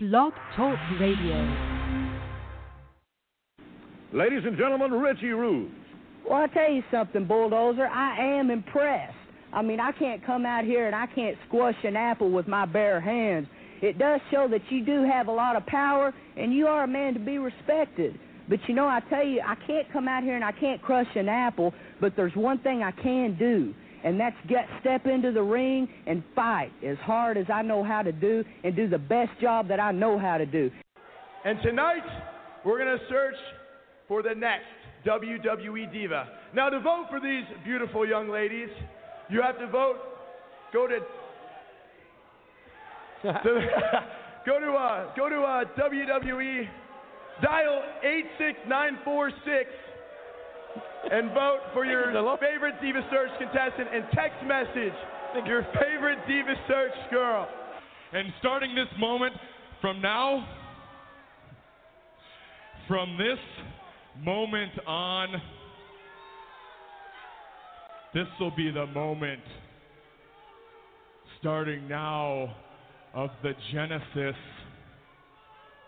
Blog Talk Radio. Ladies and gentlemen, Richie Rude. Well, I tell you something, Bulldozer. I am impressed. I mean, I can't come out here and I can't squash an apple with my bare hands. It does show that you do have a lot of power and you are a man to be respected. But you know, I tell you, I can't come out here and I can't crush an apple, but there's one thing I can do, and that's get step into the ring and fight as hard as I know how to do and do the best job that I know how to do. And tonight, we're going to search for the next WWE Diva. Now, to vote for these beautiful young ladies, you have to vote. Go to. to go to uh, go to uh, WWE. Dial eight six nine four six and vote for your favorite Diva Search contestant and text message your favorite Diva Search girl. And starting this moment from now, from this moment on, this will be the moment, starting now, of the genesis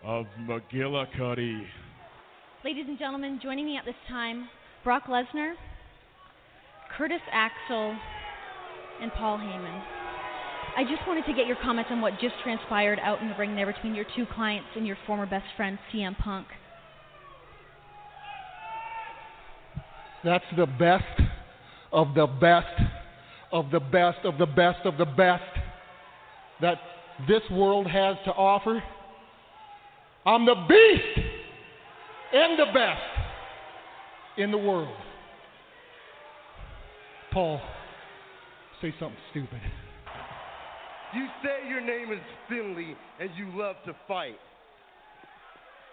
of McGillicuddy. Ladies and gentlemen, joining me at this time, Brock Lesnar, Curtis Axel, and Paul Heyman. I just wanted to get your comments on what just transpired out in the ring there between your two clients and your former best friend, CM Punk. That's the best of the best of the best of the best of the best that this world has to offer. I'm the beast and the best in the world. Paul, say something stupid. You say your name is Finlay and you love to fight.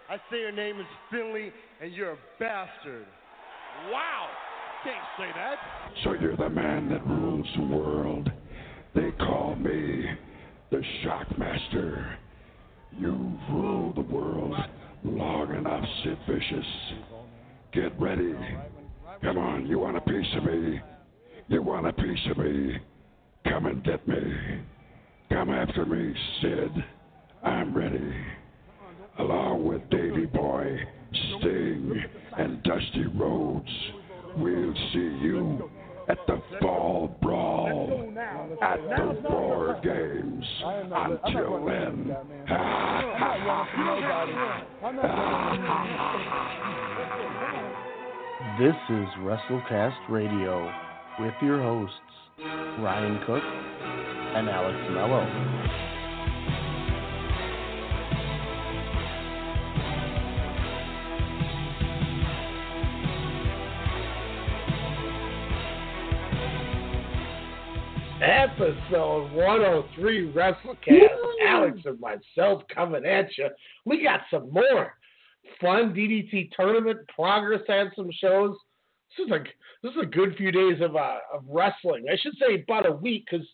I say your name is Finlay and you're a bastard. Wow! Can't say that. So you're the man that rules the world. They call me the Shockmaster. You've ruled the world long enough, Sid Vicious. Get ready. Come on, you want a piece of me? You want a piece of me? Come and get me. Come after me, Sid. I'm ready. Along with Davy Boy, Sting, and Dusty Rhodes, we'll see you at the Fall Brawl at the War Games. Until then, This is WrestleCast Radio with your hosts, Ryan Cook and Alex Mello. Episode 103 WrestleCast. Alex and myself coming at you. We got some more fun DDT tournament progress. Had some shows. This is a this is a good few days of uh, of wrestling. I should say about a week because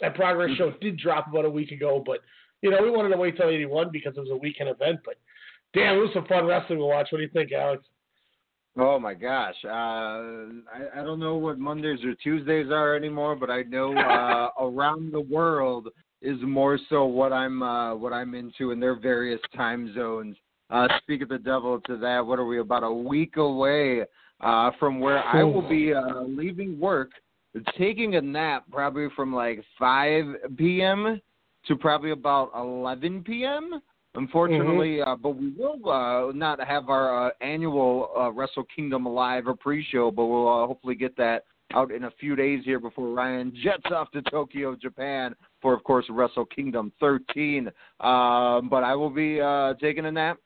that progress show did drop about a week ago. But you know we wanted to wait till 81 because it was a weekend event. But damn, it was some fun wrestling to watch. What do you think, Alex? Oh my gosh, uh, I, I don't know what Mondays or Tuesdays are anymore, but I know uh, around the world is more so what I'm uh, what I'm into in their various time zones. Uh, speak of the devil to that. What are we about a week away uh, from where I will be uh, leaving work, taking a nap probably from like 5 p.m. to probably about 11 p.m. Unfortunately, uh, but we will uh, not have our uh, annual uh, Wrestle Kingdom Live or pre-show, but we'll uh, hopefully get that out in a few days here before Ryan jets off to Tokyo, Japan for, of course, Wrestle Kingdom 13. Um, but I will be uh, taking a nap,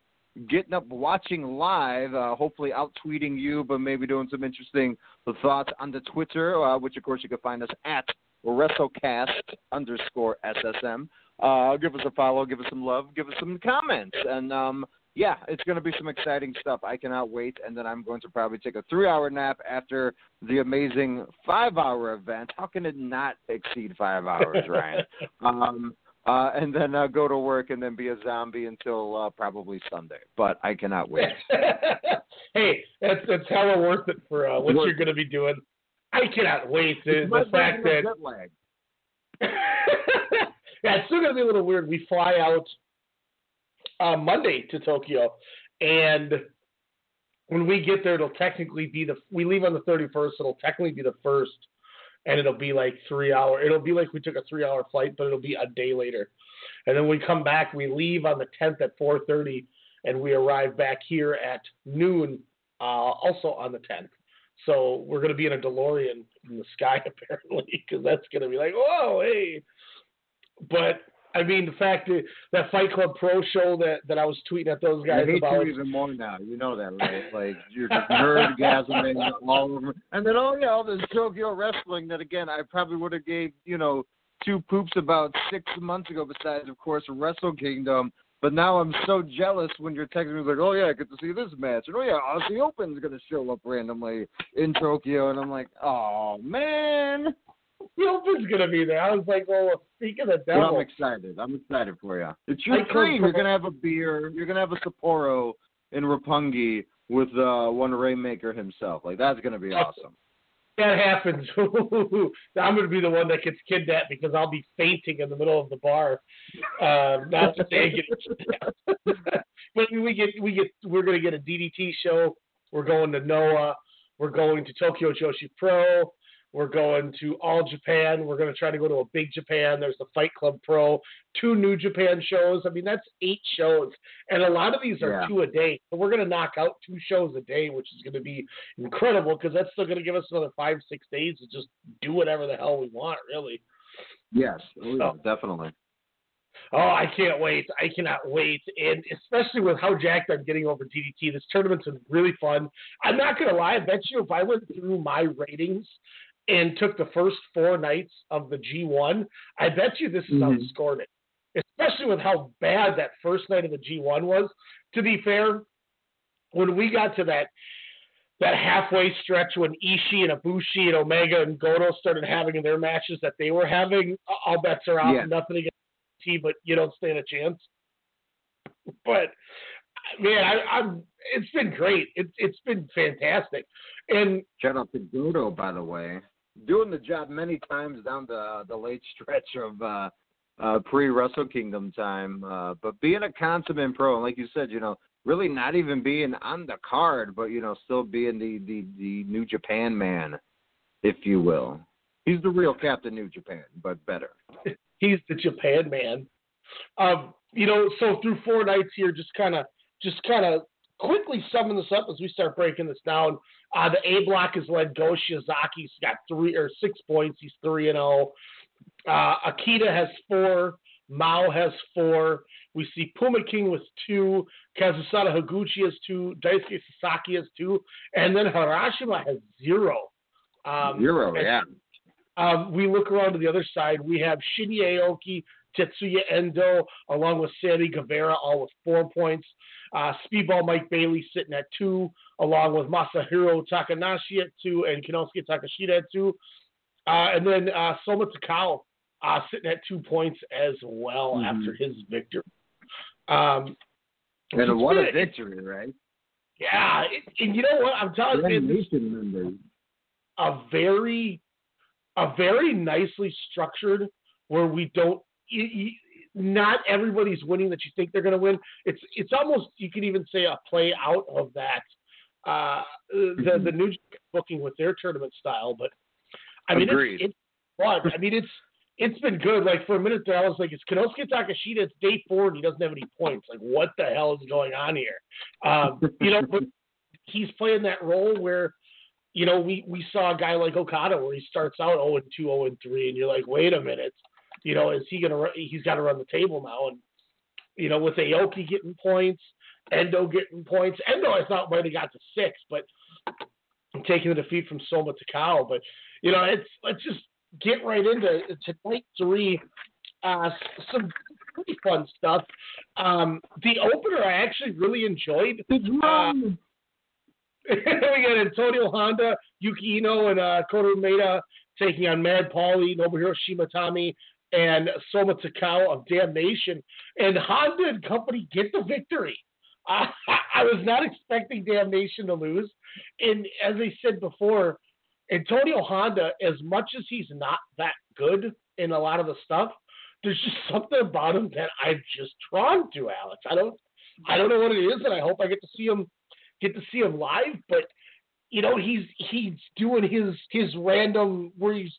getting up, watching live, uh, hopefully out tweeting you, but maybe doing some interesting thoughts on the Twitter, uh, which of course you can find us at WrestleCast underscore SSM. Uh, give us a follow, give us some love, give us some comments, and um, yeah, it's going to be some exciting stuff. I cannot wait, and then I'm going to probably take a three-hour nap after the amazing five-hour event. How can it not exceed five hours, Ryan? um, uh, and then uh, go to work and then be a zombie until uh, probably Sunday. But I cannot wait. hey, that's that's hella worth it for uh, what Worth you're going to be doing. I cannot wait to the fact that of jet lag. yeah, it's still going to be a little weird. We fly out uh, Monday to Tokyo, and when we get there, it'll technically be the we leave on the 31st. It'll technically be the first, and it'll be like three hour. It'll be like we took a three hour flight, but it'll be a day later. And then we come back. We leave on the 10th at 4:30, and we arrive back here at noon, uh, also on the 10th. So we're going to be in a DeLorean in the sky apparently, because that's going to be like, whoa, hey. But I mean, the fact that that Fight Club Pro show that that I was tweeting at those guys I hate about. you even more now. You know that, right? Like you're just nerdgasming all over. And then oh yeah, all this Tokyo wrestling that again I probably would have gave you know two poops about six months ago. Besides, of course, Wrestle Kingdom. But now I'm so jealous when you're texting me like, oh yeah, I get to see this match, and oh yeah, Aussie Open's gonna show up randomly in Tokyo, and I'm like, oh man. Open's gonna be there. I was like, well, speak of the devil. I'm excited. I'm excited for you. It's your I dream. You're gonna have a beer. You're gonna have a Sapporo in Roppongi with uh, one Rainmaker himself. Like that's gonna be awesome. that happens, I'm going to be the one that gets kidnapped because I'll be fainting in the middle of the bar. Um, not to say kidnapped. but we get we get we're going to get a DDT show. We're going to Noah. We're going to Tokyo Joshi Pro. We're going to All Japan. We're going to try to go to a Big Japan. There's the Fight Club Pro, two New Japan shows. I mean, that's eight shows, and a lot of these are Yeah. two a day. So we're going to knock out two shows a day, which is going to be incredible because that's still going to give us another five, six days to just do whatever the hell we want, really. Yes, oh, yeah, definitely. Oh, I can't wait. I cannot wait. And especially with how jacked I'm getting over DDT, this tournament's been really fun. I'm not going to lie. I bet you if I went through my ratings and took the first four nights of the G1, I bet you this is how Mhm. it scored it. Especially with how bad that first night of the G1 was. To be fair, when we got to that that halfway stretch when Ishii and Ibushi and Omega and Goto started having their matches that they were having, all bets are off. Yeah. Nothing against T, but you don't stand a chance. But man, I, I'm. It's been great. It's it's been fantastic, and Shout out to Dodo, by the way, doing the job many times down the the late stretch of uh, uh, pre Wrestle Kingdom time. Uh, but being a consummate pro, and like you said, you know, really not even being on the card, but you know, still being the the the New Japan man, if you will. He's the real Captain New Japan, but better. he's the Japan man. Um, you know, so through four nights here, just kind of, just kind of quickly summing this up as we start breaking this down. Uh, the A block is led Go Shiozaki's got three or six points. He's three and zero. Uh, Akito has four. Mao has four. We see Puma King with two. Kazusada Higuchi has two. Daisuke Sasaki has two. And then Harashima has zero. Um, Zero, and- yeah. um, we look around to the other side. We have Shinya Aoki, Tetsuya Endo, along with Sammy Guevara, all with four points. Uh, Speedball Mike Bailey sitting at two, along with Masahiro Takanashi at two and Konosuke Takeshita at two. Uh, and then uh, Soma Takao uh, sitting at two points as well Mhm. after his victory. Um, And what a victory, right? Yeah, it, and you know what? I'm telling you, this Nation members. a very a very nicely structured where we don't not everybody's winning that you think they're going to win. It's it's almost you could even say a play out of that uh the the new booking with their tournament style but i mean Agreed. it's, it's fun. I mean it's it's been good. Like for a minute there i was like it's Konosuke Takeshita it's day four and he doesn't have any points. Like what the hell is going on here? Um you know but he's playing that role where you know, we, we saw a guy like Okada where he starts out 0 and 2, 0 and 3, and you're like, wait a minute, you know, is he gonna? He's got to run the table now, and you know, with Aoki getting points, Endo getting points. Endo, I thought might have got to six, but taking the defeat from Soma Takao. But you know, it's let's just get right into to night three. Uh, some pretty fun stuff. Um, the opener I actually really enjoyed. Uh, we got Antonio Honda, Yuki Ueno, and uh, Umeda taking on Mad Pauly, Nobuhiro Shimatani, and Soma Takao of Damnation. And Honda and company get the victory. I, I was not expecting Damnation to lose. And as I said before, Antonio Honda, as much as he's not that good in a lot of the stuff, there's just something about him that I'm just drawn to, Alex. I don't I don't know what it is, and I hope I get to see him get to see him live. But you know, he's he's doing his his random where he's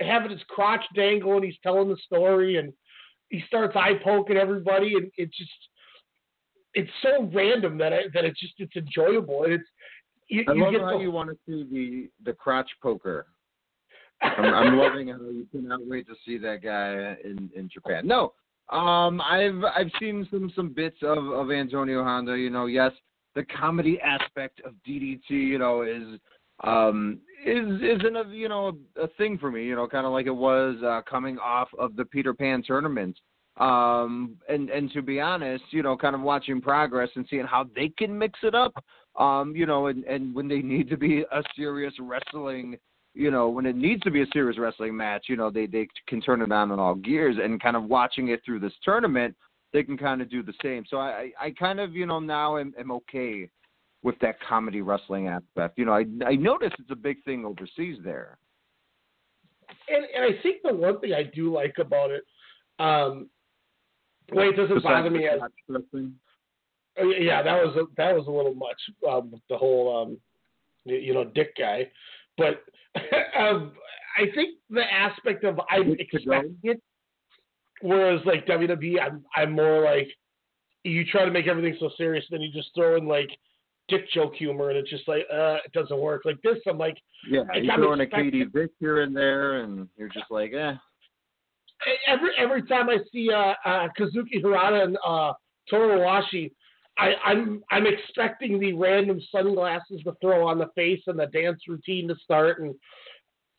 having his crotch dangle and he's telling the story and he starts eye poking everybody and it just it's so random that I, that it's just it's enjoyable and it's you, I you love how the, you want to see the the crotch poker. I'm, I'm loving how you cannot wait to see that guy in in Japan. No, um, I've I've seen some some bits of of Antonio Honda. You know, yes, the comedy aspect of DDT, you know, is um is isn't a you know a, a thing for me. You know, kind of like it was uh, coming off of the Peter Pan tournament. Um, and and to be honest, you know, kind of watching progress and seeing how they can mix it up. Um, you know, and and when they need to be a serious wrestling you know, when it needs to be a serious wrestling match, you know, they they can turn it on in all gears, and kind of watching it through this tournament, they can kind of do the same. So I I kind of you know now am, am okay with that comedy wrestling aspect. You know, I I notice it's a big thing overseas there. and, and I think the one thing I do like about it, um, well, it doesn't Besides bother me as wrestling. Oh, yeah, yeah, that was a, that was a little much. Um, the whole um, you know, dick guy, but um, I think the aspect of I'm expecting it, whereas like WWE, I'm I'm more like you try to make everything so serious, then you just throw in like dick joke humor, and it's just like uh, it doesn't work. Like this, I'm like Yeah, I you kinda throw a Katie Vick here and there, and you're just like, eh. every every time I see uh, uh, Kazuki Hirata and uh, Toru Owashi, I, I'm I'm expecting the random sunglasses to throw on the face and the dance routine to start, and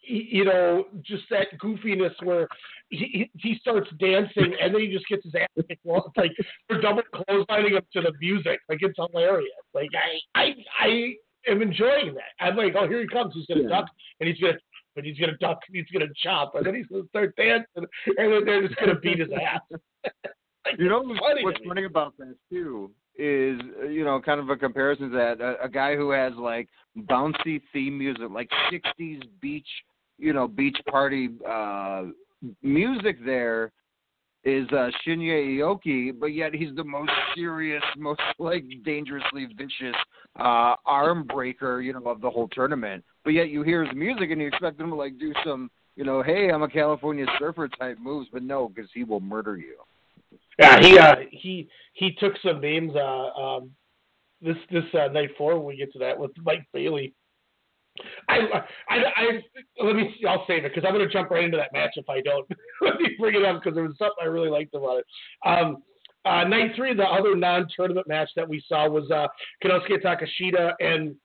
you know just that goofiness where he, he he starts dancing and then he just gets his ass kicked. Well, it's like they're double clotheslining him to the music. Like it's hilarious. Like I I I am enjoying that. I'm like, oh, here he comes. He's gonna Yeah. duck and he's gonna. But he's gonna duck, and he's gonna chop, and then he's gonna start dancing, and then they're just gonna beat his ass. Like, You know funny what's funny about that too is you know kind of a comparison to that a, a guy who has like bouncy theme music like 60s beach you know beach party uh music there is uh Shinya Aoki but yet he's the most serious most like dangerously vicious uh arm breaker you know of the whole tournament but yet you hear his music and you expect him to like do some you know hey I'm a California surfer type moves but no because he will murder you Yeah, he uh, he he took some names uh, um, this this uh, night four when we get to that with Mike Bailey. I, I, I let me I'll save it because I'm going to jump right into that match if I don't. let me bring it up because there was something I really liked about it. Um, uh, night three, the other non-tournament match that we saw was uh, Konosuke Takeshita and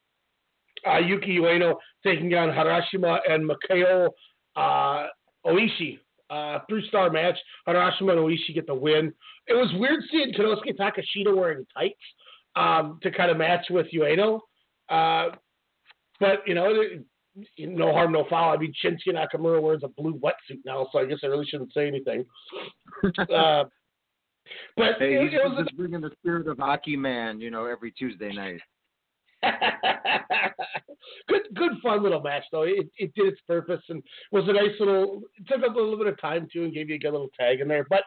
uh, Yuki Ueno taking on Harashima and Mikao uh, Oishi. Uh, three-star match. Harashima and Oishi get the win. It was weird seeing Konosuke Takeshita wearing tights um, to kind of match with Ueno. Uh, but, you know, no harm, no foul. I mean, Shinsuke Nakamura wears a blue wetsuit now, so I guess I really shouldn't say anything. uh, but Hey, it, he's it was just bringing the spirit of hockey man, you know, every Tuesday night. good, good, fun little match though. It, it did its purpose and was a nice little. It took up a little bit of time too and gave you a good little tag in there. But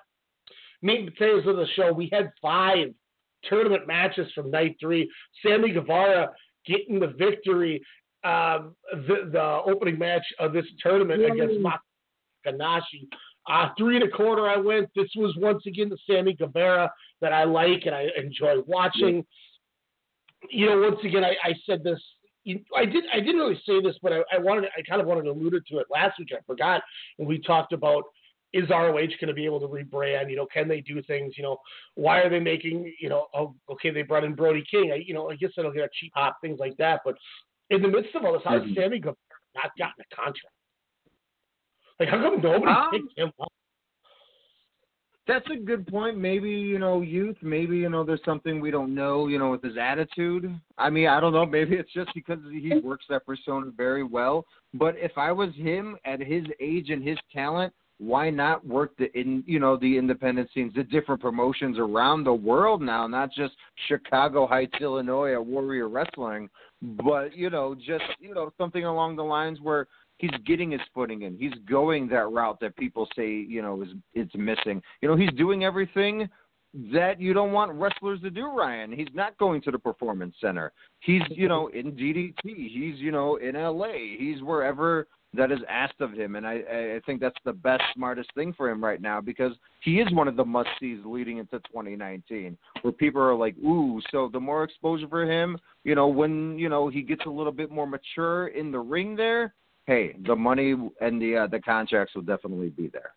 meat and potatoes of the show. We had five tournament matches from night three. Sammy Guevara getting the victory. Um, the the opening match of this tournament against Masa Takanashi. Uh, three and a quarter I went. This was once again the Sammy Guevara that I like and I enjoy watching. You know, once again, I, I said this. I did. I didn't really say this, but I, I wanted. I kind of wanted to allude to it last week. I forgot when we talked about is ROH going to be able to rebrand? You know, can they do things? You know, why are they making? You know, oh, okay, they brought in Brody King. I, you know, I guess it'll get a cheap hop, things like that. But in the midst of all this, how has Mhm. Sammy Guevara not gotten a contract? Like, how come nobody Um, picked him up? That's a good point. Maybe, you know, youth, maybe, you know, there's something we don't know, you know, with his attitude. I mean, I don't know. Maybe it's just because he works that persona very well. But if I was him at his age and his talent, why not work the in you know the independent scenes, the different promotions around the world now, not just Chicago Heights, Illinois Warrior Wrestling, but you know just you know something along the lines where he's getting his footing in. He's going that route that people say you know is it's missing. You know he's doing everything, that you don't want wrestlers to do, Ryan. He's not going to the performance center. He's, you know, in DDT. He's, you know, in LA. He's wherever that is asked of him, and I, I think that's the best, smartest thing for him right now because he is one of the must sees leading into 2019, where people are like, ooh. So the more exposure for him, you know, when you know he gets a little bit more mature in the ring, there, hey, the money and the uh, the contracts will definitely be there.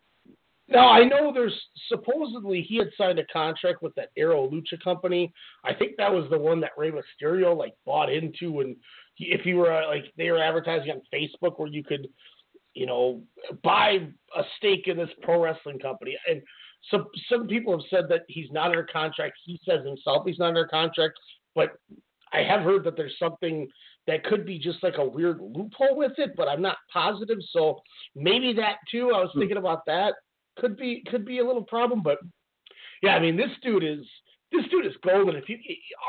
Now I know there's supposedly he had signed a contract with that Aro Lucha company. I think that was the one that Rey Mysterio like bought into, and if you were uh, like they were advertising on Facebook where you could, you know, buy a stake in this pro wrestling company. And some some people have said that he's not under contract. He says himself he's not under contract, but I have heard that there's something that could be just like a weird loophole with it, but I'm not positive. So maybe that too. I was thinking about that could be could be a little problem, but yeah, I mean this dude is this dude is golden. If you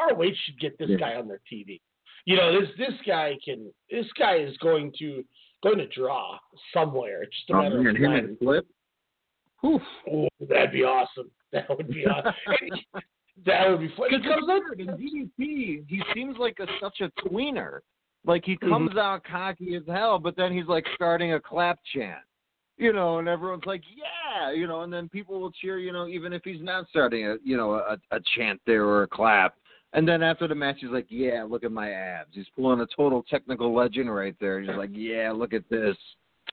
ROH should get this Yeah. guy on their TV. You know this this guy can this guy is going to going to draw somewhere. It's just a Oh, matter man, of him time. and Flip. Oh, that'd be awesome. That would be awesome. that would be fun. Because it's weird. In DDT, he seems like a, such a tweener. Like he Mm-hmm. comes out cocky as hell, but then he's like starting a clap chant. You know, and everyone's like, "Yeah," you know, and then people will cheer, you know, even if he's not starting a, you know, a, a chant there or a clap. And then after the match, he's like, "Yeah, look at my abs." He's pulling a total technical legend right there. He's like, "Yeah, look at this."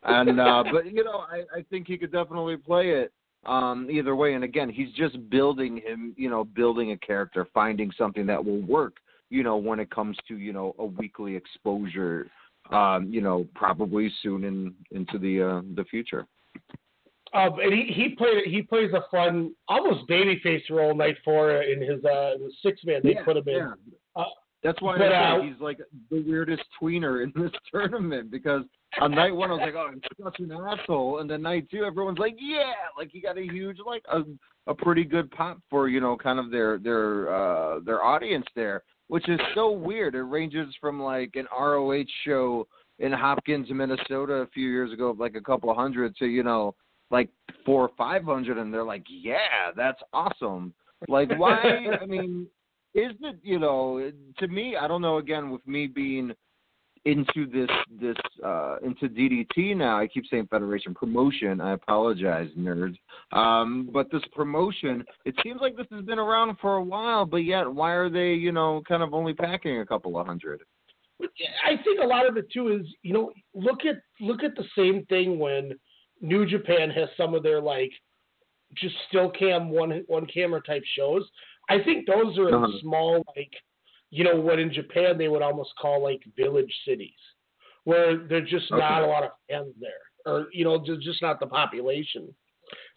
And uh but you know, I, I think he could definitely play it um either way. And again, he's just building him, you know, building a character, finding something that will work. You know, when it comes to you know a weekly exposure, um, you know, probably soon in into the uh, the future. Um, and he he played he plays a fun almost babyface role night four in his uh the six man they Yeah, put him in. yeah. Uh, That's why But, I uh, he's like the weirdest tweener in this tournament because on night one I was like, oh, I'm such an asshole, and then night two everyone's like, yeah, like he got a huge like a a pretty good pop for you know kind of their their uh their audience there, which is so weird. It ranges from like an ROH show in Hopkins, Minnesota, a few years ago, of like a couple hundred to you know like four or five hundred, and they're like, yeah, that's awesome. Like why? I mean isn't it you know to me i don't know again with me being into this this uh into ddt now i keep saying federation promotion i apologize nerds um but this promotion it seems like this has been around for a while but yet why are they you know kind of only packing a couple of hundred I think a lot of it too is you know look at look at the same thing when New Japan has some of their like just still cam one one camera type shows. I think those are in Uh-huh. small like you know what in Japan they would almost call like village cities where there's just not a lot of fans there or you know just not the population.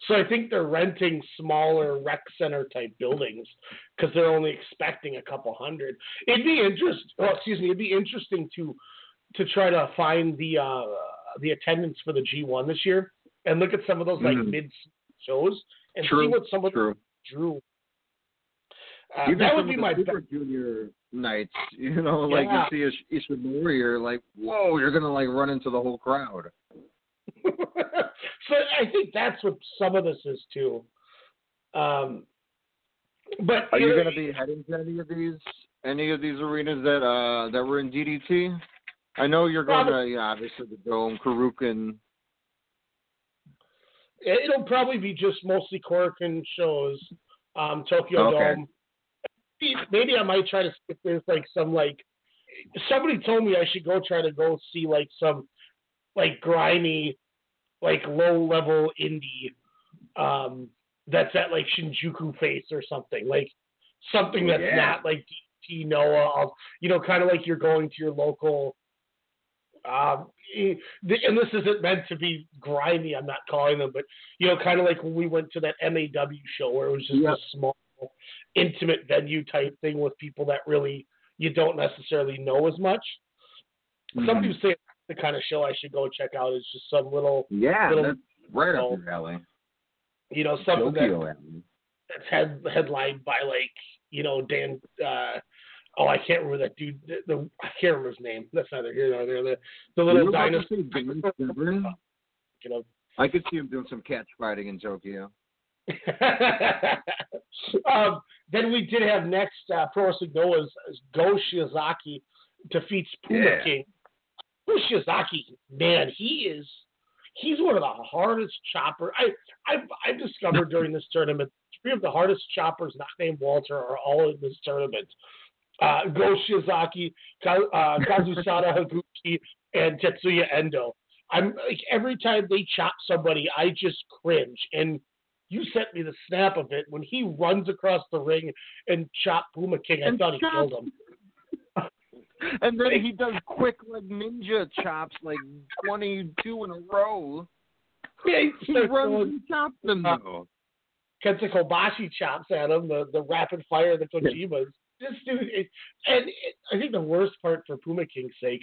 So I think they're renting smaller rec center type buildings because they're only expecting a couple hundred. It'd be interest. Oh, excuse me. It'd be interesting to to try to find the uh, the attendance for the G1 this year and look at some of those like Mhm. mid shows and True, see what some of them drew. Uh, Even that would be my Super Junior nights, you know, like Yeah. you see a Ishimori, you're like, whoa, you're gonna like run into the whole crowd. so I think that's what some of this is too. Um, but Are you know, to be heading to any of these any of these arenas that uh that were in DDT? I know you're going to yeah, obviously the Dome, Korakuen. It'll probably be just mostly Korakuen shows, um, Tokyo Okay. Dome. Maybe- I might try to see if there's like some like somebody told me I should go try to go see like some like grimy, like low level indie um that's at like Shinjuku face or something. Like something that's Yeah. not like DT Noah of you know, kind of like you're going to your local um, and this isn't meant to be grimy. I'm not calling them, but you know, kind of like when we went to that MAW show where it was just Yep. a small, intimate venue type thing with people that really you don't necessarily know as much. Some Mhm. people say the kind of show I should go check out is just some little, Yeah, little, that's right know, up your alley. you know, something Tokyo that, alley. that's head, headlined by like you know Dan. Uh, oh, I can't remember that dude. The, the I can't remember his name. That's neither here nor there. The the little about dinosaur. say Dan Severn? You know, I could see him doing some catch fighting in Tokyo. um, then we did have next uh, Pro Wrestling Noah's Go Shiozaki defeats Puma Yeah. King. Go Shiozaki, man, he is he's one of the hardest chopper. I I've, I've discovered during this tournament three of the hardest choppers not named Walter are all in this tournament. Uh, Go Shiozaki, Ka, uh, Kazusada Higuchi, and Tetsuya Endo. I'm like every time they chop somebody, I just cringe. And you sent me the snap of it when he runs across the ring and chop Puma King. I And thought he chop- killed him. And then he does quick like ninja chops, like twenty two in a row. Yeah, He starts runs and chops them Uh, though. Kenta Kobashi chops at him, the, the rapid fire, of the Kojimas. This dude, is, and it, I think the worst part for Puma King's sake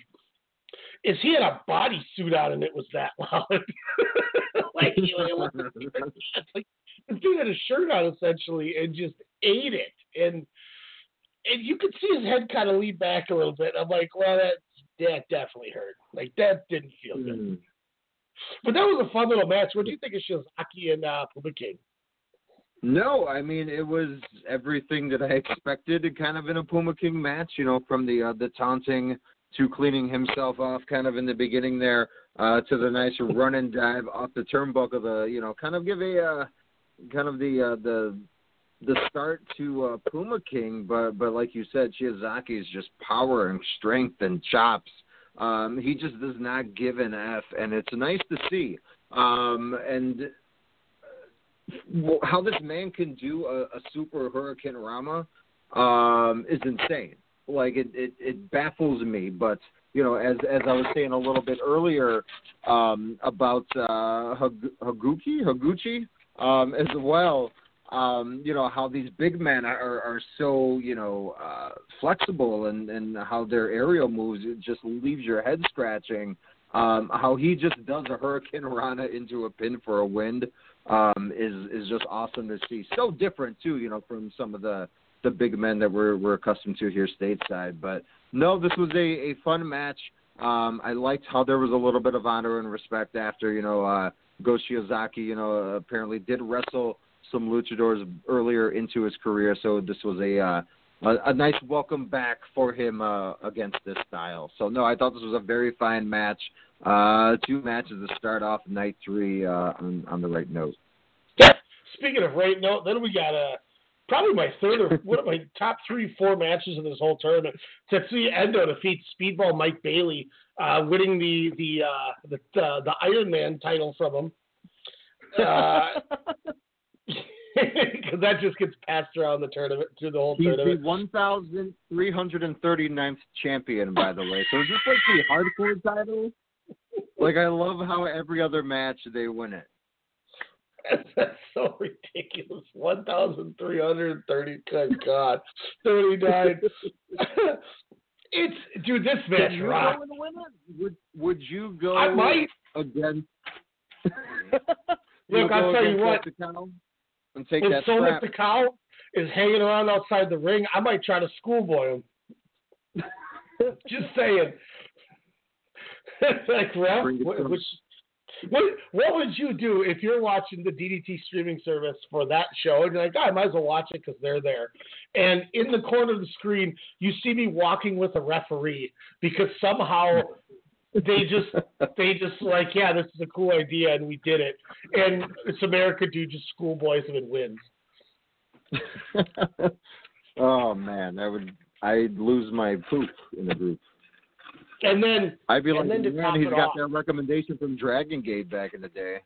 is he had a bodysuit on and it was that loud. like, you know, it's like this dude had a shirt on essentially and just ate it, and and you could see his head kind of lean back a little bit. I'm like, well, that that definitely hurt. Like that didn't feel good. But that was a fun little match. What do you think of Shiozaki and uh, Puma King? No, I mean it was everything that I expected, kind of in a Puma King match. You know, from the uh, the taunting to cleaning himself off, kind of in the beginning there, uh, to the nice run and dive off the turnbuckle. The you know, kind of give a uh, kind of the uh, the the start to uh, Puma King, but but like you said, Shiozaki is just power and strength and chops. Um, he just does not give an f, and it's nice to see. Um, and how this man can do a, a super Hurricane Rana um, is insane. Like it, it, it baffles me. But you know, as as I was saying a little bit earlier um, about uh, Higuchi, Higuchi um, as well. Um, you know how these big men are, are so you know uh, flexible and and how their aerial moves it just leaves your head scratching. Um, how he just does a Hurricane Rana into a pin for a win um, is is just awesome to see. So different too, you know, from some of the the big men that we're we're accustomed to here stateside. But no, this was a a fun match. Um, I liked how there was a little bit of honor and respect after you know uh, Go Shiozaki, you know, apparently did wrestle some luchadors earlier into his career, so this was a uh, a, a nice welcome back for him uh, against this style. So no, I thought this was a very fine match. Uh, two matches to start off night three uh, on on the right note. Speaking of right note, then we got uh, probably my third or one of my top three, four matches in this whole tournament. Tetsuya Endo defeats Speedball Mike Bailey, uh, winning the the uh, the uh, the Iron Man title from him. Because that just gets passed around the tournament through the whole He's the tournament. 1,339th champion, by the way. So is this like the hardcore title? Like I love how every other match they win it. That's so ridiculous. One thousand three hundred thirty. Good God, thirty nine. it's dude. This match rocks. go and win it? Would Would you go I might. against? Look, I'll tell you what. The cow and take If that the cow is hanging around outside the ring, I might try to schoolboy him. Just saying. like, it what, which, what, what would you do if you're watching the DDT streaming service for that show? And you're like, oh, I might as well watch it because they're there. And in the corner of the screen, you see me walking with a referee because somehow they just they just like, yeah, this is a cool idea, and we did it. And it's America do just schoolboys and wins. oh man, that would I'd lose my poop in the group. And then I'd be like, then man, he's got off- that recommendation from Dragon Gate back in the day.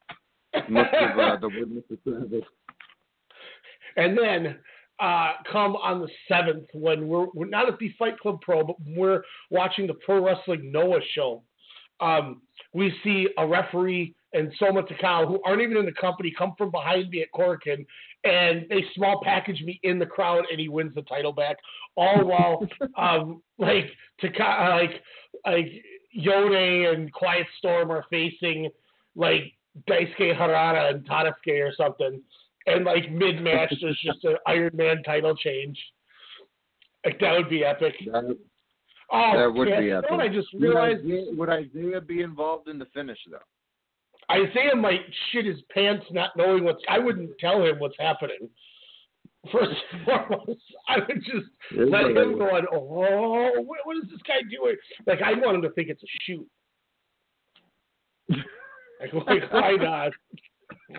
Must have uh, the witness service. And then uh, come on the seventh when we're we're not at the Fight Club Pro, but we're watching the Pro Wrestling Noah show. Um, we see a referee and Soma Takao, who aren't even in the company, come from behind me at Korakuen, and they small package me in the crowd, and he wins the title back. All while um, like Taka, like like Yone and Quiet Storm are facing like Daisuke Harada and Tadasuke or something. And like mid match, there's just an Iron Man title change. Like that would be epic. That, Oh, that would be epic. I just Would realized. Isaiah, would Isaiah be involved in the finish though? Isaiah might shit his pants not knowing what's. I wouldn't tell him what's happening. First and foremost, I would just let him go on. Oh, what, what is this guy doing? Like I want him to think it's a shoot. Like, like why not?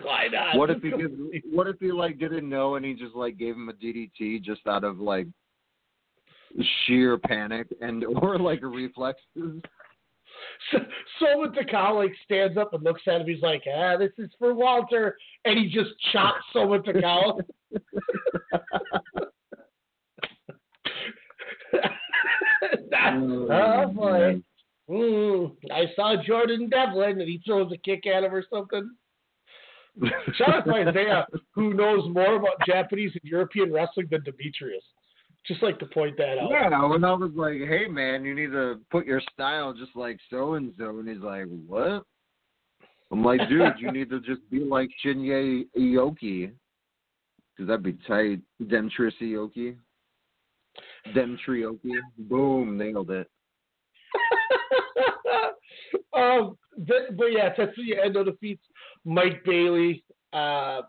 Why not? What if he gives, what if he like didn't know and he just like gave him a DDT just out of like sheer panic and or like reflexes? So, Soma Takao like stands up and looks at him. He's like, "Ah, this is for Walter," and he just chops Soma Takao. oh boy. Mm, I saw Jordan Devlin and he throws a kick at him or something. Shout out to Isaiah, who knows more about Japanese and European wrestling than Demetrius. Just like to point that out. Yeah, when I was like, "Hey man, you need to put your style just like so and so," and he's like, "What?" I'm like, "Dude, you need to just be like Shinya Aoki, because that'd be tight." Demetrius Aoki, Demetrioki, boom, nailed it. um, but, but yeah, Tetsuya Endo defeats Mike Bailey. Uh,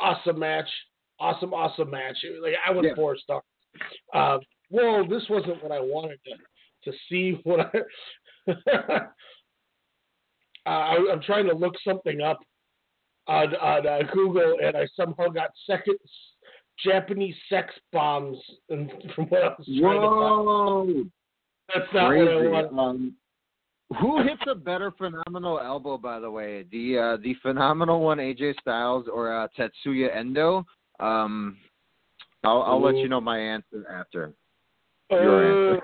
awesome match, awesome, awesome match. Like I went Yeah. four stars. Uh, well, this wasn't what I wanted to to see. What I, uh, I I'm trying to look something up on on uh, Google, and I somehow got second Japanese sex bombs, and from what I was trying to find. That's not what I wanted. Um, who hits a better phenomenal elbow, by the way? The uh, the phenomenal one, AJ Styles or uh, Tetsuya Endo? Um, I'll I'll let you know my answer after. Your Uh, answer.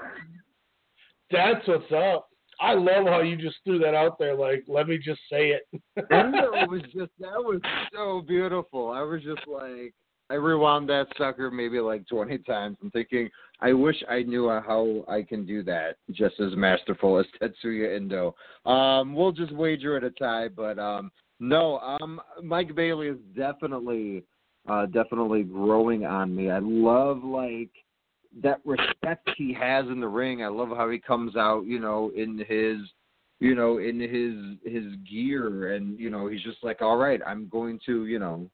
that's what's up. I love how you just threw that out there. Like, let me just say it. Endo was just that was so beautiful. I was just like I rewound that sucker maybe like twenty times. I'm thinking I wish I knew how I can do that just as masterful as Tetsuya Endo. Um, we'll just wager at a tie, but um, no, um, Mike Bailey is definitely uh, definitely growing on me. I love like that respect he has in the ring. I love how he comes out, you know, in his you know, in his his gear and you know, he's just like, All right, I'm going to, you know,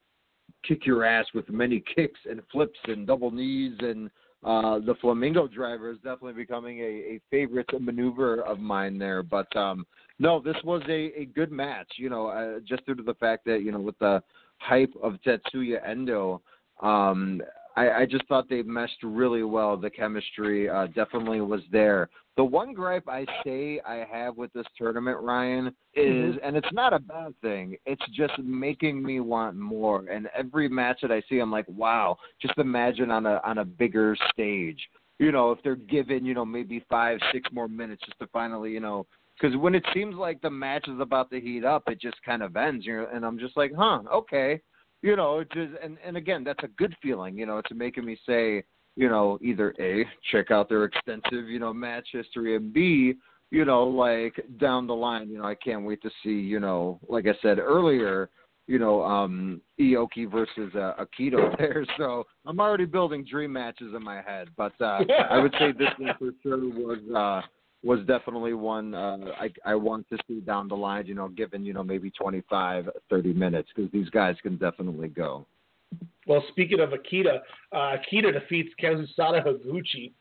kick your ass with many kicks and flips and double knees and uh the flamingo driver is definitely becoming a, a favorite maneuver of mine there. But um no, this was a, a good match, you know, uh, just due to the fact that, you know, with the hype of Tetsuya Endo, um I, I just thought they meshed really well. The chemistry uh, definitely was there. The one gripe I say I have with this tournament, Ryan, is, and it's not a bad thing. It's just making me want more. And every match that I see, I'm like, wow. Just imagine on a on a bigger stage. You know, if they're given, you know, maybe five, six more minutes just to finally, you know, because when it seems like the match is about to heat up, it just kind of ends. You and I'm just like, huh, okay you know, it just and and again, that's a good feeling. You know, it's making me say, you know, either a check out their extensive, you know, match history, and b, you know, like down the line, you know, I can't wait to see, you know, like I said earlier, you know, um Aoki versus uh, Akito there. So I'm already building dream matches in my head, but uh I would say this one for sure was uh was definitely one uh, I I want to see down the line. You know, given you know maybe 25, 30 minutes because these guys can definitely go. Well, speaking of Akito, uh, Akito defeats Kazusada Higuchi.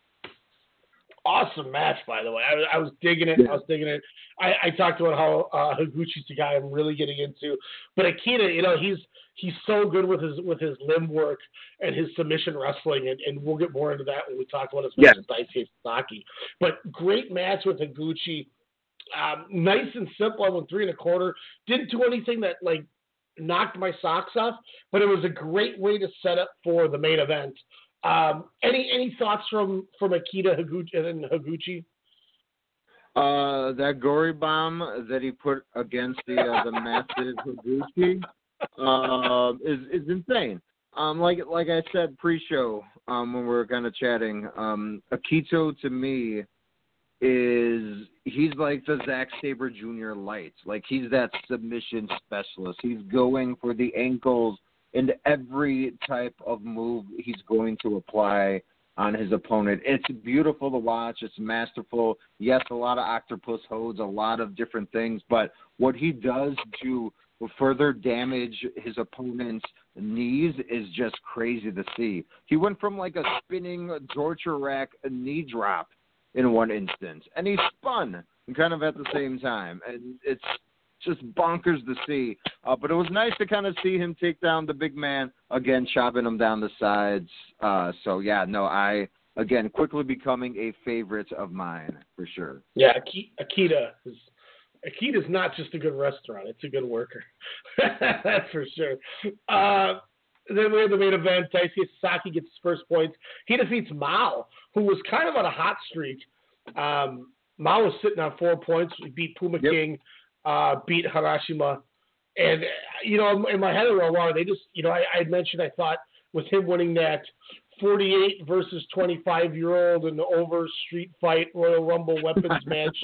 Awesome match, by the way. I, was- I was digging it. I was digging it. I, I talked about how uh, Higuchi's the guy I'm really getting into, but Akito, you know, he's he's so good with his with his limb work and his submission wrestling, and, and we'll get more into that when we talk about his match with Daisuke Sasaki. But great match with Higuchi. Um, nice and simple. I went three and a quarter. Didn't do anything that like knocked my socks off, but it was a great way to set up for the main event. Um, any any thoughts from from Akito Higuchi and? Uh, that gory bomb that he put against the uh, the massive Higuchi uh, is is insane. Um, like like I said pre-show, um, when we were kind of chatting, um, Akito to me is he's like the Zack Sabre Jr. light. Like he's that submission specialist. He's going for the ankles and every type of move he's going to apply on his opponent. It's beautiful to watch. It's masterful. Yes, a lot of octopus holds, a lot of different things, but what he does to further damage his opponent's knees is just crazy to see. He went from like a spinning torture rack knee drop in one instance, and he spun kind of at the same time, and it's just bonkers to see. Uh, but it was nice to kind of see him take down the big man again, chopping him down the sides. Uh, so yeah, no, I again quickly becoming a favorite of mine for sure. Yeah, Akita is Akita's not just a good restaurant; it's a good worker. That's for sure. Uh, then we have the main event. Daisuke Sasaki gets his first points. He defeats Mao, who was kind of on a hot streak. Um, Mao was sitting on four points. He beat Puma yep. King uh, beat Harashima. And, you know, in my head a while, they just, you know, I, I mentioned I thought with him winning that 48 versus 25 year old in the over street fight Royal Rumble weapons match,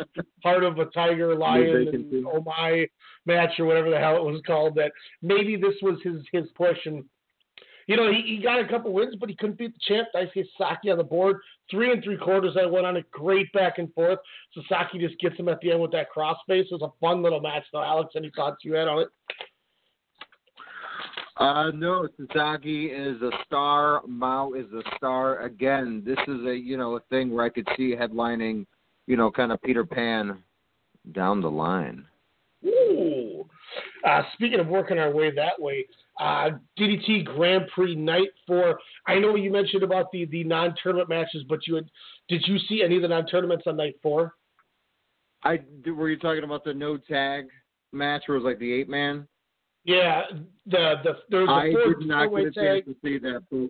Heart of a Tiger Lion and Oh My match or whatever the hell it was called, that maybe this was his, his push. And you know, he, he got a couple wins, but he couldn't beat the champ, Daisuke Sasaki, on the board. Three and three quarters, I went on a great back and forth. Sasaki just gets him at the end with that crossface. It was a fun little match, though. Alex, any thoughts you had on it? Uh, no, Sasaki is a star. Mao is a star. Again, this is a you know a thing where I could see headlining, you know, kind of Peter Pan down the line. Ooh. Uh, speaking of working our way that way, uh, DDT Grand Prix Night Four. I know you mentioned about the the non tournament matches, but you had, did you see any of the non tournaments on Night Four? I were you talking about the no tag match where it was like the eight man? Yeah, the the there was I four, did not get a tag. chance to see that, but,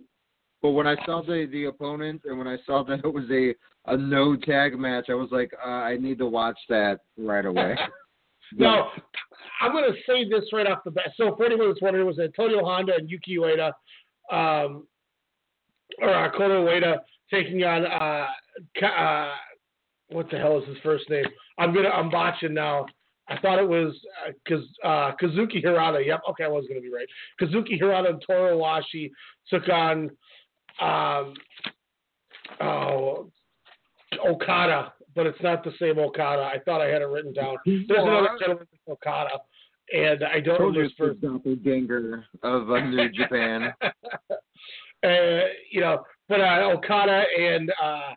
but when I saw the the opponent and when I saw that it was a a no tag match, I was like, uh, I need to watch that right away. no, I'm going to say this right off the bat. So, for anyone that's wondering was Antonio Honda and Yuki Ueda, um, or uh, Kota Ueda taking on uh, uh, what the hell is his first name? I'm gonna I'm botching now. I thought it was uh, Kaz, uh, Kazuki Hirata. Yep, okay, I was gonna be right. Kazuki Hirata and Toru Owashi took on um, oh, Okada but it's not the same Okada. I thought I had it written down. There's another gentleman Okada, and I don't know his first doppelganger of uh, New Japan. uh, you know, but uh, Okada and uh,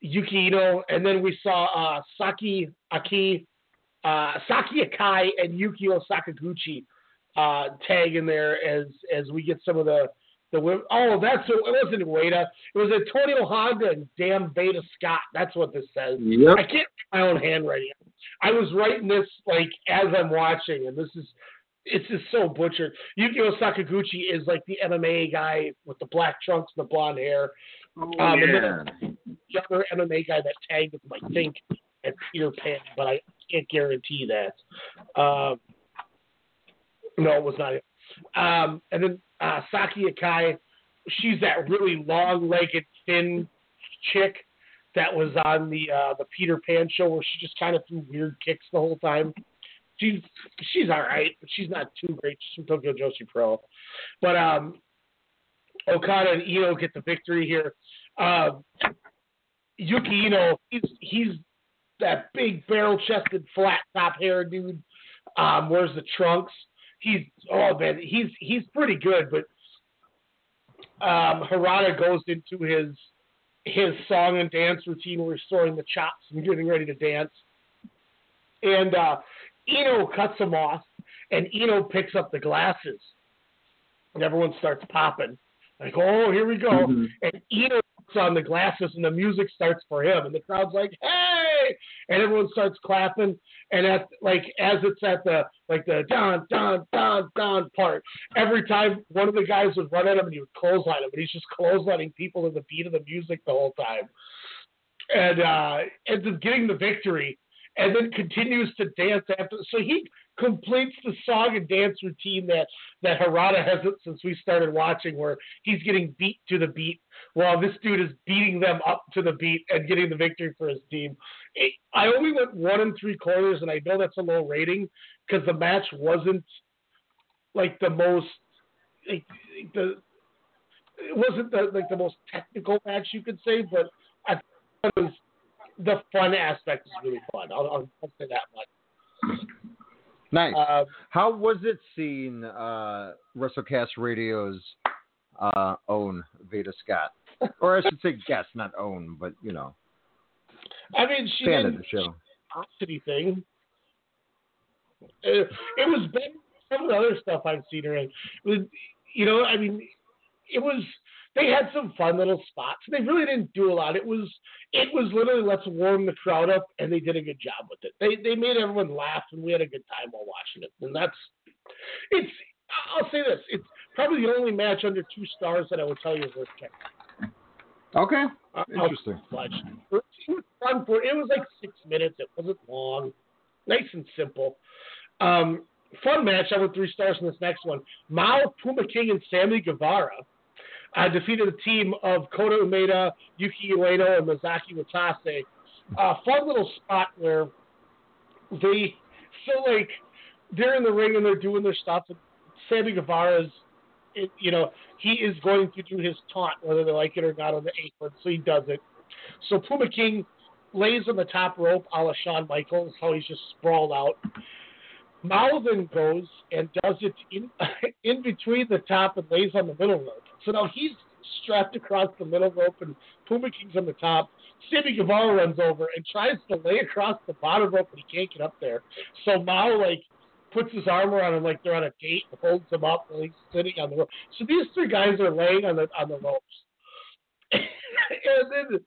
Yuki Iino, and then we saw uh, Saki Aki, uh, Saki Akai, and Yukio Sakaguchi uh, tag in there as as we get some of the the oh, that's it wasn't Ueda. It was Antonio Honda and damn Veda Scott. That's what this says. Yep. I can't read my own handwriting. I was writing this like as I'm watching, and this is it's just so butchered. Yukio Sakaguchi is like the MMA guy with the black trunks and the blonde hair. Oh, um, yeah. other MMA guy that tagged with I think, at Peter Pan, but I can't guarantee that. Um, no, it was not. Um, and then uh, Saki Akai, she's that really long-legged, thin chick that was on the uh, the Peter Pan show where she just kind of threw weird kicks the whole time. She's she's all right, but she's not too great. She's from Tokyo Joshi Pro, but um, Okada and Iino get the victory here. Uh, Yuki Iino, he's he's that big barrel-chested, flat-top hair dude. Um, wears the trunks he's oh man, he's he's pretty good, but um, Hirata goes into his his song and dance routine throwing the chops and getting ready to dance. And uh, Iino cuts him off, and Iino picks up the glasses, and everyone starts popping. Like, oh, here we go. Mm-hmm. And Iino puts on the glasses, and the music starts for him, and the crowd's like, hey! And everyone starts clapping. And at like as it's at the like the Don Don Don Don part, every time one of the guys would run at him and he would clothesline him, and he's just clotheslining people to the beat of the music the whole time. And uh ends up getting the victory and then continues to dance after. So he completes the song and dance routine that that Hirata hasn't since we started watching, where he's getting beat to the beat while this dude is beating them up to the beat and getting the victory for his team. I only went one and three quarters, and I know that's a low rating because the match wasn't like the most like the it wasn't the, like the most technical match you could say, but I thought it was the fun aspect is really fun. I'll, I'll, I'll say that much. Nice. Uh, How was it seeing uh, WrestleCast Radio's uh, own Veda Scott, or I should say guest, not own, but you know, I mean, she fan of didn't the show. anything. It, it was better than some of the other stuff I've seen her in. It was, you know, I mean, it was. They had some fun little spots. They really didn't do a lot. It was it was literally let's warm the crowd up, and they did a good job with it. They they made everyone laugh, and we had a good time while watching it. And that's it's. I'll say this: it's probably the only match under two stars that I would tell you is worth checking. Okay, Uh, interesting. It was fun for. It was like six minutes. It wasn't long. Nice and simple. Um, fun match. I went three stars in this next one. Mao, Puma King, and Sammy Guevara uh, defeated a team of Kota Umeda, Yuki Ueno, and Mizuki Watase. Uh, fun little spot where they feel like they're in the ring and they're doing their stuff. And Sammy Guevara's, it, you know, he is going to do his taunt, whether they like it or not, on the apron, so he does it. So Puma King lays on the top rope, a la Shawn Michaels, how he's just sprawled out. Then goes and does it in in between the top and lays on the middle rope. So now he's strapped across the middle rope and Puma King's on the top. Sammy Guevara runs over and tries to lay across the bottom rope, but he can't get up there. So Mao like puts his arm around him like they're on a date and holds him up while he's sitting on the rope. So these three guys are laying on the on the ropes. and then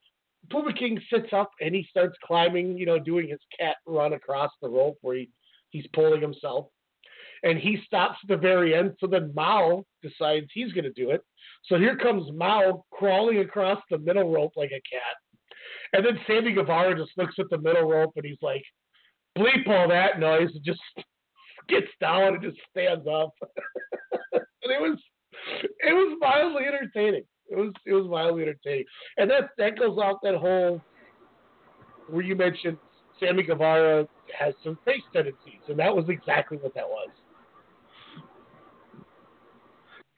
Puma King sits up and he starts climbing, you know, doing his cat run across the rope where he, he's pulling himself. And he stops at the very end. So then Mao decides he's going to do it. So here comes Mao crawling across the middle rope like a cat. And then Sammy Guevara just looks at the middle rope and he's like, bleep all that noise and just gets down and just stands up. and it was it was mildly entertaining. It was it was mildly entertaining. And that that goes off that whole where you mentioned Sammy Guevara has some face tendencies, and that was exactly what that was.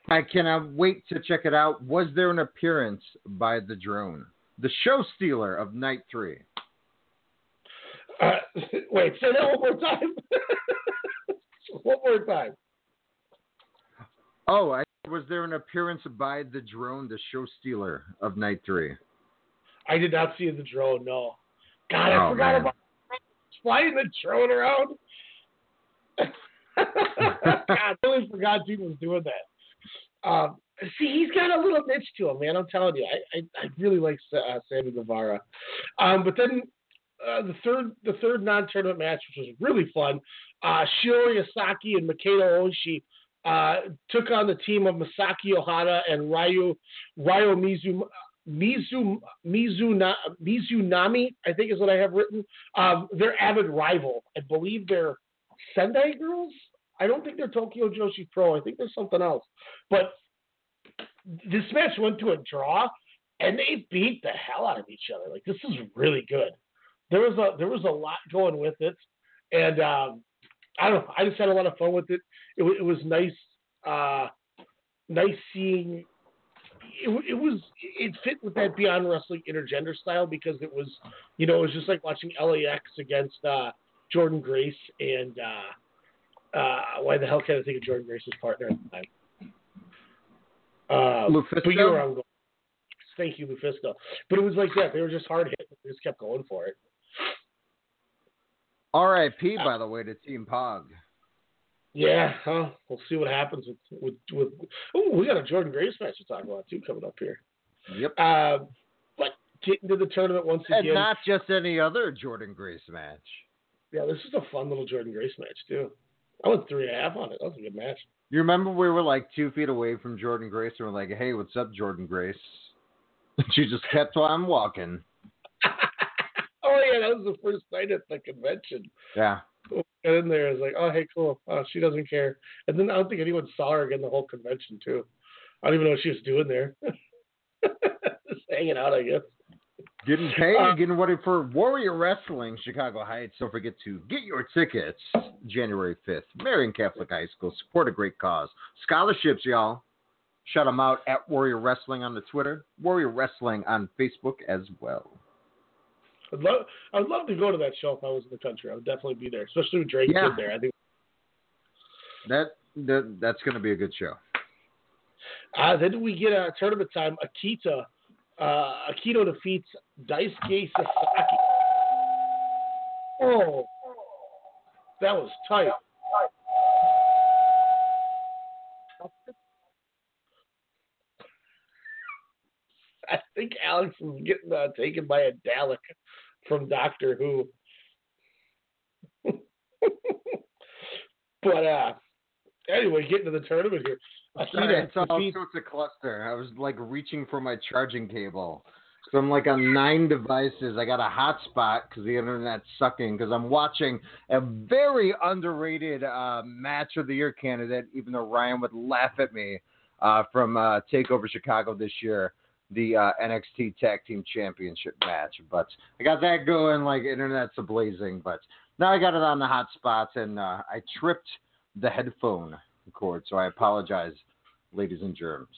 I cannot wait to check it out. Was there an appearance by the drone, the show stealer of night three? Uh, wait, say that one more time. one more time. Oh, I, was there an appearance by the drone, the show stealer of night three? I did not see the drone. No. God, I Oh, forgot man. about flying the drone around. God, I really forgot dude was doing that. Um, see, he's got a little niche to him, man. I'm telling you, I I, I really like uh, Sammy Guevara. Um, but then uh, the third the third non-tournament match, which was really fun, uh, Shiori Asaki and Makeda Oshii uh, took on the team of Masaki Ohada and Ryu Ryo Mizu. Mizu Mizuna, Mizunami, I think is what I have written. Um, they're avid rival. I believe they're Sendai girls. I don't think they're Tokyo Joshi Pro. I think there's something else. But this match went to a draw, and they beat the hell out of each other. Like this is really good. There was a there was a lot going with it, and um, I don't know. I just had a lot of fun with it. It, it was nice, uh, nice seeing. It, it was it fit with that Beyond Wrestling intergender style because it was you know it was just like watching LAX against uh, Jordynne Grace and uh, uh, why the hell can't I think of Jordynne Grace's partner at the time? Uh, Lufisto? But you were. Thank you, Lufisto. But it was like that. They were just hard hit. They just kept going for it. R.I.P. By the way to Team Pog. Yeah, huh? We'll see what happens with with. with oh, we got a Jordynne Grace match to talk about too coming up here. Yep. Uh, but getting to the tournament once And again. And not just any other Jordynne Grace match. yeah, this is a fun little Jordynne Grace match too. I went three and a half on it. That was a good match. You remember we were like two feet away from Jordynne Grace and we're like, hey, what's up, Jordynne Grace? And she just kept on walking. Oh yeah, that was the first night at the convention. Yeah. Got in there, I was like, oh hey, cool. Oh, she doesn't care. And then I don't think anyone saw her again the whole convention too. I don't even know what she was doing there. Just hanging out, I guess. Getting paid, Uh, getting ready for Warrior Wrestling, Chicago Heights. Don't forget to get your tickets January 5th. Marion Catholic High School. Support a great cause. Scholarships, y'all. Shout them out at Warrior Wrestling on the Twitter, Warrior Wrestling on Facebook as well. I'd love, I'd love to go to that show if I was in the country. I would definitely be there, especially with Drake Yeah. there. I think. That, that that's going to be a good show. Uh, then we get a tournament time. Akita, uh, Akito defeats Daisuke Sasaki. Oh, that was tight. I think Alex is getting uh, taken by a Dalek from Doctor Who. but uh, anyway, getting to the tournament here. Sorry, Akita it's all sorts of cluster. I was like reaching for my charging cable. So I'm like on nine devices. I got a hotspot because the internet's sucking. Because I'm watching a very underrated uh, match of the year candidate, even though Ryan would laugh at me uh, from uh, Takeover Chicago this year, the uh, NXT Tag Team Championship match. But I got that going. Like internet's ablazing. But now I got it on the hotspots, and uh, I tripped the headphone cord. So I apologize, ladies and germs.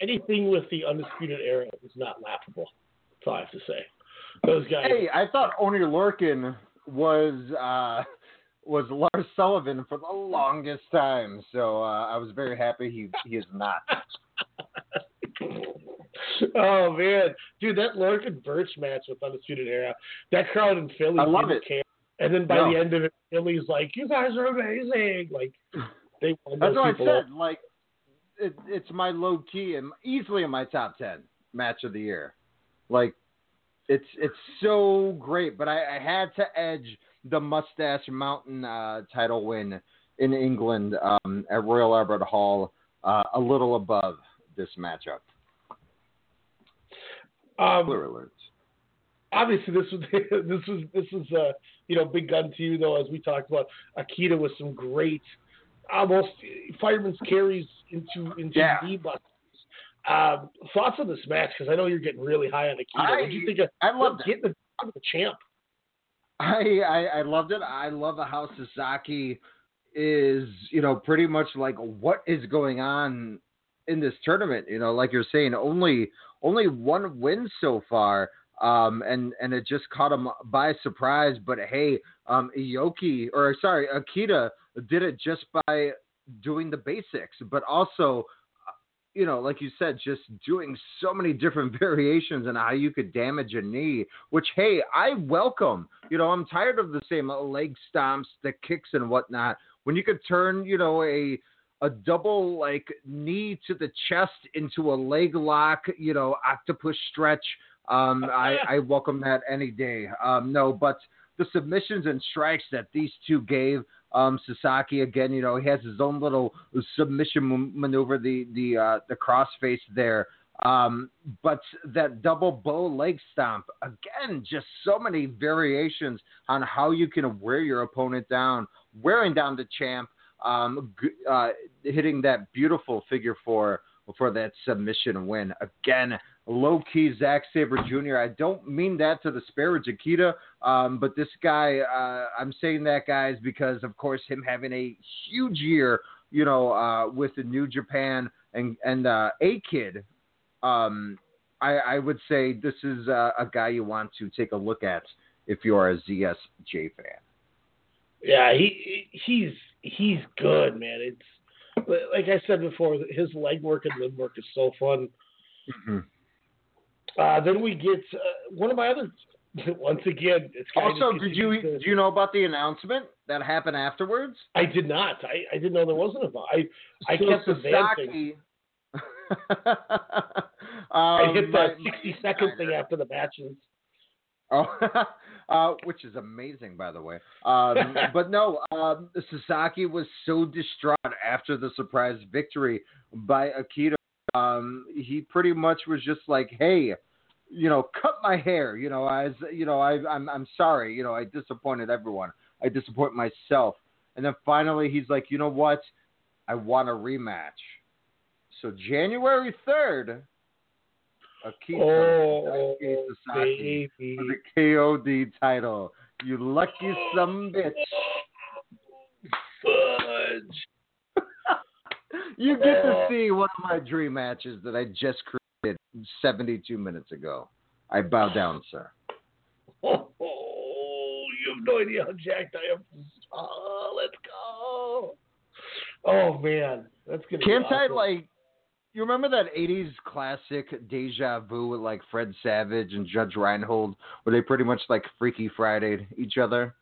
anything with the undisputed era is not laughable. That's all I have to say. Those guys. Hey, I thought Oney Lorcan was uh, was Lars Sullivan for the longest time, so uh, I was very happy he he is not. oh man, dude, that Lorcan Burch match with Undisputed Era, that crowd in Philly, I love it. care. And then by No. the end of it, Philly's like, "You guys are amazing!" Like they That's what I said. Like, it, it's my low key and easily in my top ten match of the year. Like, it's it's so great, but I, I had to edge the Mustache Mountain uh, title win in England um, at Royal Albert Hall uh, a little above this matchup. Um, Clear alert. obviously this was this was this was uh you know big gun to you though as we talked about Akita with some great almost fireman's carries into into Yeah. D busters. Um, thoughts on this match because I know you're getting really high on Akita. I- what do you think of I loved it. getting the, the champ? I, I I loved it. I love how Sasaki is, you know, pretty much like what is going on in this tournament. You know, like you're saying, only only one win so far, um, and and it just caught him by surprise. But hey, um, Ioki or sorry, Akita did it just by doing the basics, but also you know, like you said, just doing so many different variations and how you could damage a knee, which, hey, I welcome. You know, I'm tired of the same leg stomps, the kicks, and whatnot. When you could turn, you know, a a double like knee to the chest into a leg lock, you know, octopus stretch. Um, I, I welcome that any day. Um, no, but the submissions and strikes that these two gave, um, Sasaki again, you know, he has his own little submission m- maneuver, the the uh, the crossface there. Um, but that double bow leg stomp again, just so many variations on how you can wear your opponent down, wearing down the champ, um, uh, hitting that beautiful figure four for that submission win. Again, low key Zack Sabre Jr. I don't mean that to disparage Akita, um, but this guy, uh, I'm saying that, guys, because of course him having a huge year, you know, uh, with the New Japan and and uh, a kid. Um, I, I would say this is uh, a guy you want to take a look at if you are a ZSJ fan. Yeah, he he's he's good, man. It's like I said before, his leg work and limb work is so fun. Uh, then we get uh, one of my other. Once again, it's kind Also, of did you do you know about the announcement that happened afterwards? I did not. I, I didn't know there wasn't a. I I So kept advancing. Sasaki- I Um, hit my- the sixty second thing after the matches. Oh, uh, which is amazing, by the way. Um, but no, um, Sasaki was so distraught after the surprise victory by Akita. Um, he pretty much was just like, "Hey, you know, cut my hair. You know, as you know, I, I'm I'm sorry. You know, I disappointed everyone. I disappoint myself." And then finally, he's like, "You know what? I want a rematch." So January third, Akita Oh, Daisuke Sasaki baby. for the KOD title. You lucky some bitch. Fudge. You get to Oh. see one of my dream matches that I just created 72 minutes ago. I bow down, sir. Oh, you have no idea how jacked I am. Oh, let's go. Oh man, that's gonna. be Can't I like? You remember that '80s classic Deja Vu with like Fred Savage and Judge Reinhold, where they pretty much like Freaky Friday each other?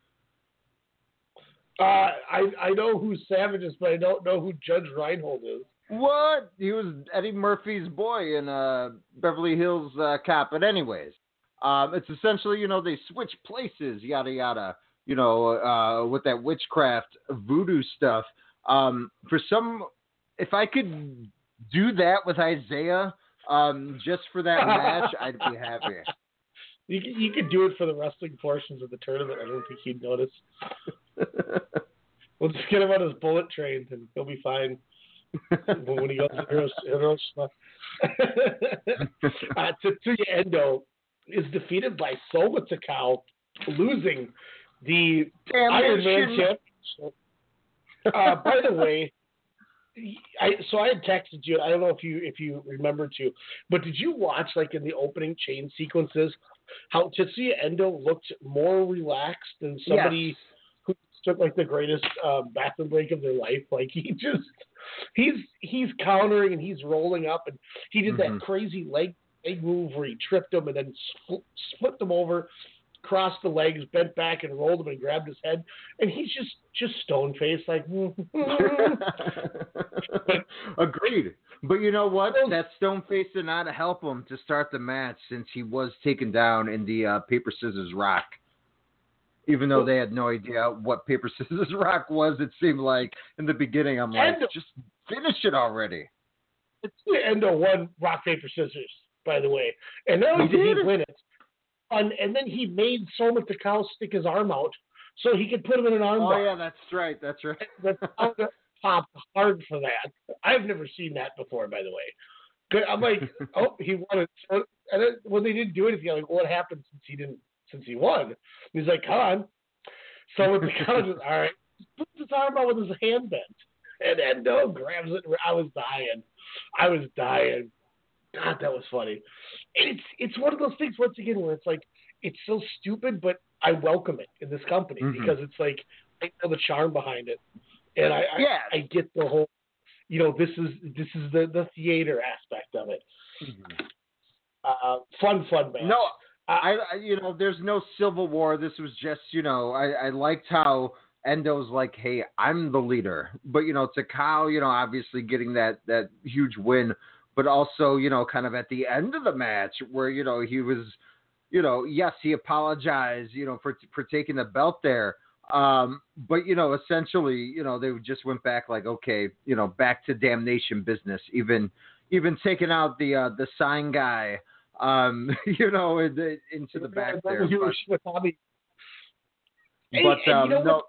Uh, I I know who Savage is, but I don't know who Judge Reinhold is. What? He was Eddie Murphy's boy in uh, Beverly Hills uh, Cop. But anyways, um, it's essentially you know they switch places, yada yada. You know, uh, with that witchcraft voodoo stuff. Um, for some, if I could do that with Isaiah, um, just for that match, I'd be happy. You could, you could do it for the wrestling portions of the tournament. I don't think he'd notice. we'll just get him on his bullet train, and he'll be fine. when he goes to Hiroshima. uh, Tetsuya Endo is defeated by Soma Takao, losing the Damn Iron Man championship. Uh, by the way, I so I had texted you. I don't know if you if you remember to, but did you watch like in the opening chain sequences how Tetsuya Endo looked more relaxed than somebody Yes. who took like the greatest uh, bathroom break of their life? Like he just he's he's countering and he's rolling up and he did Mhm. that crazy leg leg move where he tripped him and then spl- split them over, crossed the legs, bent back and rolled him and grabbed his head, and he's just just stone faced like. Agreed. But you know what? That stone face did not help him to start the match since he was taken down in the uh, paper scissors rock. Even though they had no idea what paper scissors rock was, it seemed like in the beginning. I'm like, And- just finish it already. It's the end of one rock paper scissors, by the way, and not only He did he did? win it, and, and then he made Soma Takao stick his arm out so he could put him in an arm Oh bar. yeah, that's right. That's right. That's popped hard for that. I've never seen that before, by the way. I'm like, oh, he won it. So, and then when they didn't do anything, I'm like, what happened since he didn't since he won? And he's like, come on. So with the just all right, put his arm out with his hand bent, and Endo oh, grabs it. I was dying. I was dying. God, that was funny. And it's it's one of those things once again where it's like it's so stupid, but I welcome it in this company Mhm. because it's like I know the charm behind it, and I I. I get the whole, you know, this is this is the the theater aspect of it. Uh, fun, fun match. No, I, I, you know, there's no civil war. This was just, you know, I, I liked how Endo's like, hey, I'm the leader, but you know, Takao, you know, obviously getting that that huge win, but also, you know, kind of at the end of the match where you know he was, you know, yes, he apologized, you know, for for taking the belt there. Um, but you know, essentially, you know, they just went back like, okay, you know, back to damnation business. Even even taking out the uh, the sign guy, um, you know, in the, into the back there. But, was with Tommy. And, but um, you know no?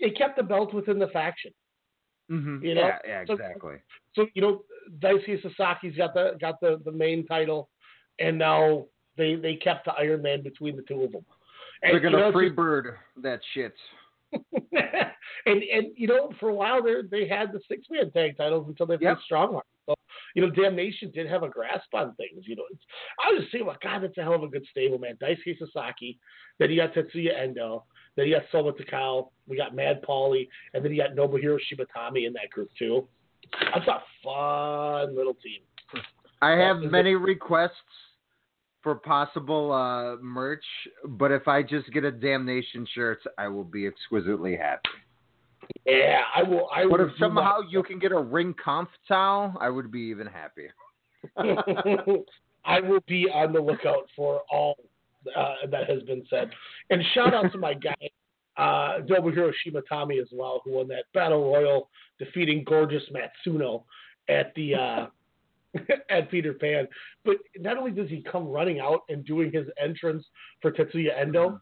They kept the belt within the faction. Mhm, you know, yeah, yeah, exactly. So you know, Daisuke Sasaki's got the got the, the main title, and now they they kept the Iron Man between the two of them. And, They're gonna you know, free bird that shit. and and you know, for a while there they had the six man tag titles until they Yep. put Strongheart. So you know, Damnation did have a grasp on things. You know, it's, I was just saying, like, God, that's a hell of a good stable, man. Daisuke Sasaki, then you got Tetsuya Endo, then you got Soma Takao, we got Mad Paulie, and then you got Nobuhiro Shimatani in that group too. That's a fun little team. I have many requests for possible uh, merch, but if I just get a damnation shirt, I will be exquisitely happy. Yeah, I will. I But will if somehow you can get a ring conf towel, I would be even happier. I will be on the lookout for all uh, that has been said. And shout out to my guy, uh, Nobuhiro Shimatani as well, who won that battle royal, defeating gorgeous Matsuno at the uh, at Peter Pan. But not only does he come running out and doing his entrance for Tetsuya Endo,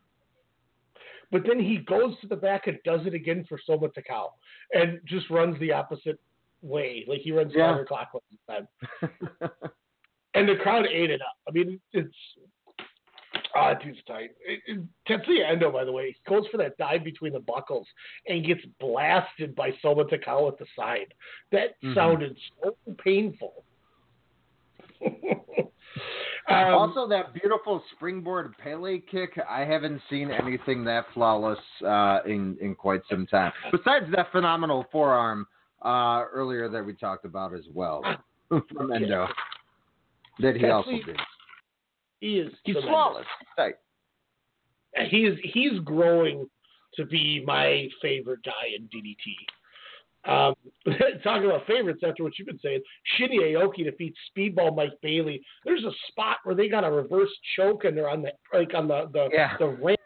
but then he goes to the back and does it again for Soma Takao and just runs the opposite way. Like he runs Yeah. counterclockwise this time. and the crowd ate it up. I mean, it's Ah, dude's tight. It, it, Tetsuya Endo, by the way, goes for that dive between the buckles and gets blasted by Soma Takao at the side. That Mhm. sounded so painful. Um, also, that beautiful springboard Pele kick. I haven't seen anything that flawless uh, in in quite some time. Besides that phenomenal forearm uh, earlier that we talked about as well from Endo, that he also did. He is He's tremendous. flawless. Tight. Uh, He is he's growing to be my favorite guy in DDT. Um, talking about favorites after what you've been saying, Shinya Aoki defeats Speedball Mike Bailey. There's a spot where they got a reverse choke and they're on the like on the the, Yeah. the ramp.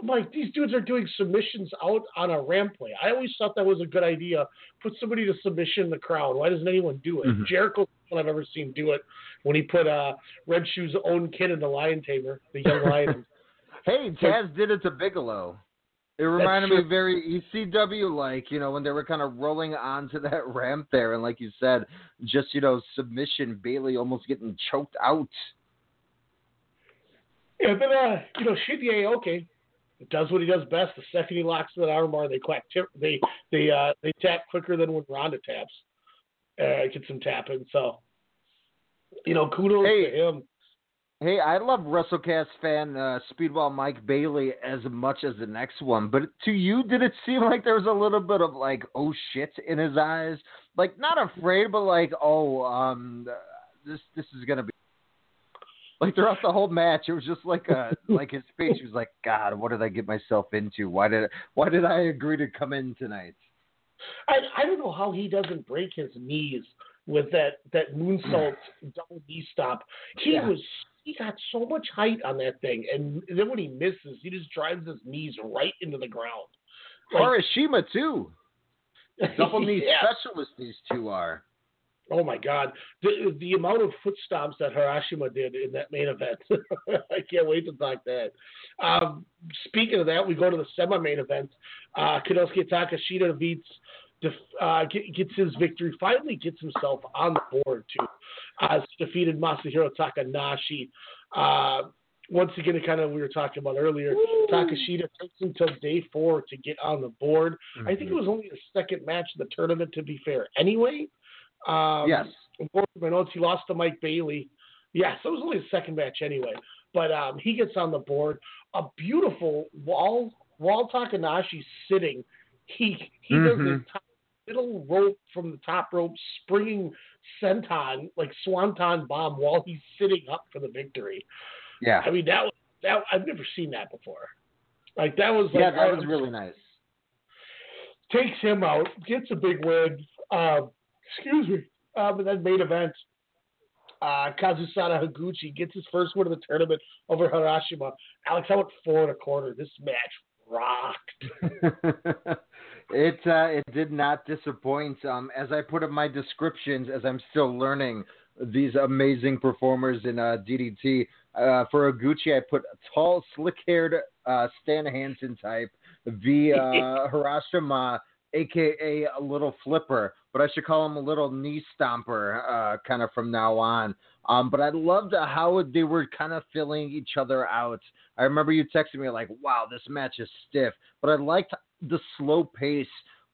I'm like, these dudes are doing submissions out on a ramp play. I always thought that was a good idea. Put somebody to submission in the crowd. Why doesn't anyone do it? Mhm. Jericho's the one I've ever seen do it when he put uh, Red Shoe's own kid in the lion tamer, the young lion. Hey, Taz did it to Bigelow. It reminded me very ECW like, you know, when they were kind of rolling onto that ramp there, and like you said, just you know, submission, Bailey almost getting choked out. Yeah, but uh, you know, Shinya okay, does what he does best. The second he locks that armbar, they quack tip, they they uh they tap quicker than when Ronda taps. Uh, gets him tapping. So, you know, kudos Hey. to him. Hey, I love WrestleCast fan uh, Speedball Mike Bailey as much as the next one, but to you, did it seem like there was a little bit of like, oh shit, in his eyes? Like not afraid, but like, oh, um, this this is gonna be. Like throughout the whole match, it was just like a like his face. Was like, God, what did I get myself into? Why did why did I agree to come in tonight? I I don't know how he doesn't break his knees with that that moonsault double knee stop. He Yeah. was he got so much height on that thing, and then when he misses, he just drives his knees right into the ground. Like- Harashima too. Double knee Yeah. specialists these two are. Oh my God, the the amount of foot stomps that Harashima did in that main event, I can't wait to talk that. Um, speaking of that, we go to the semi-main event. Uh, Konosuke Takeshita beats, def, uh, get- gets his victory. Finally, gets himself on the board too. Uh, defeated Masahiro Takanashi. Uh, once again, kind of we were talking about earlier, Takeshita takes until day four to get on the board. I think it was only the second match of the tournament, to be fair. Anyway, um, Yes. My notes, he lost to Mike Bailey. Yes, it was only the second match anyway. But um, he gets on the board. A beautiful wall. Wall Takanashi sitting. He he does Mhm. this top, little rope from the top rope, springing senton like swanton bomb while he's sitting up for the victory. Yeah. I mean that was that I've never seen that before. Like that was like yeah, that was really nice. takes him out, gets a big win. Um, excuse me. Um, and then main event. Uh, Kazusada Higuchi gets his first win of the tournament over Harashima. Alex, I went four and a quarter. This match rocked. it uh, it did not disappoint. Um, as I put up my descriptions, as I'm still learning these amazing performers in uh, DDT. Uh, for Oguchi, I put a tall, slick-haired uh, Stan Hansen type, the uh, Harashima, aka a little flipper, but I should call him a little knee stomper, uh, kind of from now on. Um, but I loved how they were kind of filling each other out. I remember you texting me like, "Wow, this match is stiff," but I liked the slow pace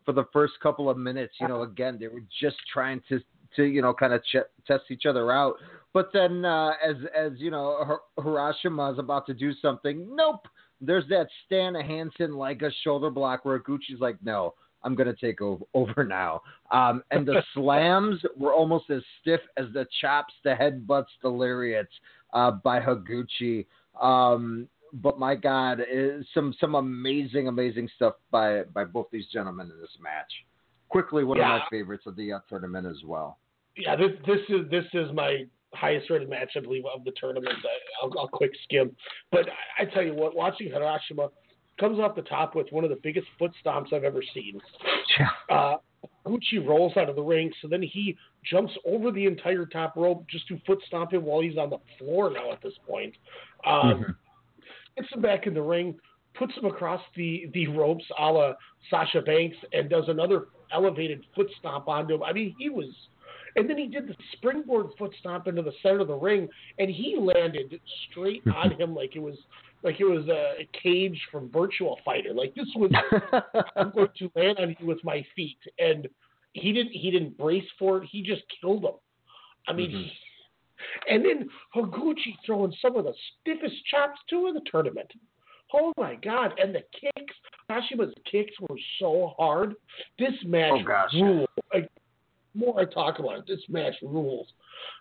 for the first couple of minutes. You know, again, they were just trying to to you know kind of ch- test each other out. But then, uh, as as you know, Harashima is about to do something. Nope. There's that Stan Hansen like a shoulder block where Gucci's like, no, I'm gonna take over, over now. Um, and the slams were almost as stiff as the chops, the headbutts, the lariats uh, by Higuchi. Um, but my God, some some amazing, amazing stuff by by both these gentlemen in this match. Quickly, one Yeah. of my favorites of the uh, tournament as well. Yeah, this this is this is my highest rated match, I believe, of the tournament. I, I'll, I'll quick skim, but I, I tell you what, watching Harashima comes off the top with one of the biggest foot stomps I've ever seen. Uh, Gucci rolls out of the ring, so then he jumps over the entire top rope just to foot stomp him while he's on the floor now at this point. Um, Gets him back in the ring, puts him across the, the ropes a la Sasha Banks, and does another elevated foot stomp onto him. I mean, he was. And then he did the springboard foot stomp into the center of the ring, and he landed straight on him like it was like it was a cage from Virtua Fighter. Like this was, I'm going to land on you with my feet, and he didn't he didn't brace for it. He just killed him. I mean, Mm-hmm. he, and then Higuchi throwing some of the stiffest chops too in the tournament. Oh my God! And the kicks, Hashima's kicks were so hard. This match Oh, gosh. ruled. Like, more I talk about it, this match rules.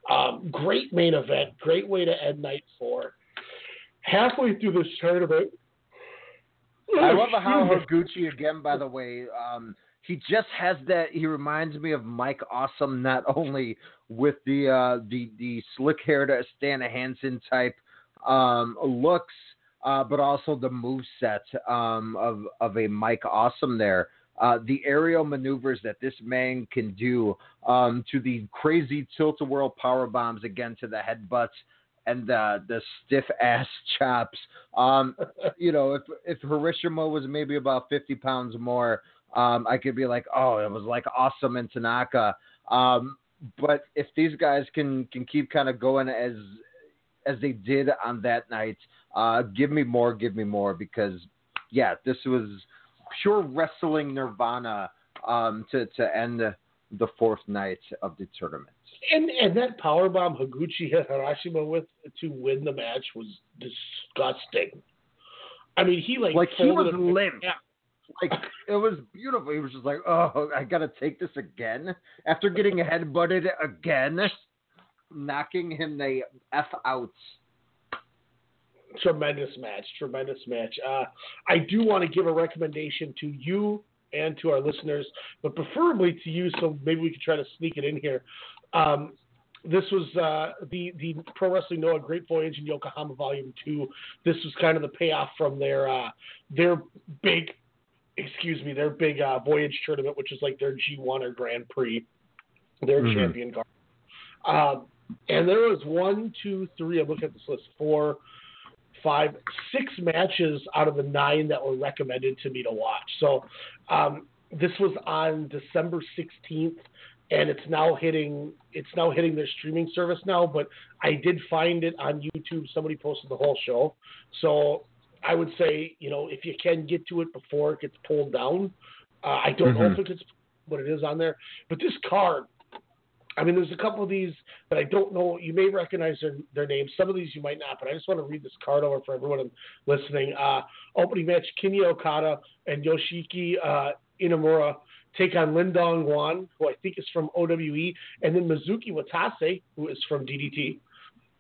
Um, great main event, great way to end night four. Halfway through this tournament, I love how. Higuchi again. By the way, um, he just has that. He reminds me of Mike Awesome, not only with the uh, the the slick haired Stan Hansen type um, looks, uh, but also the move set um, of of a Mike Awesome there. Uh, the aerial maneuvers that this man can do um, to the crazy tilt a whirl power bombs again to the headbutts and the the stiff ass chops. Um, you know, if if Harashima was maybe about fifty pounds more, um, I could be like, oh, it was like awesome in Tanaka. Um, but if these guys can can keep kind of going as as they did on that night, uh, give me more, give me more, because yeah, this was pure wrestling nirvana um, to to end the, the fourth night of the tournament. And and that power bomb Higuchi hit Harashima with to win the match was disgusting. I mean, he like Like, he was limp. Yeah. like it was beautiful. He was just like, "Oh, I gotta take this again." After getting headbutted again, knocking him the f out. Tremendous match, tremendous match. Uh, I do want to give a recommendation to you and to our listeners, but preferably to you, so maybe we could try to sneak it in here. Um, this was uh, the the Pro Wrestling Noah Great Voyage in Yokohama Volume Two. This was kind of the payoff from their uh, their big, excuse me, their big uh, Voyage tournament, which is like their G1 or Grand Prix, their Mhm. champion card. Um, and there was one, two, three. I'm looking at this list. Four, five, six matches out of the nine that were recommended to me to watch. So um, this was on December 16th, and it's now hitting. It's now hitting their streaming service now. But I did find it on YouTube. Somebody posted the whole show. So I would say, you know, if you can get to it before it gets pulled down. Uh, I don't know Mhm. if it's what it is on there, but this card I mean, there's a couple of these that I don't know. You may recognize their, their names. Some of these you might not, but I just want to read this card over for everyone listening. Uh, opening match: Kinya Okada and Yoshiki uh, Inamura take on Lindong Wan, who I think is from OWE, and then Mizuki Watase, who is from DDT.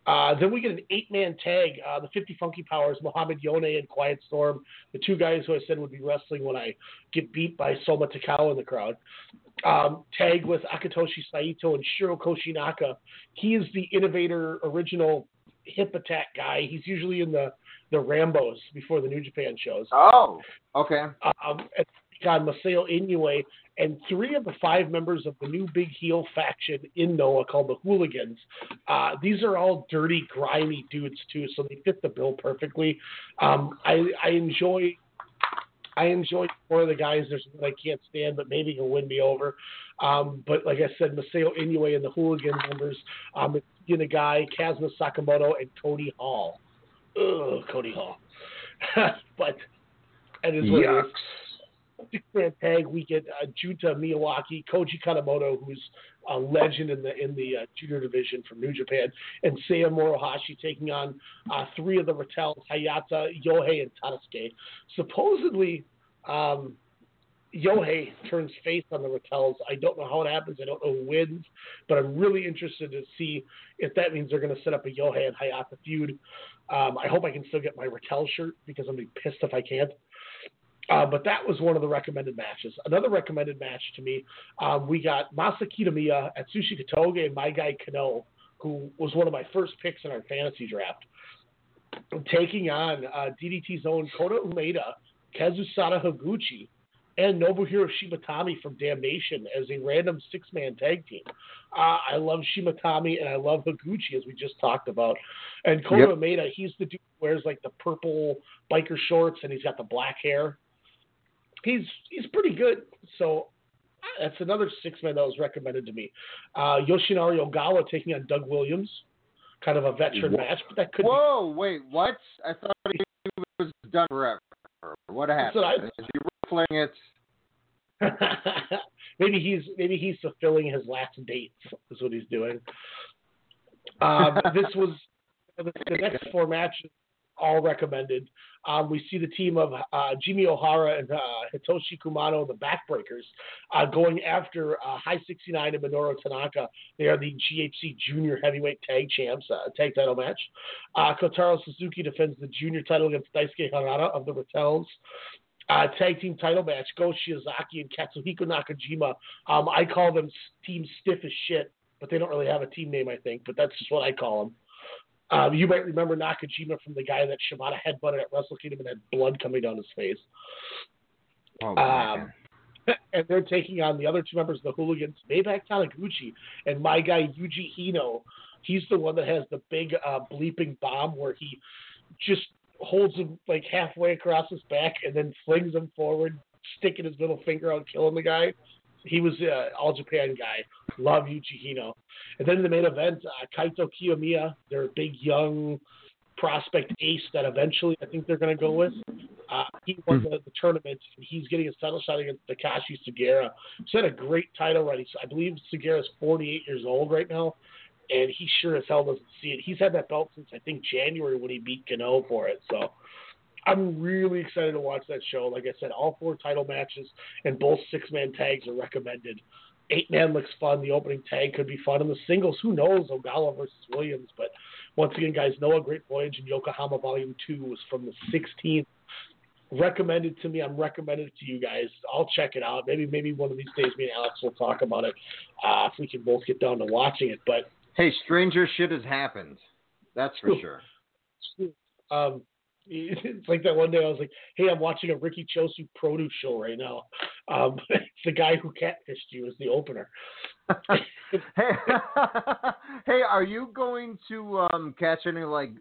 Uh, then we get an eight-man tag. Uh, the 50 Funky Powers, Mohammed Yone and Quiet Storm, the two guys who I said would be wrestling when I get beat by Soma Takao in the crowd. Um, tag with Akitoshi Saito and Shiro Koshinaka. He is the innovator, original hip attack guy. He's usually in the the Rambos before the New Japan shows. Oh, okay. Um, Masao Inoue and three of the five members of the new big heel faction in Noah called the Hooligans. Uh, these are all dirty, grimy dudes too, so they fit the bill perfectly. Um, I, I enjoy. I enjoy four of the guys. There's one I can't stand, but maybe he'll win me over. Um, but like I said, Masao Inoue and the Hooligan members, um, it's guy, Kazma Sakamoto, and Cody Hall. Ugh, Cody Hall. but it is what it is six man tag, we get uh, Junta Miyawaki, Koji Kanemoto, who's a legend in the in the uh, junior division from New Japan, and Seiya Morohashi taking on uh, three of the Rattels, Hayata, Yohei, and Tadasuke. Supposedly, um, Yohei turns face on the Rattels. I don't know how it happens. I don't know who wins, but I'm really interested to see if that means they're going to set up a Yohei and Hayata feud. Um, I hope I can still get my Rattel shirt because I'm gonna be pissed if I can't. Uh, but that was one of the recommended matches. Another recommended match to me, um, we got Masa Kitamiya Atsushi Kotoge and my guy Kano, who was one of my first picks in our fantasy draft, taking on uh, DDT's own Kota Umeda, Kazusada Higuchi, and Nobuhiro Shimatani from Damnation as a random six-man tag team. Uh, I love Shimatani and I love Higuchi as we just talked about. And Kota Yep. Umeda, he's the dude who wears like the purple biker shorts and he's got the black hair he's he's pretty good. So That's another six man that was recommended to me. Uh, Yoshinari Ogawa taking on Doug Williams, kind of a veteran Wha- match, but that could Whoa, wait, what? I thought he was done forever. What happened? what I- Is he ruffling it? maybe he's maybe he's fulfilling his last dates. Is what he's doing. Um, this was the, the next four matches all recommended. Um, we see the team of uh, Jimmy Ohara and uh, Hitoshi Kumano, the Backbreakers, uh, going after uh, Hi69 and Minoru Tanaka. They are the GHC Junior Heavyweight Tag Champs, uh, tag title match. Uh, Kotaro Suzuki defends the junior title against Daisuke Harada of the Rattels. Uh, tag team title match, Go Shiozaki and Katsuhiko Nakajima. Um, I call them Team Stiff as Shit, but they don't really have a team name, I think, but that's just what I call them. Um, you might remember Nakajima from the guy that Shibata headbutted at Wrestle Kingdom and had blood coming down his face. Oh, Um, and they're taking on the other two members of the Hooligans, Maybach Taniguchi and my guy Yuji Hino. He's the one that has the big uh, bleeping bomb where he just holds him like halfway across his back and then flings him forward, sticking his middle finger out, killing the guy. He was uh, all Japan guy. Love Yuji Hino. And then the main event, uh, Kaito Kiyomiya, their big young prospect ace that eventually I think they're going to go with. Uh, he won the, the tournament. And he's getting a title shot against Takashi Sugiura. He's had a great title run. He's, I believe Sugiura's 48 years old right now, and he sure as hell doesn't see it. He's had that belt since I think January when he beat Gano for it. So I'm really excited to watch that show. Like I said, all four title matches and both six man tags are recommended. Eight man looks fun. The opening tag could be fun. And the singles, who knows? Ogawa versus Williams. But once again, guys, Noah Great Voyage in Yokohama Volume 2 was from the 16th. Recommended to me. I'm recommending it to you guys. I'll check it out. Maybe maybe one of these days me and Alex will talk about it uh, if we can both get down to watching it. But Hey, stranger shit has happened. That's for sure. um, it's like that one day I was like, "Hey, I'm watching a Riki Choshu produce show right now." Um, it's the guy who catfished you is the opener. hey, hey, are you going to um, catch any like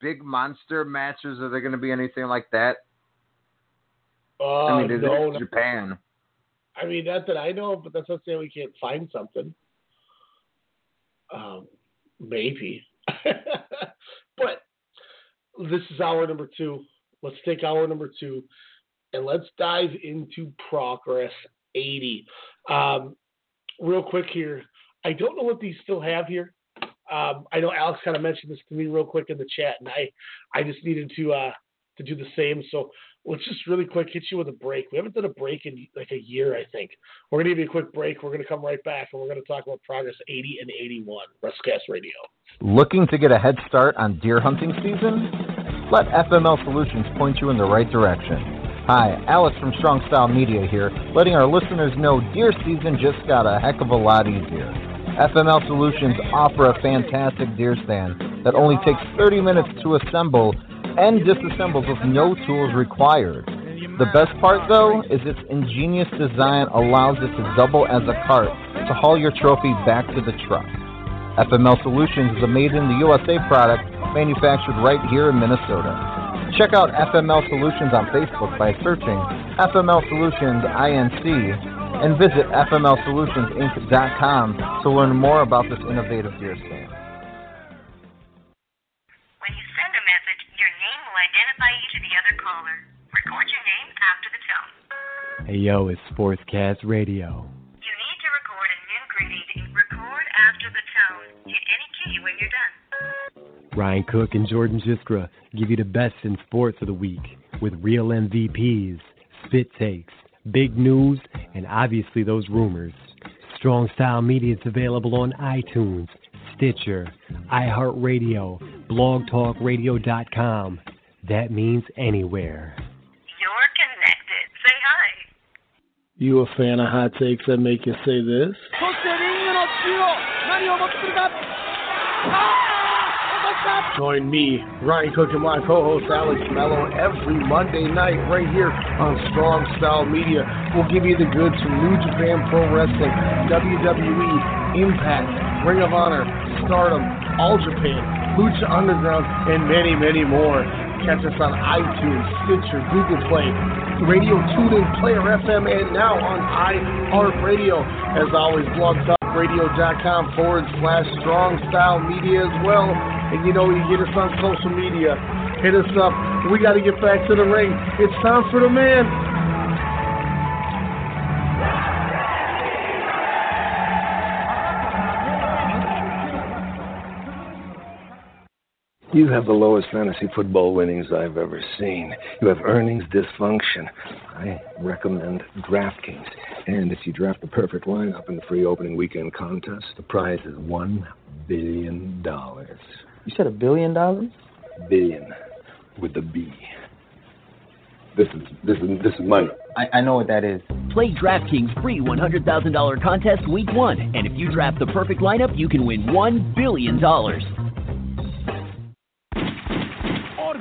big monster matches? Are there going to be anything like that? Uh, I mean, it no, is. Japan. I mean, not that I know but that's not saying we can't find something. Um, maybe. but this is hour number two. Let's take hour number two and let's dive into Progress 80. Um, real quick here, I don't know what these still have here. Um, I know Alex kind of mentioned this to me real quick in the chat, and I, I just needed to uh, to do the same. So let's just really quick hit you with a break. We haven't done a break in like a year, I think. We're gonna give you a quick break. We're gonna come right back, and we're gonna talk about Progress 80 and 81, Wrestlecast Radio. Looking to get a head start on deer hunting season? Let FML Solutions point you in the right direction. Hi, Alex from Strong Style Media here, letting our listeners know deer season just got a heck of a lot easier. FML Solutions offer a fantastic deer stand that only takes 30 minutes to assemble and disassembles with no tools required. The best part, though, is its ingenious design allows it to double as a cart to haul your trophy back to the truck. FML Solutions is a made in the USA product manufactured right here in Minnesota. Check out FML Solutions on Facebook by searching FML Solutions INC and visit FMLSolutionsInc.com to learn more about this innovative deer stand. Identify you to the other caller. Record your name after the tone. Hey yo, it's Sportscast Radio. You need to record a new greeting. Record after the tone. Hit any key when you're done. Ryan Cook and Jordan Jiskra give you the best in sports of the week with real MVPs, spit takes, big news, and obviously those rumors. Strong Style Media is available on iTunes, Stitcher, iHeartRadio, blogtalkradio.com. That means anywhere. You're connected. Say hi. You a fan of hot takes that make you say this? Join me, Ryan Cook, and my co-host Alex Mello every Monday night right here on Strong Style Media. We'll give you the goods from New Japan Pro Wrestling, WWE, Impact, Ring of Honor, Stardom, All Japan, Lucha Underground, and many, many more. Catch us on iTunes, Stitcher, Google Play, Radio TuneIn, Player FM, and now on iHeartRadio. As always, blogtalkradio.com forward slash strong style media as well. And you know, you get us on social media. Hit us up. We got to get back to the ring. It's time for the man. You have the lowest fantasy football winnings I've ever seen. You have earnings dysfunction. I recommend DraftKings. And if you draft the perfect lineup in the free opening weekend contest, the prize is $1 billion. You said a billion dollars? Billion with a B. This is this is this is money. I, I know what that is. Play DraftKings free $100,000 contest week one. And if you draft the perfect lineup, you can win $1 billion.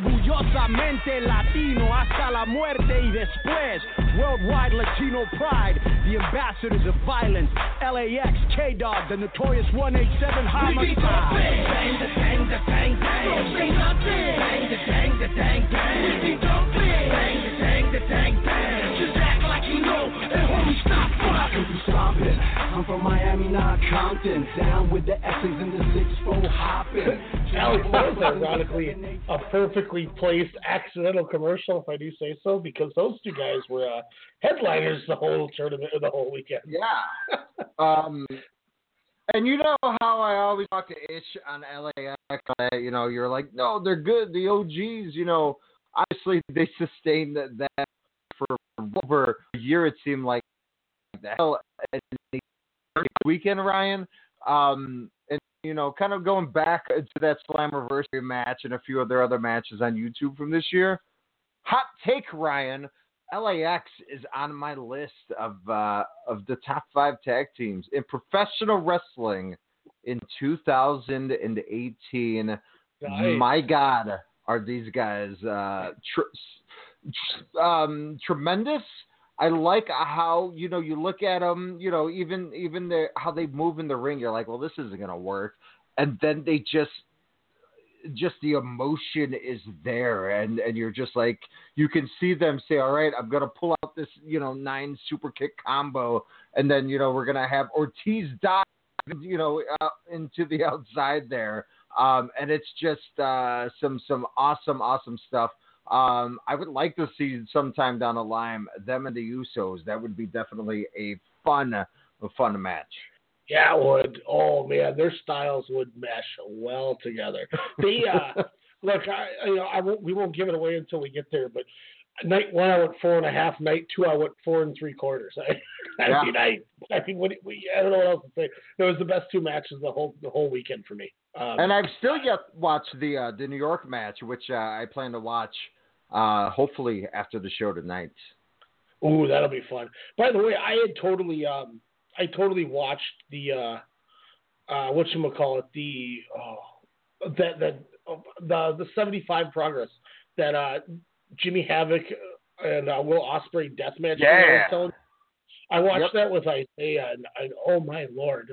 Orgullosamente latino hasta la muerte y después. Worldwide Latino pride, the ambassadors of violence. LAX, K Dog, the notorious 187 homicide. Bang the bang the bang bang. Don't say nothing. Bang the bang the bang bang. We be dumping. Bang the bang the bang bang. Just act like you know. And homie, stop fucking. you stop it. I'm from Miami, not Compton. Down with the Essex and the six four hopping. Alex, that was ironically a perfectly placed accidental commercial, if I do say so, because those two guys were uh, headliners the whole tournament or the whole weekend. Yeah. um, and you know how I always talk to Itch on LAX. You know, you're like, no, they're good. The OGs, you know, obviously they sustained that, that for over a year. It seemed like the hell weekend, Ryan. Um, and you know, kind of going back to that Slammiversary match and a few of their other matches on YouTube from this year. Hot take, Ryan. LAX is on my list of uh, of the top five tag teams in professional wrestling in 2018. Nice. My God, are these guys uh, tr- tr- um, tremendous? I like how you know you look at them. You know, even even the, how they move in the ring. You're like, well, this isn't gonna work, and then they just just the emotion is there and and you're just like you can see them say all right i'm gonna pull out this you know nine super kick combo and then you know we're gonna have ortiz dive you know into the outside there um and it's just uh some some awesome awesome stuff um i would like to see sometime down the line them and the usos that would be definitely a fun a fun match Yeah, it would. Oh man, their styles would mesh well together. They uh, look, I you know I won't, we won't give it away until we get there, but night one I went four and a half. Night two I went four and three quarters. I, I Yeah. mean, I I mean, what, we, I don't know what else to say. It was the best two matches the whole the whole weekend for me. Um, and I've still yet watched the uh, the New York match, which uh, I plan to watch uh, hopefully after the show tonight. Ooh, that'll be fun. By the way, I had totally um I totally watched the uh uh what call it the oh that that the the 75 progress that uh Jimmy Havoc and uh, Will Ospreay death match. I Yeah. telling- I watched Yep. that with Isaiah and, and oh my lord,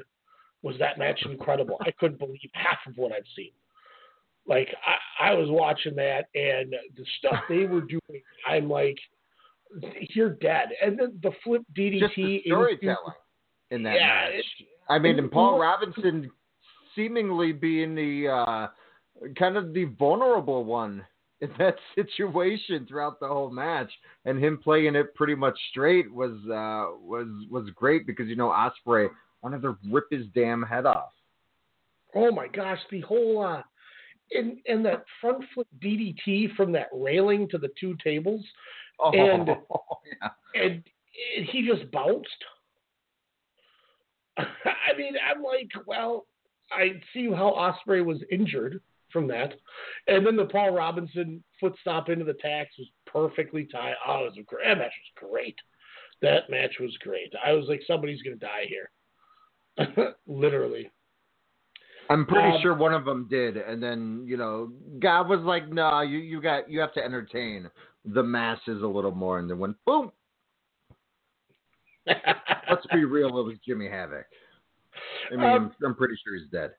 was that match incredible. I couldn't believe half of what I've seen. Like I, I was watching that and the stuff they were doing, I'm like, you're dead. And then the flip DDT Just the storytelling in that Yeah, match. I mean, and Paul Robinson seemingly being the uh, kind of the vulnerable one in that situation throughout the whole match, and him playing it pretty much straight was uh, was was great because you know Ospreay wanted to rip his damn head off. Oh my gosh, the whole uh and and that front flip DDT from that railing to the two tables, Oh, and yeah. and, and he just bounced. I mean, I'm like, well, I see how Ospreay was injured from that, and then the Paul Robinson foot stop into the tax was perfectly timed. Oh, it was a great that match was great. That match was great. I was like, somebody's gonna die here, literally. I'm pretty Um, sure one of them did, and then you know, God was like, "No, you you got you have to entertain the masses a little more," and then went boom. Let's be real, it was Jimmy Havoc. I mean, Um, I'm, I'm pretty sure he's dead.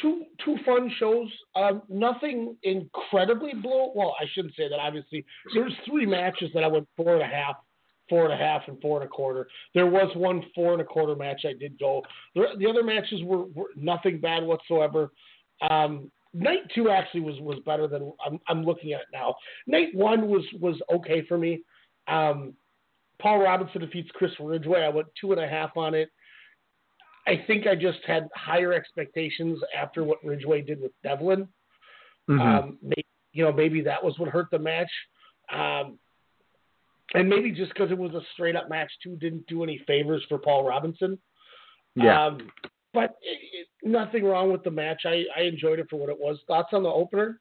two two fun shows. Um, nothing incredibly blow. Well, I shouldn't say that. Obviously, there's three matches that I went four and a half, four and a half, and four and a quarter. There was one four and a quarter match I did go. The, the other matches were, were nothing bad whatsoever. Um, night two actually was was better than I'm, I'm looking at it now. Night one was was okay for me. Um, Paul Robinson defeats Chris Ridgeway. I went two and a half on it. I think I just had higher expectations after what Ridgeway did with Devlin. Mhm. Um, maybe, you know, maybe that was what hurt the match. Um, and maybe just because it was a straight up match too, didn't do any favors for Paul Robinson. Yeah. Um, but it, it, nothing wrong with the match. I, I enjoyed it for what it was. Thoughts on the opener?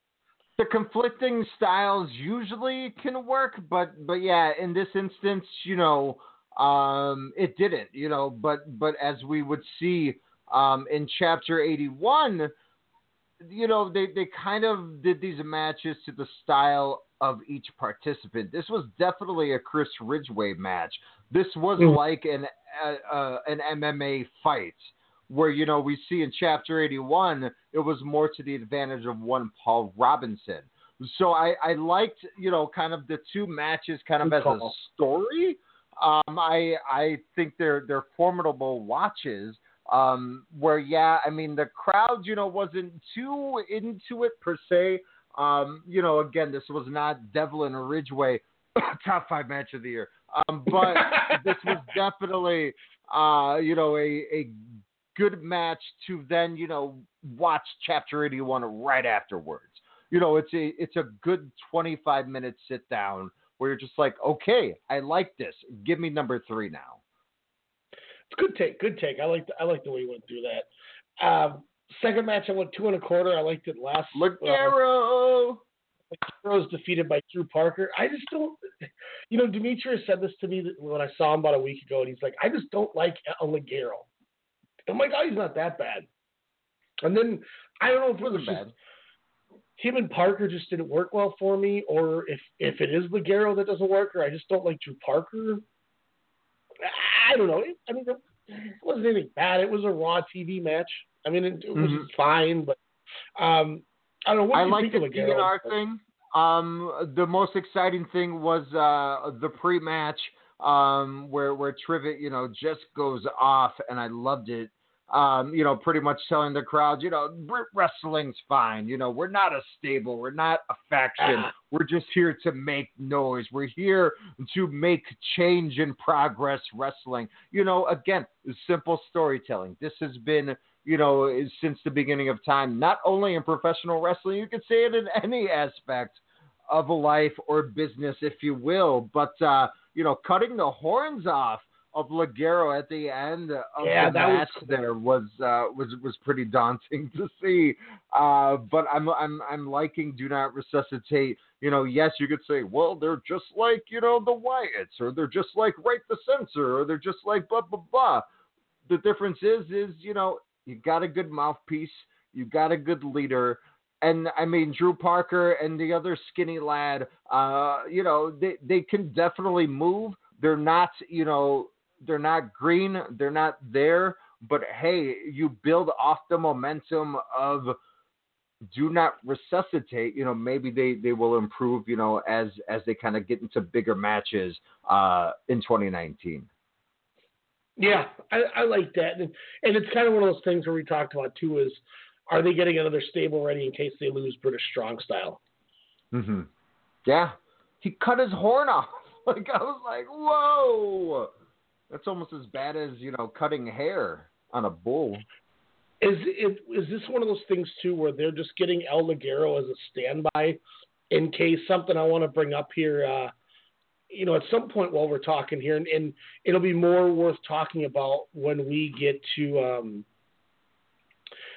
the conflicting styles usually can work, but but yeah, in this instance, you know, um, it didn't, you know, but but as we would see um, in chapter eighty one, you know, they they kind of did these matches to the style of each participant. This was definitely a Chris Ridgeway match. This was Mhm. like an uh, uh, an MMA fight where you know we see in chapter 81 it was more to the advantage of one Paul Robinson. So I, I liked you know kind of the two matches kind of Good as a story. Um, I I think they're they're formidable watches. Um, where yeah, I mean the crowd you know wasn't too into it per se. Um, you know again this was not Devlin or Ridgeway top five match of the year. Um, but this was definitely uh, you know a a good match to then you know watch chapter 81 right afterwards you know it's a it's a good 25 minute sit down where you're just like okay i like this give me number three now good take. Good take. I like the, I like the way you went through that. Um, second match, I went two and a quarter. I liked it last. less. Ligero. was defeated by Drew Parker. I just don't. You know, Demetrius said this to me when I saw him about a week ago, and he's like, "I just don't like El Ligero." I'm like, "Oh, he's not that bad." And then I don't know if it was just bad. him and Parker just didn't work well for me, or if if it is Ligero that doesn't work, or I just don't like Drew Parker. I don't know. I mean, it wasn't anything bad. It was a Raw TV match. I mean, it, it was Mhm. fine, but um, I don't know. What I like the? DNR thing. Um, the most exciting thing was uh, the pre-match um, where where Trivet, you know, just goes off, and I loved it. Um, you know, pretty much telling the crowd, you know, wrestling's fine. You know, we're not a stable, we're not a faction. Ah. We're just here to make noise. We're here to make change and progress wrestling. You know, again, simple storytelling. This has been, you know, since the beginning of time, not only in professional wrestling, you could say it in any aspect of a life or business, if you will. But, uh, you know, cutting the horns off of Ligero at the end of Yeah, the that was match cool. there was uh, was was pretty daunting to see. Uh, but I'm I'm I'm liking Do Not Resuscitate. You know, yes, you could say, well, they're just like you know the Wyatts, or they're just like Right the Censor, or they're just like blah blah blah. The difference is, is you know, you got a good mouthpiece, you got a good leader. And I mean, Drew Parker and the other skinny lad, uh, you know, they, they can definitely move. They're not, you know, they're not green, they're not there, but hey, you build off the momentum of do not resuscitate, you know, maybe they, they will improve, you know, as as they kind of get into bigger matches uh in 2019. Yeah, I, I like that, and, and it's kind of one of those things where we talked about too. Is are they getting another stable ready in case they lose British Strong Style? Mm-hmm. Yeah, he cut his horn off. Like I was like, whoa, that's almost as bad as you know cutting hair on a bull. Is it is this one of those things too where they're just getting El Ligero as a standby in case something I want to bring up here? Uh, you know, at some point while we're talking here, and, and it'll be more worth talking about when we get to um,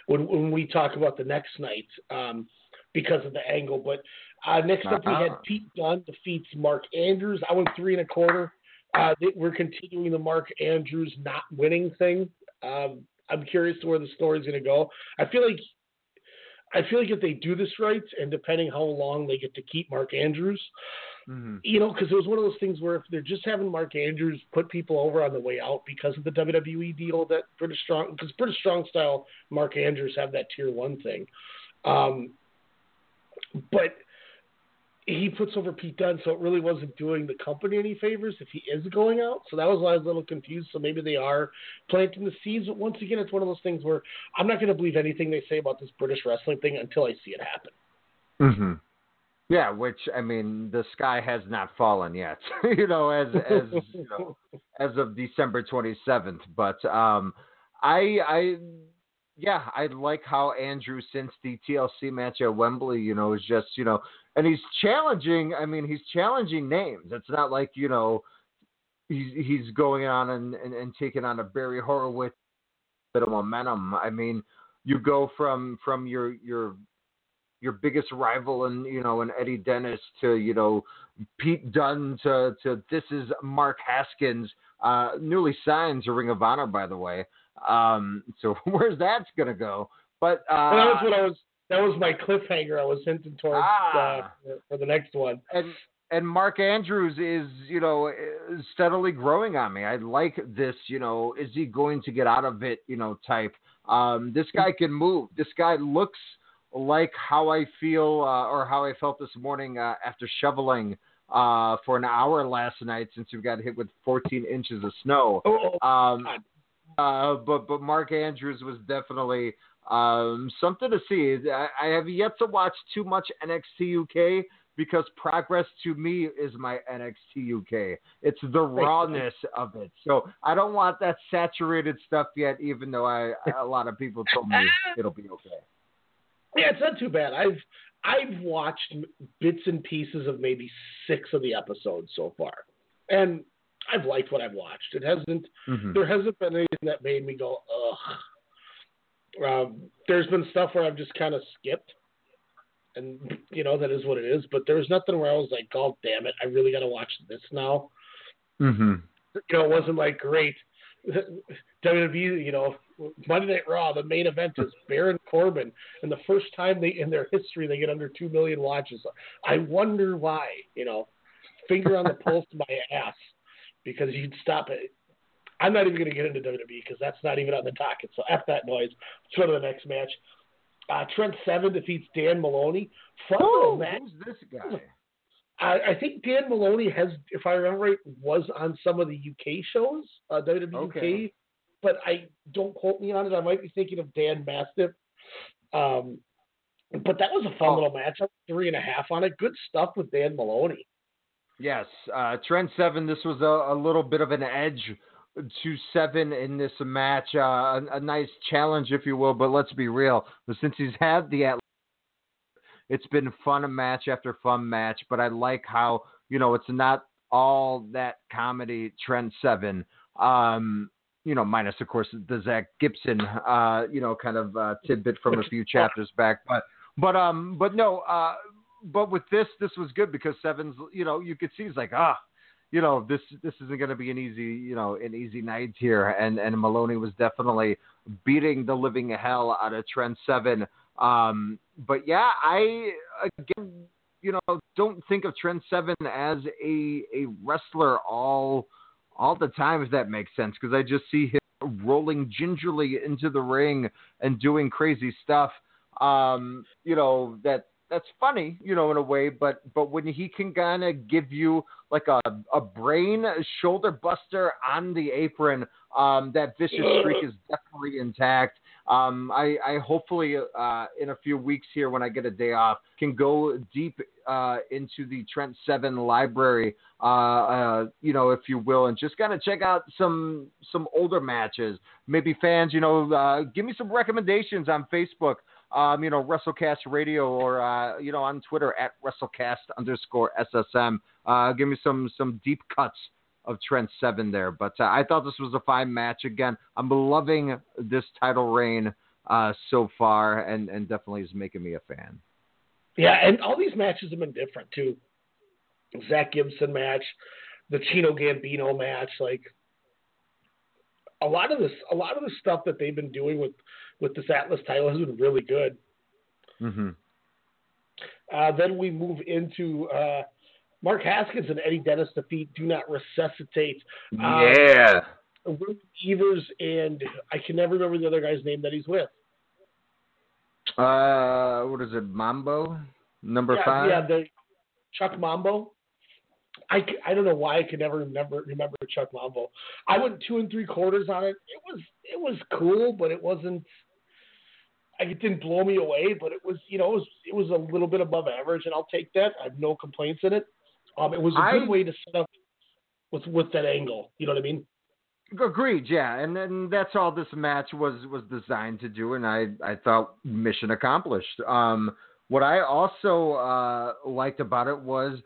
when when we talk about the next night um, because of the angle. But uh, next up we had Uh-uh. Pete Dunne defeats Mark Andrews. I went three and a quarter. Uh, they, we're continuing the Mark Andrews not winning thing. Um, I'm curious to where the story's going to go. I feel like I feel like if they do this right, and depending how long they get to keep Mark Andrews, Mm-hmm. you know, because it was one of those things where if they're just having Mark Andrews put people over on the way out because of the WWE deal that British Strong, because British Strong Style, Mark Andrews have that tier one thing, um, but he puts over Pete Dunne, so it really wasn't doing the company any favors if he is going out. So that was why I was a little confused. So maybe they are planting the seeds, but once again, it's one of those things where I'm not going to believe anything they say about this British wrestling thing until I see it happen. hmm Yeah, which I mean, the sky has not fallen yet. you know, as as you know, as of December twenty seventh. But um, I I yeah, I like how Andrew since the TLC match at Wembley, you know, is just you know, and he's challenging. I mean, he's challenging names. It's not like you know, he's he's going on and and, and taking on a Barry Horowitz bit of momentum. I mean, you go from from your your your biggest rival and you know and Eddie Dennis to you know Pete Dunne to to this is Mark Haskins, uh, newly signed to Ring of Honor by the way. Um, so where's that gonna go? But uh, And that was what I was. That was my cliffhanger. I was hinting towards Ah. uh, for the next one. and and Mark Andrews is you know steadily growing on me. I like this. You know, is he going to get out of it? You know, type. Um, this guy can move. This guy looks like how I feel uh, or how I felt this morning uh, after shoveling uh, for an hour last night since we got hit with 14 inches of snow. Um, uh, but but Mark Andrews was definitely um, something to see. I, I have yet to watch too much NXT UK because progress to me is my NXT UK. It's the rawness of it. So I don't want that saturated stuff yet, even though I a lot of people told me it'll be okay. Yeah, it's not too bad. I've I've watched bits and pieces of maybe six of the episodes so far, and I've liked what I've watched. It hasn't Mhm. there hasn't been anything that made me go ugh. Um, there's been stuff where I've just kind of skipped, and you know that is what it is. But there was nothing where I was like, "Oh damn it, I really got to watch this now." Mm-hmm. you know, it wasn't like great. WWE, you know, Monday Night Raw, the main event is Baron Corbin, and the first time they in their history they get under two million watches. I wonder why. You know, finger on the pulse of my ass because you'd stop it. I'm not even going to get into WWE because that's not even on the docket. So f that noise. Let's go to the next match. Uh, Trent Seven defeats Dan Maloney. Fun little match. Who's this guy? I, I think Dan Maloney has, if I remember right, was on some of the UK shows, uh, WWE Okay. UK, but I don't quote me on it. I might be thinking of Dan Mastiff. Um, but that was a Oh. fun little match. Three and a half on it. Good stuff with Dan Maloney. Yes, uh, Trent Seven. This was a, a little bit of an edge to Seven in this match. Uh, a, a nice challenge, if you will. But let's be real. But since he's had the Atl- it's been fun a match after fun match. But I like how you know it's not all that comedy. Trent Seven. Um, you know, minus of course the Zack Gibson, uh, you know, kind of uh, tidbit from a few chapters back. But but um, but no, uh, but with this, this was good because Sevens, you know, you could see he's like, ah, you know, this this isn't going to be an easy, you know, an easy night here, and and Maloney was definitely beating the living hell out of Trent Seven. Um, but yeah, I again, you know, don't think of Trent Seven as a a wrestler all all the time, if that makes sense, because I just see him rolling gingerly into the ring and doing crazy stuff. Um, you know that that's funny, you know, in a way, but but when he can kind of give you like a a brain shoulder buster on the apron, um, that vicious streak is definitely intact. Um, I, I hopefully uh, in a few weeks here when I get a day off can go deep uh, into the Trent Seven library, uh, uh, you know, if you will, and just kind of check out some some older matches. Maybe fans, you know, uh, give me some recommendations on Facebook. Um, you know, WrestleCast Radio or uh, you know on Twitter at WrestleCast underscore SSM. Uh, give me some some deep cuts of Trent Seven there. But uh, I thought this was a fine match. Again, I'm loving this title reign uh, so far, and and definitely is making me a fan. Yeah, and all these matches have been different too. Zack Gibson match, the Chino Gambino match, like a lot of this, a lot of the stuff that they've been doing with with this Atlas title has been really good. Mm-hmm. Uh, then we move into uh, Mark Haskins and Eddie Dennis defeat Do Not Resuscitate. Um, Yeah. Will Evers and I can never remember the other guy's name that he's with. Uh, what is it? Mambo number yeah, five. Yeah, the Chuck Mambo. I, I don't know why I could never remember remember Chuck Mambo. I went two and three quarters on it. It was it was cool, but it wasn't. It didn't blow me away, but it was you know it was it was a little bit above average, and I'll take that. I have no complaints in it. Um, it was a good I- way to set up with with that angle. You know what I mean? Agreed, yeah, and then that's all this match was was designed to do, and I I thought mission accomplished. Um, what I also uh, liked about it was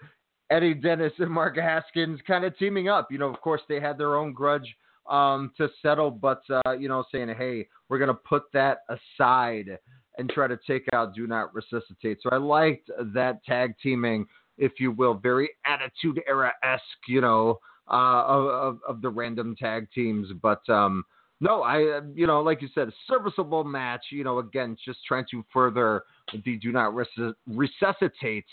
Eddie Dennis and Mark Haskins kind of teaming up. You know, of course they had their own grudge um, to settle, but uh, you know, saying, hey, we're gonna put that aside and try to take out Do Not Resuscitate. So I liked that tag teaming, if you will, very Attitude Era esque. You know uh, of, of, the random tag teams. But um, no, I, you know, like you said, serviceable match. You know, again, just trying to further the do not resus- resuscitate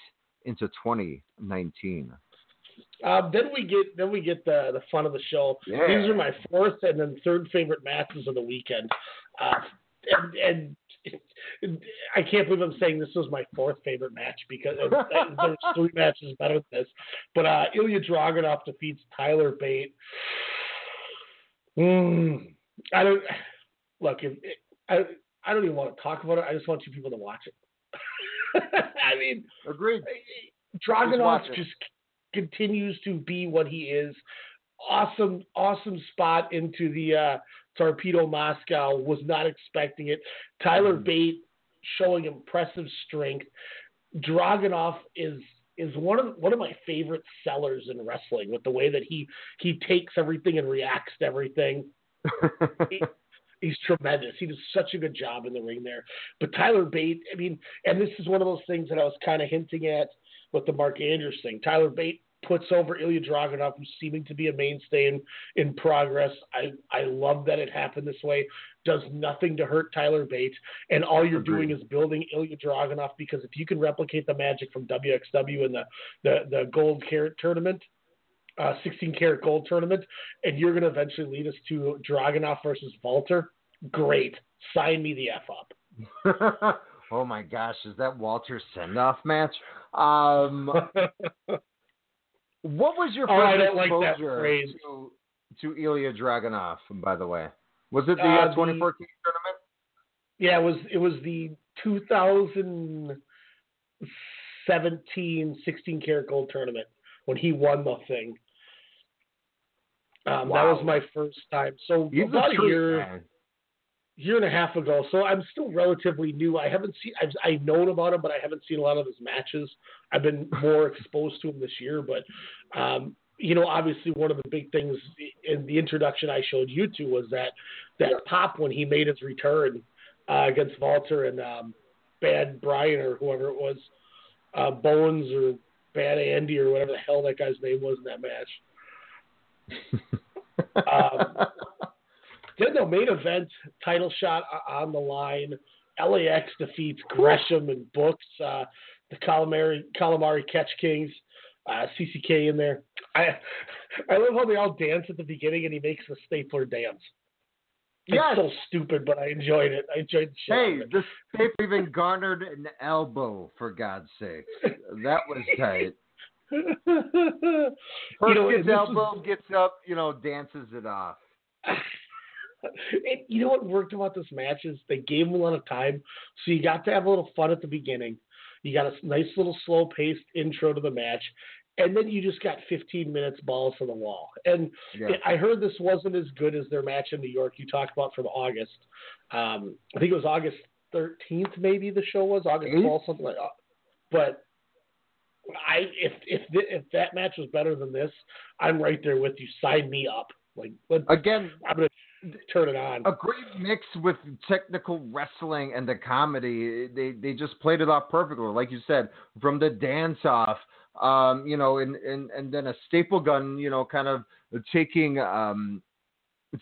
into 2019. Um, then we get then we get the the fun of the show. Yeah. These are my fourth and then third favorite matches of the weekend. Uh, and, and I can't believe I'm saying this was my fourth favorite match because uh, there's three matches better than this. But uh, Ilya Dragunov defeats Tyler Bate. Mm, I don't look. If, I I don't even want to talk about it. I just want you people to watch it. I mean, agreed. Dragunov just c- continues to be what he is. Awesome, awesome spot into the uh, torpedo Moscow. Was not expecting it. Tyler Bate showing impressive strength. Dragunov is is one of one of my favorite sellers in wrestling with the way that he he takes everything and reacts to everything. he's tremendous. He does such a good job in the ring there. But Tyler Bate, I mean, and this is one of those things that I was kind of hinting at with the Mark Andrews thing. Tyler Bate puts over Ilya Dragunov, who's seeming to be a mainstay in, in progress. I, I love that it happened this way. Does nothing to hurt Tyler Bate. And all you're doing is building Ilya Dragunov because if you can replicate the magic from WXW and the, the, the gold carat tournament, uh, 16 Carat gold tournament, and you're going to eventually lead us to Dragunov versus Walter, great. Sign me the F up. oh my gosh, is that Walter send off match? Um, what was your first like that exposure phrase. to, to Ilya Dragunov, by the way? Was it the Uh, uh, the- 2014 tournament? Yeah, it was it was the 2017 16 Carat gold tournament when he won the thing. Um, That was my first time. So He's about a year, man. year and a half ago. So I'm still relatively new. I haven't seen. I've, I've known about him, but I haven't seen a lot of his matches. I've been more exposed to him this year. But um, you know, obviously, one of the big things in the introduction I showed you to was that that pop when he made his return uh, against Walter and um, Bad Brian or whoever it was, uh, Bones or Bad Andy or whatever the hell that guy's name was in that match. Um, then the main event title shot on the line. LAX defeats Gresham and Brookes uh, the calamari calamari catch kings. Uh, CCK in there. I I love how they all dance at the beginning and he makes the stapler dance. It's Yes. so stupid, but I enjoyed it. I enjoyed the Hey, this tape even garnered an elbow, for God's sake. That was tight. you First know, gets elbow, gets up, you know, dances it off. And you know what worked about this match is they gave him a lot of time, so you got to have a little fun at the beginning. You got a nice little slow paced intro to the match, and then you just got 15 minutes balls to the wall. And Yeah. I heard this wasn't as good as their match in New York you talked about from August. Um, I think it was August 13th, maybe the show was August Eighth? 12th, something like that. But I if if th- if that match was better than this, I'm right there with you. Sign me up. Like Again, I'm gonna turn it on. a great mix with technical wrestling and the comedy. They they just played it off perfectly, like you said, from the dance off, um, you know, and, and and then a staple gun, you know, kind of taking um,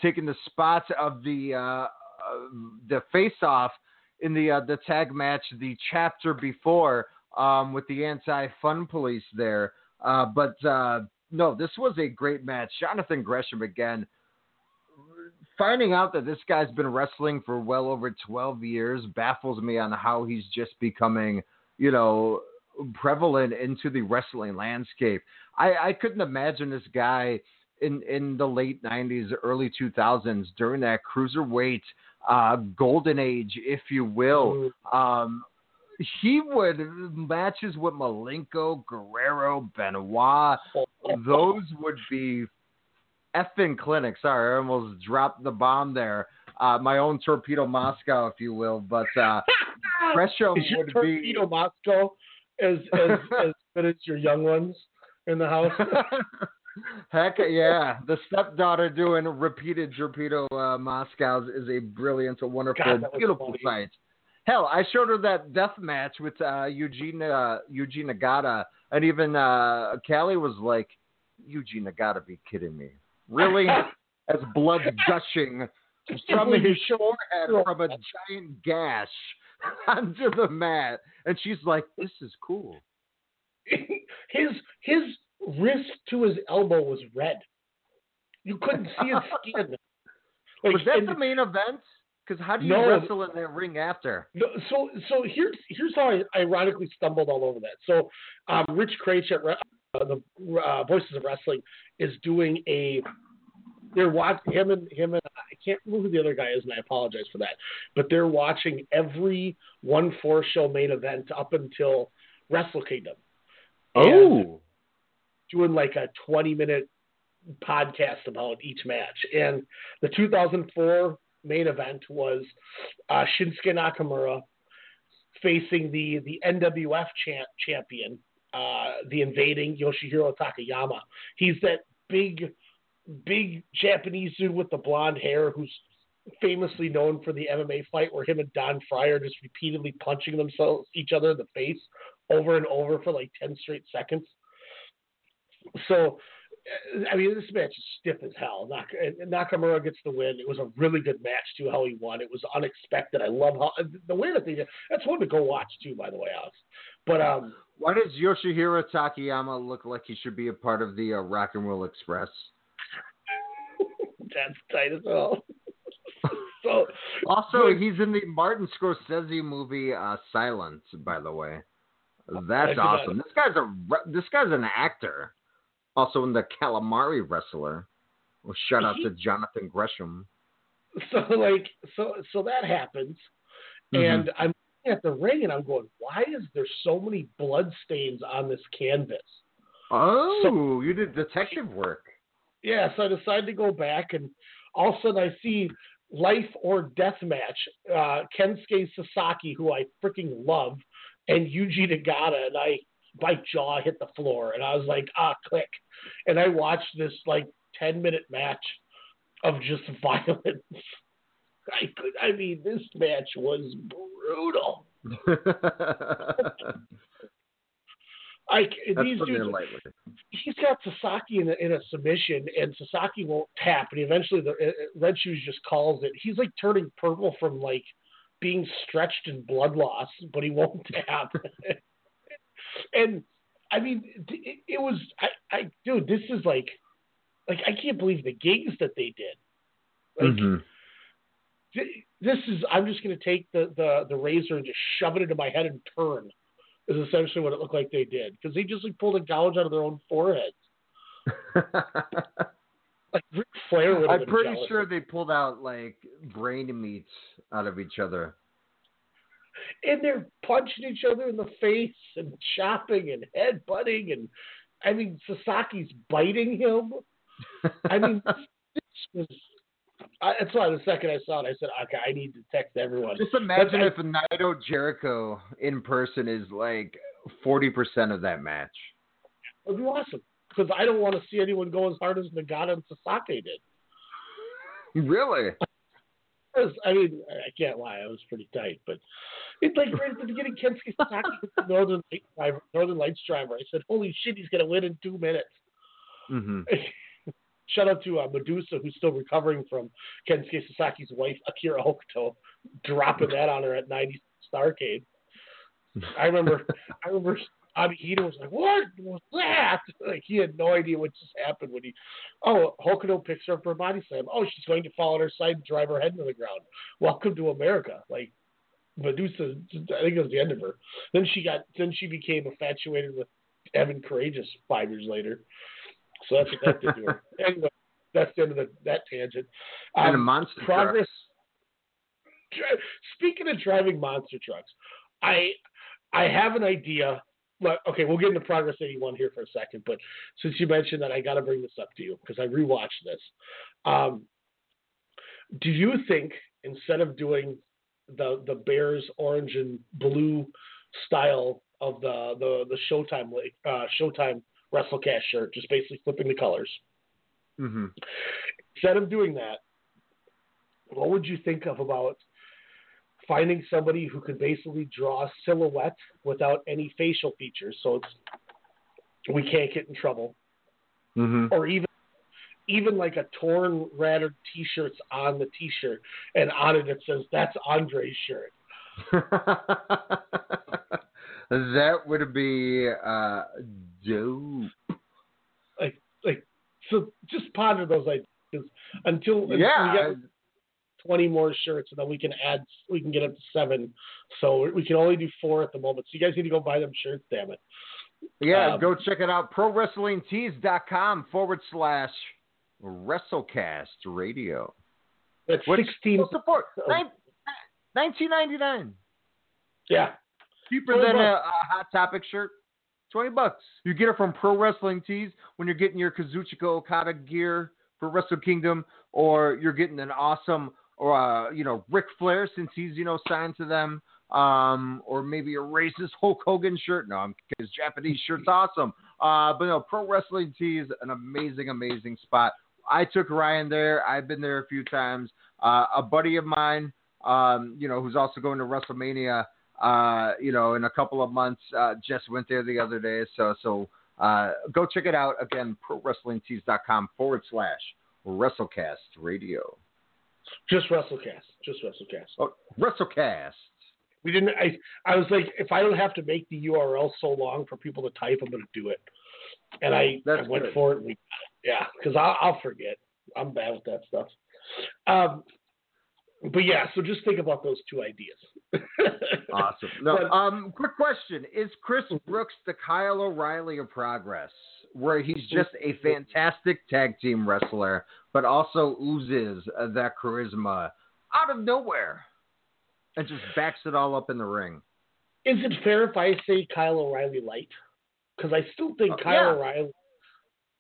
taking the spots of the uh, uh, the face off in the uh, the tag match, the chapter before um, with the anti fun police there. Uh, but uh, no, this was a great match. Jonathan Gresham again. Finding out that this guy's been wrestling for well over 12 years baffles me on how he's just becoming, you know, prevalent into the wrestling landscape. I, I couldn't imagine this guy in, in the late 90s, early 2000s during that cruiserweight uh, golden age, if you will. Um, he would matches with Malenko, Guerrero, Benoit. Those would be effing clinic. Sorry, I almost dropped the bomb there. Uh, my own torpedo Moscow, if you will. But uh, Gresham Is your would be. torpedo Moscow as as as good as your young ones in the house? Heck yeah, the stepdaughter doing repeated torpedo uh, Moscows is a brilliant, a wonderful, God, beautiful sight. Hell, I showed her that death match with uh, Yuji uh, Yuji Nagata, and even uh, Callie was like, "Yuji Nagata, be kidding me? Really?" As blood's gushing from his forehead from a giant gash onto the mat, and she's like, "This is cool." his his wrist to his elbow was red. You couldn't see his skin. Like, was that the main event? Because how do you No. wrestle in that ring after? No, so so here's here's how I ironically stumbled all over that. So um, Rich Kraetsch at uh, the uh, Voices of Wrestling is doing a. They're watching him and him and I can't remember who the other guy is, and I apologize for that. But they're watching every one four show main event up until Wrestle Kingdom. Oh, doing like a 20 minute podcast about each match. And the 2004 main event was uh, Shinsuke Nakamura facing the, the NWF champ, champion, uh, the invading Yoshihiro Takayama. He's that big, big Japanese dude with the blonde hair who's famously known for the MMA fight where him and Don Frye are just repeatedly punching themselves each other in the face over and over for like 10 straight seconds. So, I mean, this match is stiff as hell. Nak- Nakamura gets the win. It was a really good match too. How he won, it was unexpected. I love how the way that they did. That's one to go watch too, by the way, Alex. But um, Why does Yoshihiro Takayama look like he should be a part of the uh, Rock and Roll Express? that's tight as hell. so Also, he's in the Martin Scorsese movie uh, Silence. By the way, that's awesome. This guy's a this guy's an actor. Also in the Calamari Wrestler. Well, shout out to Jonathan Gresham. so like so so that happens, Mhm. and I'm looking at the ring and I'm going, why is there so many blood stains on this canvas? Oh, so, you did detective work. Yeah, so I decided to go back, and all of a sudden I see life or death match. Uh, Kensuke Sasaki, who I freaking love, and Yuji Nagata, and I my jaw hit the floor, and I was like, ah, click, and I watched this like ten minute match of just violence. I could, I mean, this match was brutal. I That's these dudes, he's got Sasaki in a, in a submission, and Sasaki won't tap, and eventually the uh, uh, Red Shoes just calls it. He's like turning purple from like being stretched in blood loss, but he won't tap. And I mean, it, it was I, I dude, this is like like I can't believe the gigs that they did. Like Mhm. th- this is I'm just going to take the, the the razor and just shove it into my head and turn. Is essentially what it looked like they did because they just like pulled a gouge out of their own foreheads. like Ric Flair would I'm pretty jealous. sure they pulled out like brain meats out of each other. And they're punching each other in the face and chopping and head butting and I mean Sasaki's biting him. I mean this was I, that's why the second I saw it I said okay I need to text everyone. Just imagine That's- if Naito Jericho in person is like forty percent of that match. It'd be awesome because I don't want to see anyone go as hard as Nagata and Sasaki did. Really? 'Cause, I mean, I can't lie, I was pretty tight, but it's like right at the beginning, Kensuke Sasaki with the Northern Light driver, Northern Lights driver. I said, "Holy shit, he's gonna win in two minutes." Mm-hmm. shout out to uh, Medusa, who's still recovering from Kensuke Sasaki's wife, Akira Hokuto, dropping that on her at 90 Starcade. I remember, I remember Abihito was like, "What was that?" Like he had no idea what just happened when he. Oh, Hokuto picks her up for a body slam. Oh, she's going to fall on her side and drive her head into the ground. Welcome to America. Like Medusa, I think it was the end of her. Then she got, then she became infatuated with Evan Karagias five years later. So that's what that did to her. Anyway, that's the end of the, that tangent. and a Um, monster progress. Dri- Speaking of driving monster trucks, I I have an idea. Okay, we'll get into Progress 81 here for a second. But since you mentioned that, I got to bring this up to you because I rewatched this. Um, do you think instead of doing the the Bears orange and blue style of the the the Showtime uh, Showtime WrestleCast shirt, just basically flipping the colors, Mm-hmm. instead of doing that, what would you think of about finding somebody who can basically draw a silhouette without any facial features, so it's we can't get in trouble, Mm-hmm. or even even like a torn rattered T-shirts on the T-shirt, and on it it says that's Andre's shirt. that would be uh, dope. Like like so, just ponder those ideas until, until Yeah. get twenty more shirts, and then we can add we can get up to seven. So we can only do four at the moment. So you guys need to go buy them shirts. Damn it. Yeah, Um, go check it out. ProWrestlingTees.com forward slash WrestleCast Radio. That's What's- sixteen. what's the for? Nine, 1999 Yeah. Cheaper than a, a. Hot Topic shirt. 20 bucks. You get it from Pro Wrestling Tees when you're getting your Kazuchika Okada gear for Wrestle Kingdom, or you're getting an awesome, or uh, you know, Ric Flair since he's you know signed to them, um, or maybe a racist Hulk Hogan shirt. No, his Japanese shirt's awesome. Uh, but no, Pro Wrestling Tees, an amazing, amazing spot. I took Ryan there. I've been there a few times. Uh, a buddy of mine, um, you know, who's also going to WrestleMania uh, you know, in a couple of months. Uh, just went there the other day, so so uh, go check it out again. ProWrestlingTees.com forward slash WrestleCast Radio. Just WrestleCast. Just WrestleCast. Oh, WrestleCast. We didn't. I I was like, if I don't have to make the URL so long for people to type, I'm going to do it. And I, I went good. for it. And we, yeah, because I'll, I'll forget. I'm bad with that stuff. Um, but yeah, so just think about those two ideas. Awesome. No, But- um, quick question: Is Chris Brookes the Kyle O'Reilly of Progress, where he's just a fantastic tag team wrestler, but also oozes that charisma out of nowhere, and just backs it all up in the ring? Is it fair if I say Kyle O'Reilly light? Because I still think Uh, Kyle yeah. O'Reilly,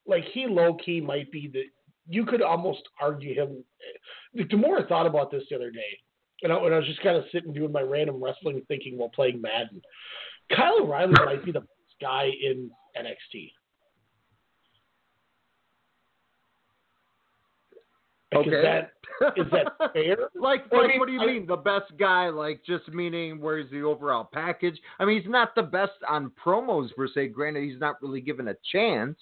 like he low key might be the. You could almost argue him. The more I thought about this the other day, and I, when I was just kind of sitting doing my random wrestling thinking while playing Madden, Kyle O'Reilly might be the best guy in NXT. Like, Okay. Is that is that fair? like, I like mean, what do you I- mean the best guy? Like, just meaning where's the overall package? I mean, he's not the best on promos per se. Granted, he's not really given a chance.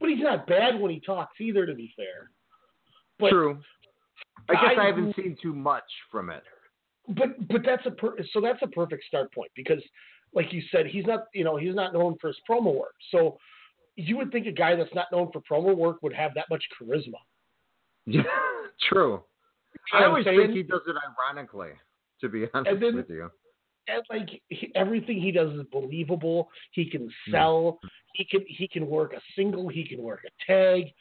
But he's not bad when he talks either. To be fair, but True. I guess guys I haven't seen too much from it. but but that's a per, so that's a perfect start point because like you said he's not you know he's not known for his promo work so you would think a guy that's not known for promo work would have that much charisma Yeah, true. I always think he does it ironically. To be honest then- with you. and like he, everything he does is believable he can mm. sell he can he can work a single he can work a tag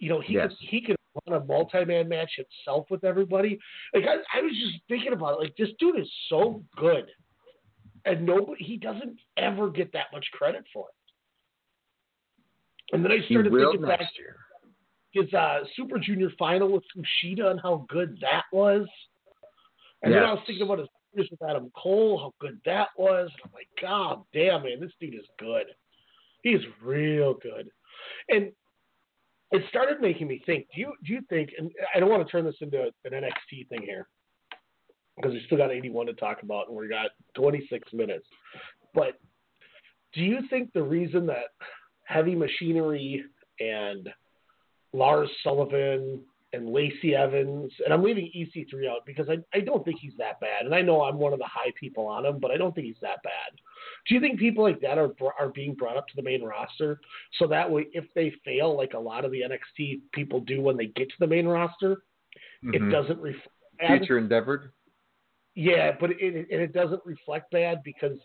you know he Yes. can he can run a multi-man match himself with everybody like I, I was just thinking about it like this dude is so good and nobody he doesn't ever get that much credit for it and then I started thinking back year. His uh, Super Junior final with Kushida and how good that was. And then I was thinking about his years with Adam Cole, how good that was. And I'm like, God damn, man, this dude is good. He's real good. And it started making me think. Do you do you think? And I don't want to turn this into an NXT thing here because we still got 81 to talk about, and we got 26 minutes. But do you think the reason that heavy machinery and Lars Sullivan and Lacey Evans, and I'm leaving EC3 out because I, I don't think he's that bad. And I know I'm one of the high people on him, but I don't think he's that bad. Do you think people like that are are being brought up to the main roster so that way if they fail, like a lot of the NXT people do when they get to the main roster, Mhm. it doesn't reflect. Future endeavored. Yeah, but it, it and it doesn't reflect bad because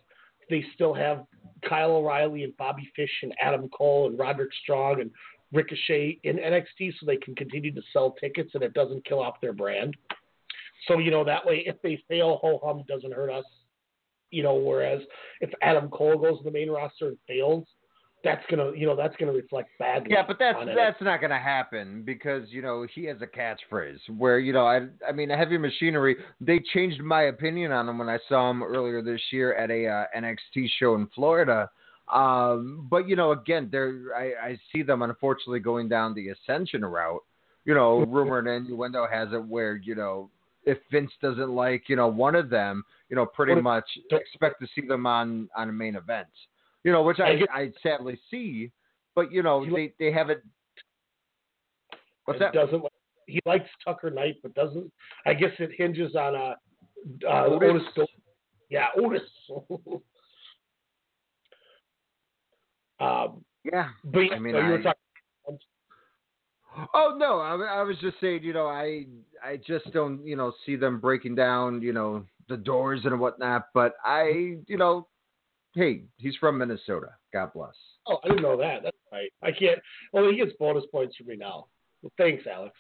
they still have Kyle O'Reilly and Bobby Fish and Adam Cole and Roderick Strong and Ricochet in NXT, so they can continue to sell tickets and it doesn't kill off their brand. So you know that way, if they fail, ho hum doesn't hurt us. You know, whereas if Adam Cole goes to the main roster and fails, that's gonna you know that's gonna reflect badly. Yeah, but that's that's not going to happen because you know he has a catchphrase where you know I I mean Heavy Machinery they changed my opinion on him when I saw him earlier this year at a uh, NXT show in Florida. Um, but you know again there I, I see them unfortunately going down the ascension route. You know, rumor and innuendo has it where you know if Vince doesn't like you know one of them, you know pretty much expect to see them on on a main event. You know, which I I sadly see, but you know they they haven't. What's that? Doesn't he likes Tucker Knight, but doesn't? I guess it hinges on uh, uh Otis. Otis. Yeah, Otis. um, yeah, but yeah, I mean, so you were talking. Oh no, I, I was just saying, you know, I I just don't, you know, see them breaking down, you know, the doors and whatnot. But I, you know, hey, he's from Minnesota. God bless. Oh, I didn't know that. That's right. I can't. Well, he gets bonus points for me now. Well, thanks, Alex.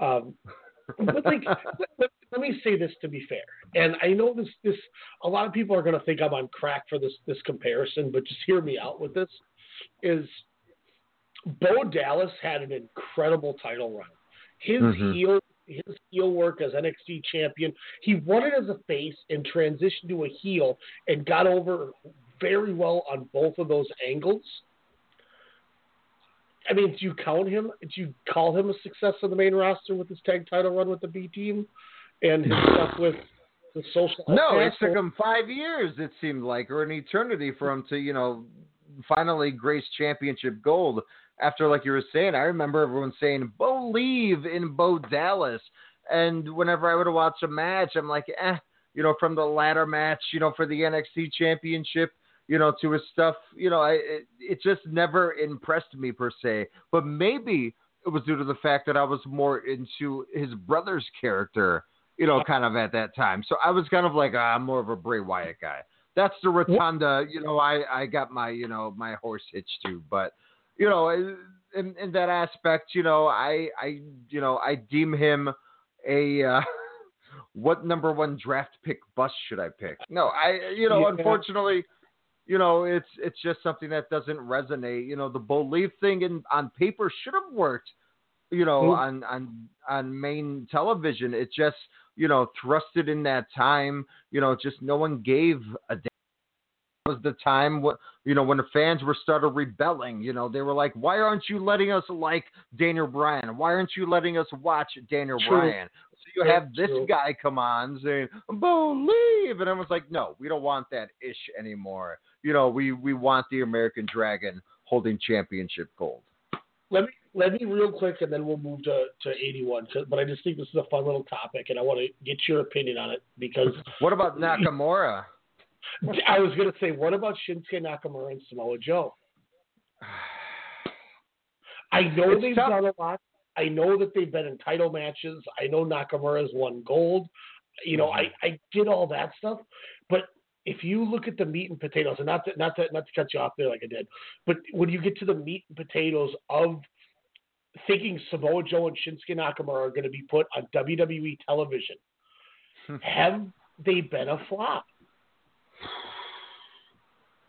Um, but like, let, me say this to be fair, and I know this. This a lot of people are going to think I'm on crack for this this comparison, but just hear me out with this. Is Bo Dallas had an incredible title run. His Mhm. heel his heel work as NXT champion. He won it as a face and transitioned to a heel and got over very well on both of those angles. I mean, do you count him? Do you call him a success on the main roster with his tag title run with the B team and his stuff with the social? No, it took him five years. It seemed like, or an eternity for him to, you know, finally grace championship gold. After, like you were saying, I remember everyone saying, "Believe in Bo Dallas," and whenever I would watch a match, I'm like, eh, you know, from the ladder match, you know, for the NXT championship, you know, to his stuff, you know, I it, it just never impressed me per se. But maybe it was due to the fact that I was more into his brother's character, you know, kind of at that time. So I was kind of like, ah, I'm more of a Bray Wyatt guy. That's the rotunda, you know, I, I got my, you know, my horse hitched to. But, you know, in, in that aspect, you know, I, I, you know, I deem him a, uh, what number one draft pick bus should I pick? No, I, you know, Yeah. unfortunately, you know, it's it's just something that doesn't resonate. You know, the belief thing in on paper should have worked. You know, Mhm. on on on main television, it just you know thrusted in that time. You know, just no one gave a damn. Was the time what you know when the fans were started rebelling. You know, they were like, "Why aren't you letting us like Daniel Bryan? Why aren't you letting us watch Daniel True. Bryan?" So you have this true. guy come on saying, "Believe," and I was like, "No, we don't want that ish anymore." You know, we we want the American Dragon holding championship gold. Let me let me real quick, and then we'll move to to 81. 'cause- But I just think this is a fun little topic, and I want to get your opinion on it because What about Nakamura? I was going to say, what about Shinsuke Nakamura and Samoa Joe? I know It's they've tough. done a lot. I know that they've been in title matches. I know Nakamura's won gold. You know, mm-hmm. I, I get all that stuff. But if you look at the meat and potatoes, and not to, not to not to cut you off there like I did, but when you get to the meat and potatoes of thinking Samoa Joe and Shinsuke Nakamura are going to be put on WWE television, hmm. have they been a flop?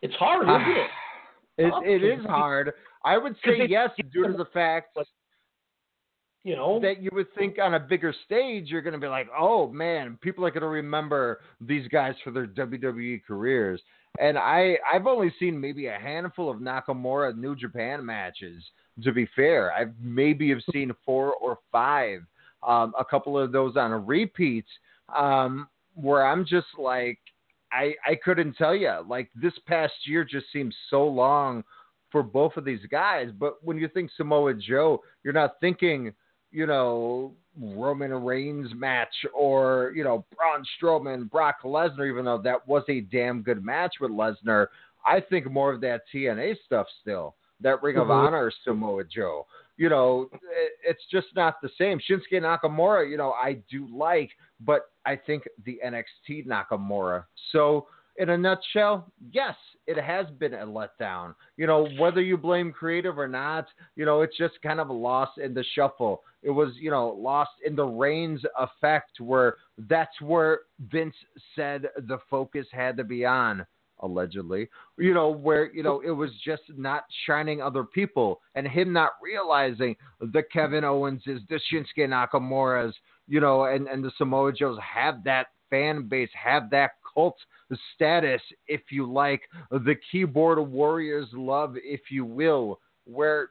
It's hard, isn't it? It, it is hard. I would say yes, due to the fact you know that you would think on a bigger stage you're going to be like, oh man, people are going to remember these guys for their WWE careers. And I I've only seen maybe a handful of Nakamura New Japan matches. To be fair, I've maybe have seen four or five. Um, a couple of those on a repeat, um, where I'm just like, I I couldn't tell you. Like this past year just seems so long for both of these guys. But when you think Samoa Joe, you're not thinking, you know, Roman Reigns match or, you know, Braun Strowman, Brock Lesnar, even though that was a damn good match with Lesnar. I think more of that TNA stuff still, that Ring of Mhm. Honor Samoa Joe. You know, it, it's just not the same. Shinsuke Nakamura, you know, I do like, but I think the NXT Nakamura. So, in a nutshell, yes, it has been a letdown. You know, whether you blame creative or not, you know, it's just kind of lost in the shuffle. It was, you know, lost in the Reigns effect where that's where Vince said the focus had to be on, allegedly. You know, where, you know, it was just not shining other people and him not realizing the Kevin Owenses, the Shinsuke Nakamura's, you know, and, and the Samoa Joes have that fan base, have that cult status, if you like, the keyboard warriors love, if you will, where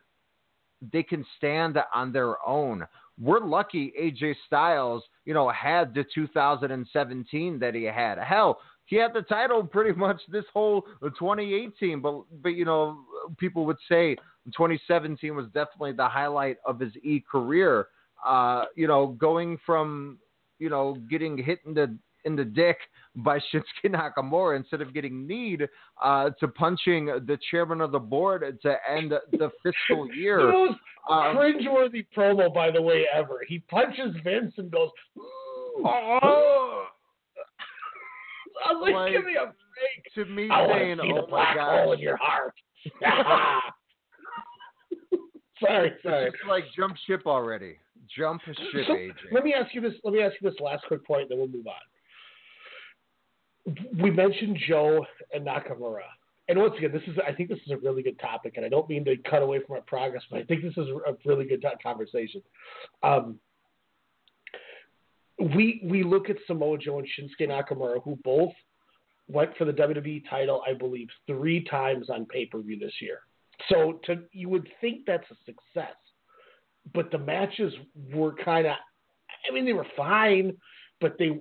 they can stand on their own. We're lucky AJ Styles, you know, had the 2017 that he had. Hell, he had the title pretty much this whole 2018, but but you know, people would say 2017 was definitely the highlight of his e career. Uh, you know, going from you know getting hit in the in the dick by Shinsuke Nakamura instead of getting kneed uh, to punching the chairman of the board to end the fiscal year. The most Um, cringeworthy promo, by the way, ever. He punches Vince and goes, Oh. I was like, Like, give me a break. to me I saying, see "Oh the black gosh." hole in your heart. sorry, sorry. It's like jump ship already. Jump ship, So, AJ. Let me ask you this. Let me ask you this last quick point, then we'll move on. We mentioned Joe and Nakamura, and once again, this is I think this is a really good topic, and I don't mean to cut away from our progress, but I think this is a really good conversation. Um, we we look at Samoa Joe and Shinsuke Nakamura, who both went for the WWE title, I believe, three times on pay per view this year. So to you would think that's a success, but the matches were kind of, I mean, they were fine, but they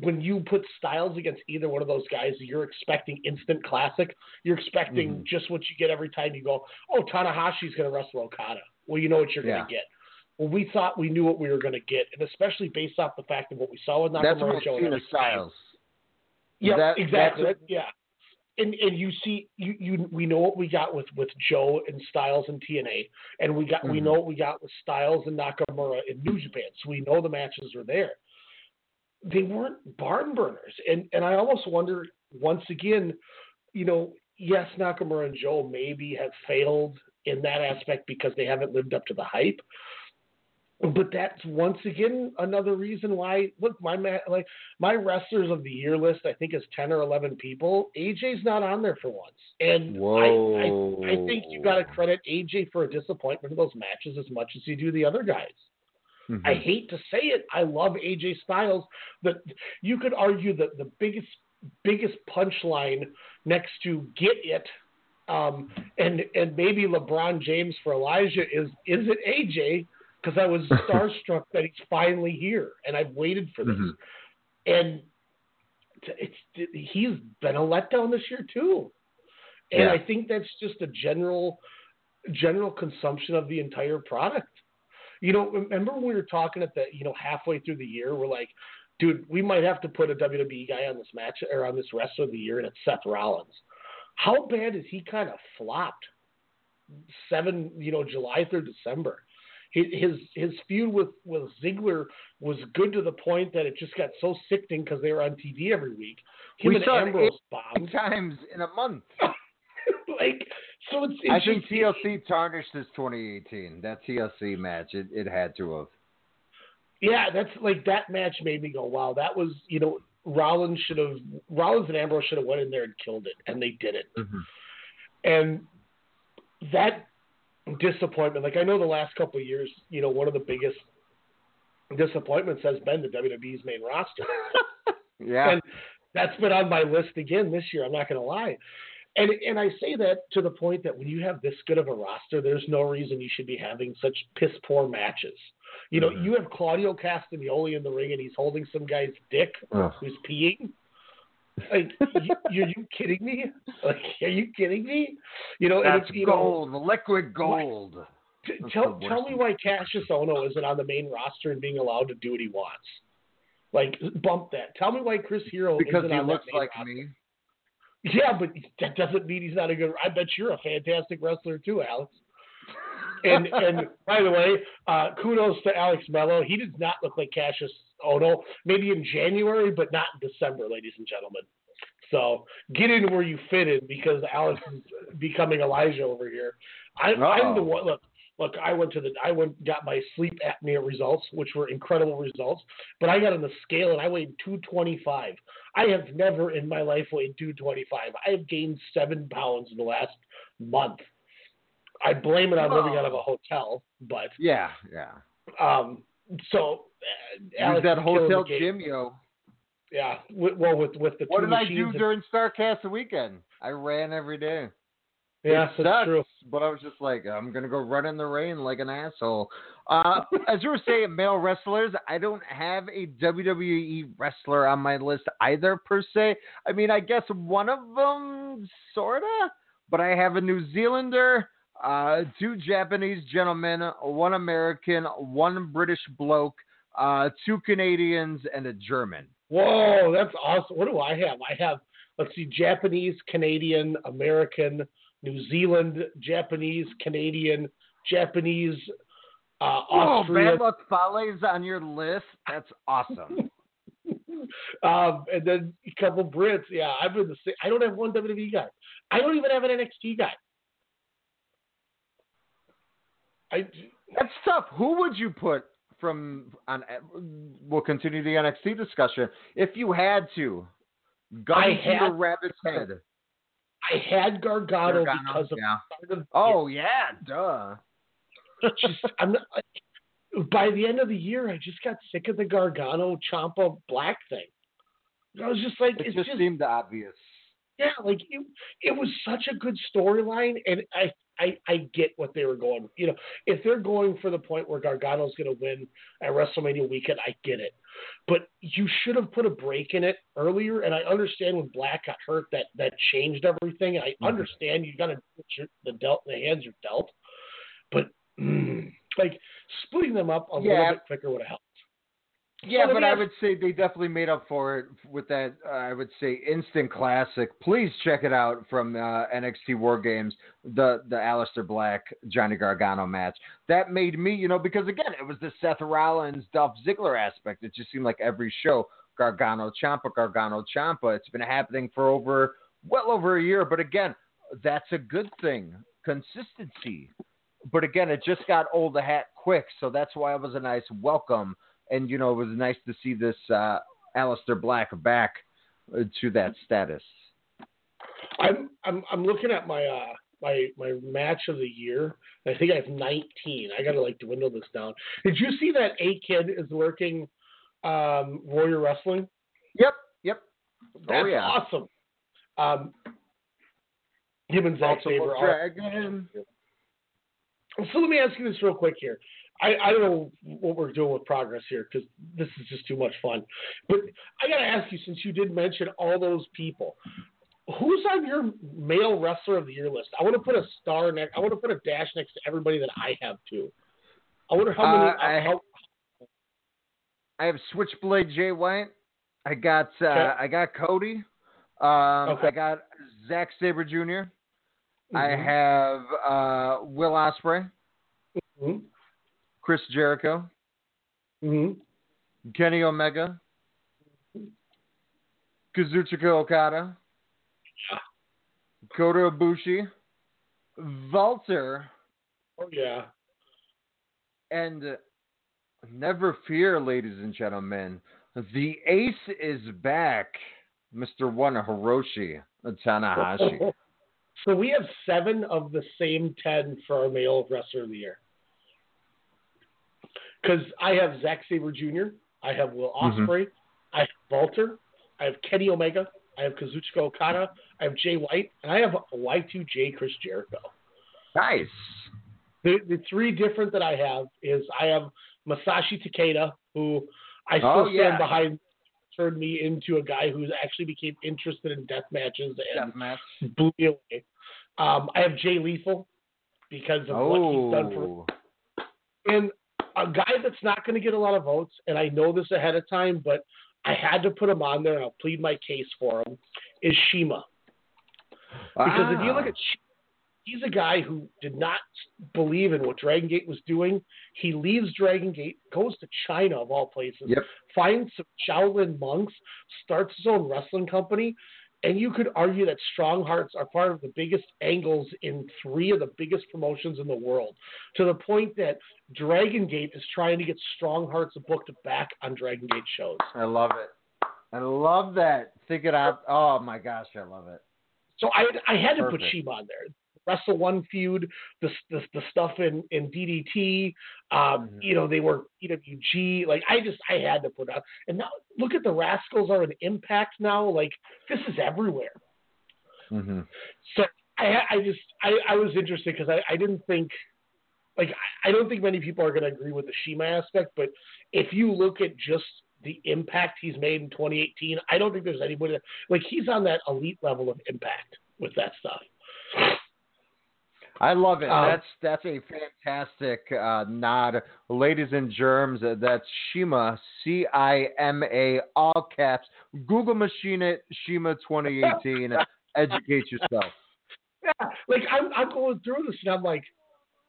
when you put Styles against either one of those guys, you're expecting instant classic. You're expecting Mhm. just what you get every time you go, oh, Tanahashi's going to wrestle Okada. Well, you know what you're Yeah. going to get. Well, we thought we knew what we were going to get, and especially based off the fact of what we saw with Nakamura Joe and. Styles. Yeah, That- exactly. yeah, and and you see, you you we know what we got with with Joe and Styles and TNA, and we got we Mhm. know what we got with Styles and Nakamura in New Japan. So we know the matches are there. They weren't barn burners, and and I almost wonder once again, you know, yes, Nakamura and Joe maybe have failed in that aspect because they haven't lived up to the hype. But that's once again another reason why. Look, my like my wrestlers of the year list, I think is ten or eleven people. AJ's not on there for once, and I, I, I think you got to credit AJ for a disappointment of those matches as much as you do the other guys. Mm-hmm. I hate to say it, I love AJ Styles. But you could argue that the biggest biggest punchline next to "Get It" um, and and maybe LeBron James for Elijah is is it AJ? Because I was starstruck that he's finally here, and I've waited for this. And it's he's been a letdown this year too, and Yeah. I think that's just a general general consumption of the entire product. You know, remember when we were talking at the you know halfway through the year, we're like, dude, we might have to put a WWE guy on this match or on this wrestler of the year, and it's Seth Rollins. How bad is he kind of flopped? Seven, you know, July through December. His his, his feud with with Ziggler was good to the point that it just got so sickening because they were on TV every week. Him We and saw Ambrose eight bombed. times in a month. like so, it's, I think TLC tarnished this 2018. That TLC match, it, it had to have. Yeah, that's like that match made me go, wow, that was you know Rollins should have Rollins and Ambrose should have went in there and killed it, and they did it. Mm-hmm. And that disappointment, like I know the last couple of years, you know, one of the biggest disappointments has been the WWE's main roster. Yeah. And that's been on my list again this year. I'm not going to lie. And and I say that to the point that when you have this good of a roster, there's no reason you should be having such piss poor matches. You know, mm-hmm. you have Claudio Castagnoli in the ring and he's holding some guy's dick Ugh. who's peeing. Like, y- you, you kidding me? Like, are you kidding me? You know, and That's it's, you gold, know, liquid gold. t- tell tell me why Cassius Ono isn't on the main roster and being allowed to do what he wants. Like, bump that. Tell me why Chris Hero Because isn't he on looks that main like roster. me. Yeah, but that doesn't mean he's not a good. I bet you're a fantastic wrestler too, Alex. And and by the way, uh, kudos to Alex Mello. He does not look like Cassius Ono. Maybe in January, but not in December, ladies and gentlemen. So get in where you fit in because Alex is becoming Elijah over here. I, I'm the one. Look, look. I went to the. I went got my sleep apnea results, which were incredible results. But I got on the scale and I weighed 225. I have never in my life weighed 225. I have gained seven pounds in the last month. I blame it on living out of a hotel, but Yeah, yeah. um, so uh, Use that hotel gym, yo. Yeah, well, with with the What did I do during Starcast the weekend? I ran every day. Yeah, it that's sucks, true. But I was just like, I'm gonna go run in the rain like an asshole. Uh, as you were saying, male wrestlers, I don't have a WWE wrestler on my list either per se. I mean, I guess one of them sorta, but I have a New Zealander, uh, two Japanese gentlemen, one American, one British bloke, uh, two Canadians, and a German. Whoa, that's awesome. What do I have? I have let's see, Japanese, Canadian, American, New Zealand, Japanese, Canadian, Japanese, uh, Oh, Austrian, Bad Luck Fale's on your list. That's awesome. um, and then a couple Brits. Yeah, I've been the same. I don't have one WWE guy. I don't even have an NXT guy. I That's tough. Who would you put from on? We'll continue the NXT discussion if you had to. Gun I to had- your rabbit's head. I had Gargano, Gargano, because of yeah. Oh yeah, duh. just I'm not. By the end of the year, I just got sick of the Gargano Ciampa Black thing. I was just like, It it's just, just seemed obvious. yeah, like it, it was such a good storyline, and I, I, I get what they were going. You know, if they're going for the point where Gargano's going to win at WrestleMania weekend, I get it. But you should have put a break in it earlier. And I understand when Black got hurt, that that changed everything. And I Mm-hmm. understand you got to the dealt, the hands are dealt. But mm, like splitting them up a Yeah. little bit quicker would have helped. Yeah, So but I would say they definitely made up for it with that. Uh, I would say instant classic. Please check it out from uh, NXT War Games, the the Aleister Black Johnny Gargano match. That made me, you know, because again, it was the Seth Rollins Dolph Ziggler aspect. It just seemed like every show Gargano Ciampa, Gargano Ciampa. It's been happening for over well over a year. But again, that's a good thing. Consistency. But again, it just got old a hat quick, so that's why it was a nice welcome and you know it was nice to see this uh, Aleister Black back uh, to that status. I'm I'm I'm looking at my uh my my match of the year. I think I have 19. I gotta like dwindle this down. Did you see that A Kid is working um, Warrior Wrestling? Yep, yep. That's oh yeah, awesome. Um, him and Zack Sabre are. Dragon. So let me ask you this real quick here. I, I don't know what we're doing with progress here because this is just too much fun. But I got to ask you, since you did mention all those people, who's on your male wrestler of the year list? I want to put a star next. I want to put a dash next to everybody that I have too. I wonder how many. Uh, I- how, I have Switchblade Jay White. I got uh, Okay. I got Cody. Um, Okay. I got Zack Sabre Jr. I Mhm. have uh, Will Ospreay, Mhm. Chris Jericho, Mhm. Kenny Omega, Kazuchika Okada, Kota Ibushi, Walter, Oh yeah. and uh, never fear, ladies and gentlemen, the ace is back, Mr. One Hiroshi Tanahashi. So we have seven of the same ten for our male wrestler of the year. Because I have Zack Sabre Jr., I have Will Mhm. Ospreay, I have Walter, I have Kenny Omega, I have Kazuchika Okada, I have Jay White, and I have Y2J Chris Jericho. Nice. The the three different that I have is I have Masashi Takeda, who I still Oh, stand yeah. behind. turned me into a guy who actually became interested in death matches and Deathmatch. blew me away. Um, I have Jay Lethal because of what he's done for Oh, and a guy that's not going to get a lot of votes, and I know this ahead of time, but I had to put him on there, and I'll plead my case for him, is CIMA. Because if you look at CIMA, he's a guy who did not believe in what Dragon Gate was doing. He leaves Dragon Gate, goes to China, of all places, Yep. finds some Shaolin monks, starts his own wrestling company, and you could argue that Strong Hearts are part of the biggest angles in three of the biggest promotions in the world, to the point that Dragon Gate is trying to get Strong Hearts booked back on Dragon Gate shows. I love it. I love that. Think it out. Oh my gosh, I love it. So I I had to put Perfect. CIMA on there. Wrestle One feud, the the, the stuff in in DDT, um, Mm-hmm. you know they were PWG. Like I just I had to put out. And now look at the Rascals are an Impact now. Like this is everywhere. Mm-hmm. So I I just I I was interested because I I didn't think. Like I I don't think many people are going to agree with the CIMA aspect, but if you look at just the impact he's made in 2018, I don't think there's anybody that, like he's on that elite level of impact with that stuff. I love it. Um, that's that's a fantastic uh, nod, ladies and germs. Uh, that's CIMA, C I M A, all caps. Google machine it, CIMA 2018. Educate yourself. Yeah, like I'm I'm going through this and I'm like,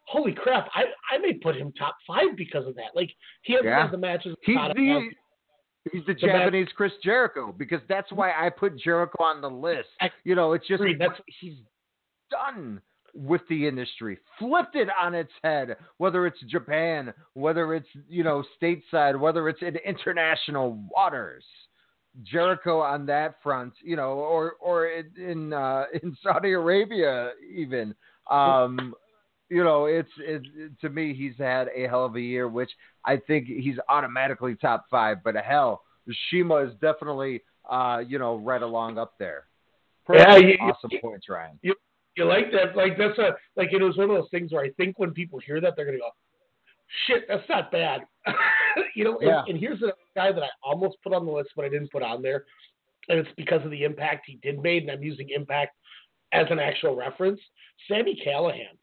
holy crap! I I may put him top five because of that. Like he hasn't Yeah. the matches. He's the he's the The match- Japanese Chris Jericho because that's why I put Jericho on the list. You know, it's just he's done with the industry, flipped it on its head. Whether it's Japan, whether it's you know stateside, whether it's in international waters. Jericho on that front, you know, or or in in, uh, in Saudi Arabia even. Um, you know, it's it, to me he's had a hell of a year, which I think he's automatically top five. But hell, CIMA is definitely uh, you know right along up there. Yeah, Perfect. you- you- awesome points, Ryan. You you like that? Like that's a like it was one of those things where I think when people hear that they're gonna go, shit, that's not bad. you know, and- Yeah. and, here's a guy that I almost put on the list but I didn't put on there, and it's because of the impact he did made, and I'm using impact as an actual reference. Sami Callihan.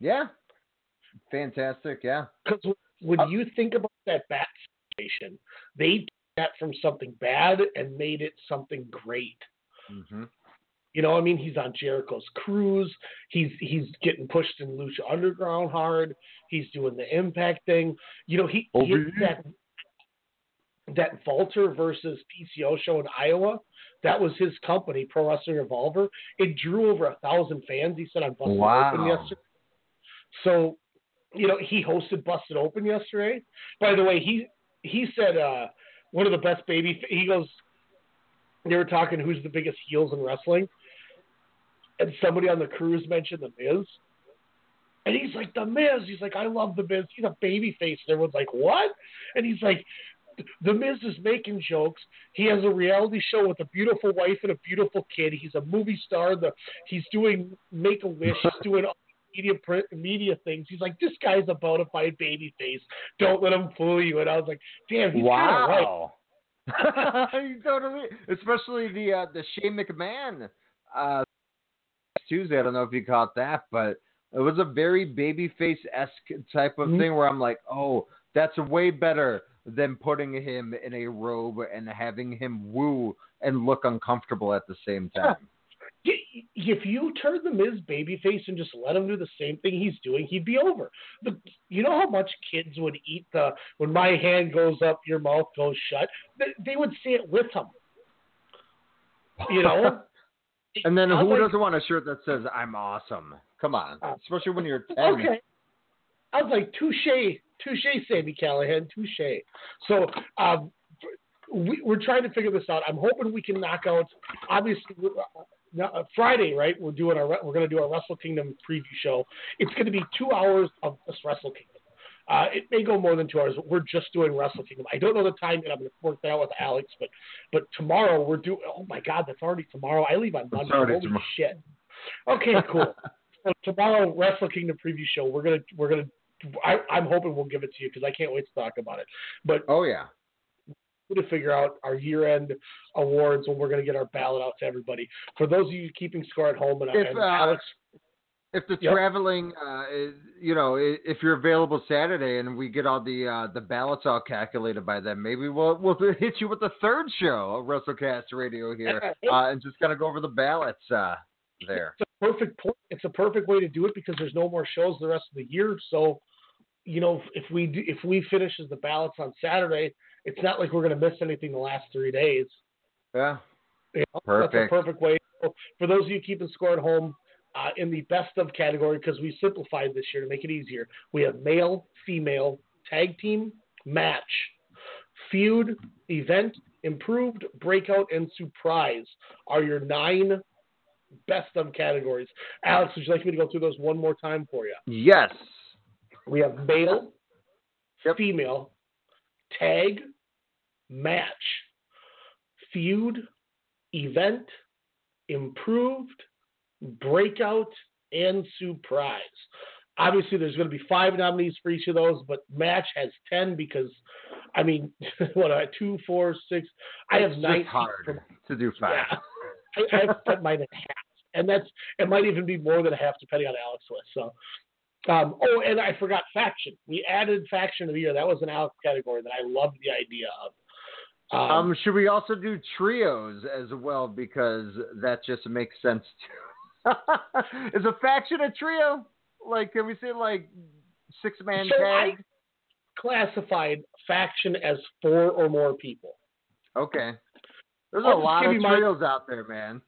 Yeah, fantastic. Yeah, Because when you think about that bat situation, they took that from something bad and made it something great. hmm You know, I mean, he's on Jericho's cruise. He's he's getting pushed in Lucha Underground hard. He's doing the Impact thing. You know, he, he that that Walter versus PCO show in Iowa. That was his company, Pro Wrestling Revolver. It drew over a thousand fans. He said on Busted Wow. Open yesterday. So, you know, he hosted Busted Open yesterday. By the way, he he said uh, one of the best baby. He goes. They were talking who's the biggest heels in wrestling, and somebody on the cruise mentioned the Miz. And he's like, The Miz. He's like, I love the Miz. He's a baby face. And everyone's like, What? And he's like, The Miz is making jokes. He has a reality show with a beautiful wife and a beautiful kid. He's a movie star. The he's doing Make a Wish. He's doing all media media things. He's like, This guy's a bona fide baby face. Don't let him fool you. And I was like, Damn, he's kinda right. wow. you totally, especially the uh, the Shane McMahon uh, Tuesday. I don't know if you caught that, but it was a very babyface esque type of Mhm. thing where I'm like, oh, that's way better than putting him in a robe and having him woo and look uncomfortable at the same time. Y- If you turn the Miz babyface and just let him do the same thing he's doing, he'd be over. The, you know how much kids would eat the when my hand goes up, your mouth goes shut. They, they would say it with him. You know, and then who doesn't want a shirt that says "I'm awesome"? Come on, especially when you're ten. okay. I was like, touche, touche, Sami Callihan, touche. So um, we, we're trying to figure this out. I'm hoping we can knock out. Obviously, uh, uh, Friday, right? We're doing our we're going to do our Wrestle Kingdom preview show. It's going to be two hours of this Wrestle Kingdom. Uh, it may go more than two hours. But We're just doing Wrestle Kingdom. I don't know the time yet. I'm going to work that out with Alex, but but tomorrow we're doing. Oh my God, that's already tomorrow. I leave on Monday. Holy tomorrow. shit. Okay, cool. so tomorrow Wrestle Kingdom preview show. We're gonna we're gonna. I, I'm hoping we'll give it to you because I can't wait to talk about it. But oh yeah, to figure out our year-end awards when we're going to get our ballot out to everybody. For those of you keeping score at home, and, If, and uh, Alex, If the Yep. traveling, uh, is, you know, if you're available Saturday and we get all the uh, the ballots all calculated by then, maybe we'll we'll hit you with the third show of WrestleCast Radio here, uh, and just kind of go over the ballots uh, there. it's a perfect point. It's a perfect way to do it because there's no more shows the rest of the year. So, you know, if we do, if we finish as the ballots on Saturday, it's not like we're going to miss anything the last three days. Yeah. You know, Perfect. That's a perfect way. For those of you keeping score at home, uh, in the best of category, because we simplified this year to make it easier, we have male, female, tag team, match, feud, event, improved, breakout, and surprise are your nine best of categories. Alex, would you like me to go through those one more time for you? Yes. We have male, female, tag, match, feud, event, improved, breakout, and surprise. Obviously, there's going to be five nominees for each of those, but match has ten because, I mean, what I two, four, six. I have It's nine. hard to do five. I, I have mine in half, and that's it. Might even be more than a half, depending on Alex's list. So, um, oh, and I forgot faction. We added faction of the year. That was an Alex category that I loved the idea of. Um, should we also do trios as well because that just makes sense too? Is a faction a trio? Like, can we say like six man So I classified faction as four or more people. Okay. There's I'll a lot of you my- trios out there, man.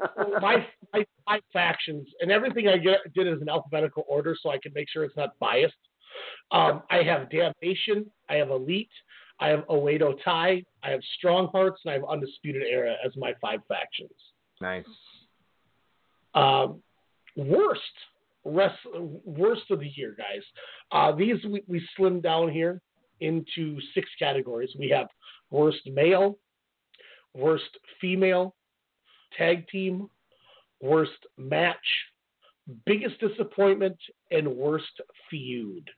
my, my five factions and everything I get, did is in alphabetical order so I can make sure it's not biased. Um, I have Damnation, I have Elite, I have Oedo Tai, I have Strong Hearts, and I have Undisputed Era as my five factions. Nice. Um, worst, rest, worst of the year, guys. Uh, these we, we slimmed down here into six categories. We have worst male, worst female, tag team, worst match, biggest disappointment, and worst feud.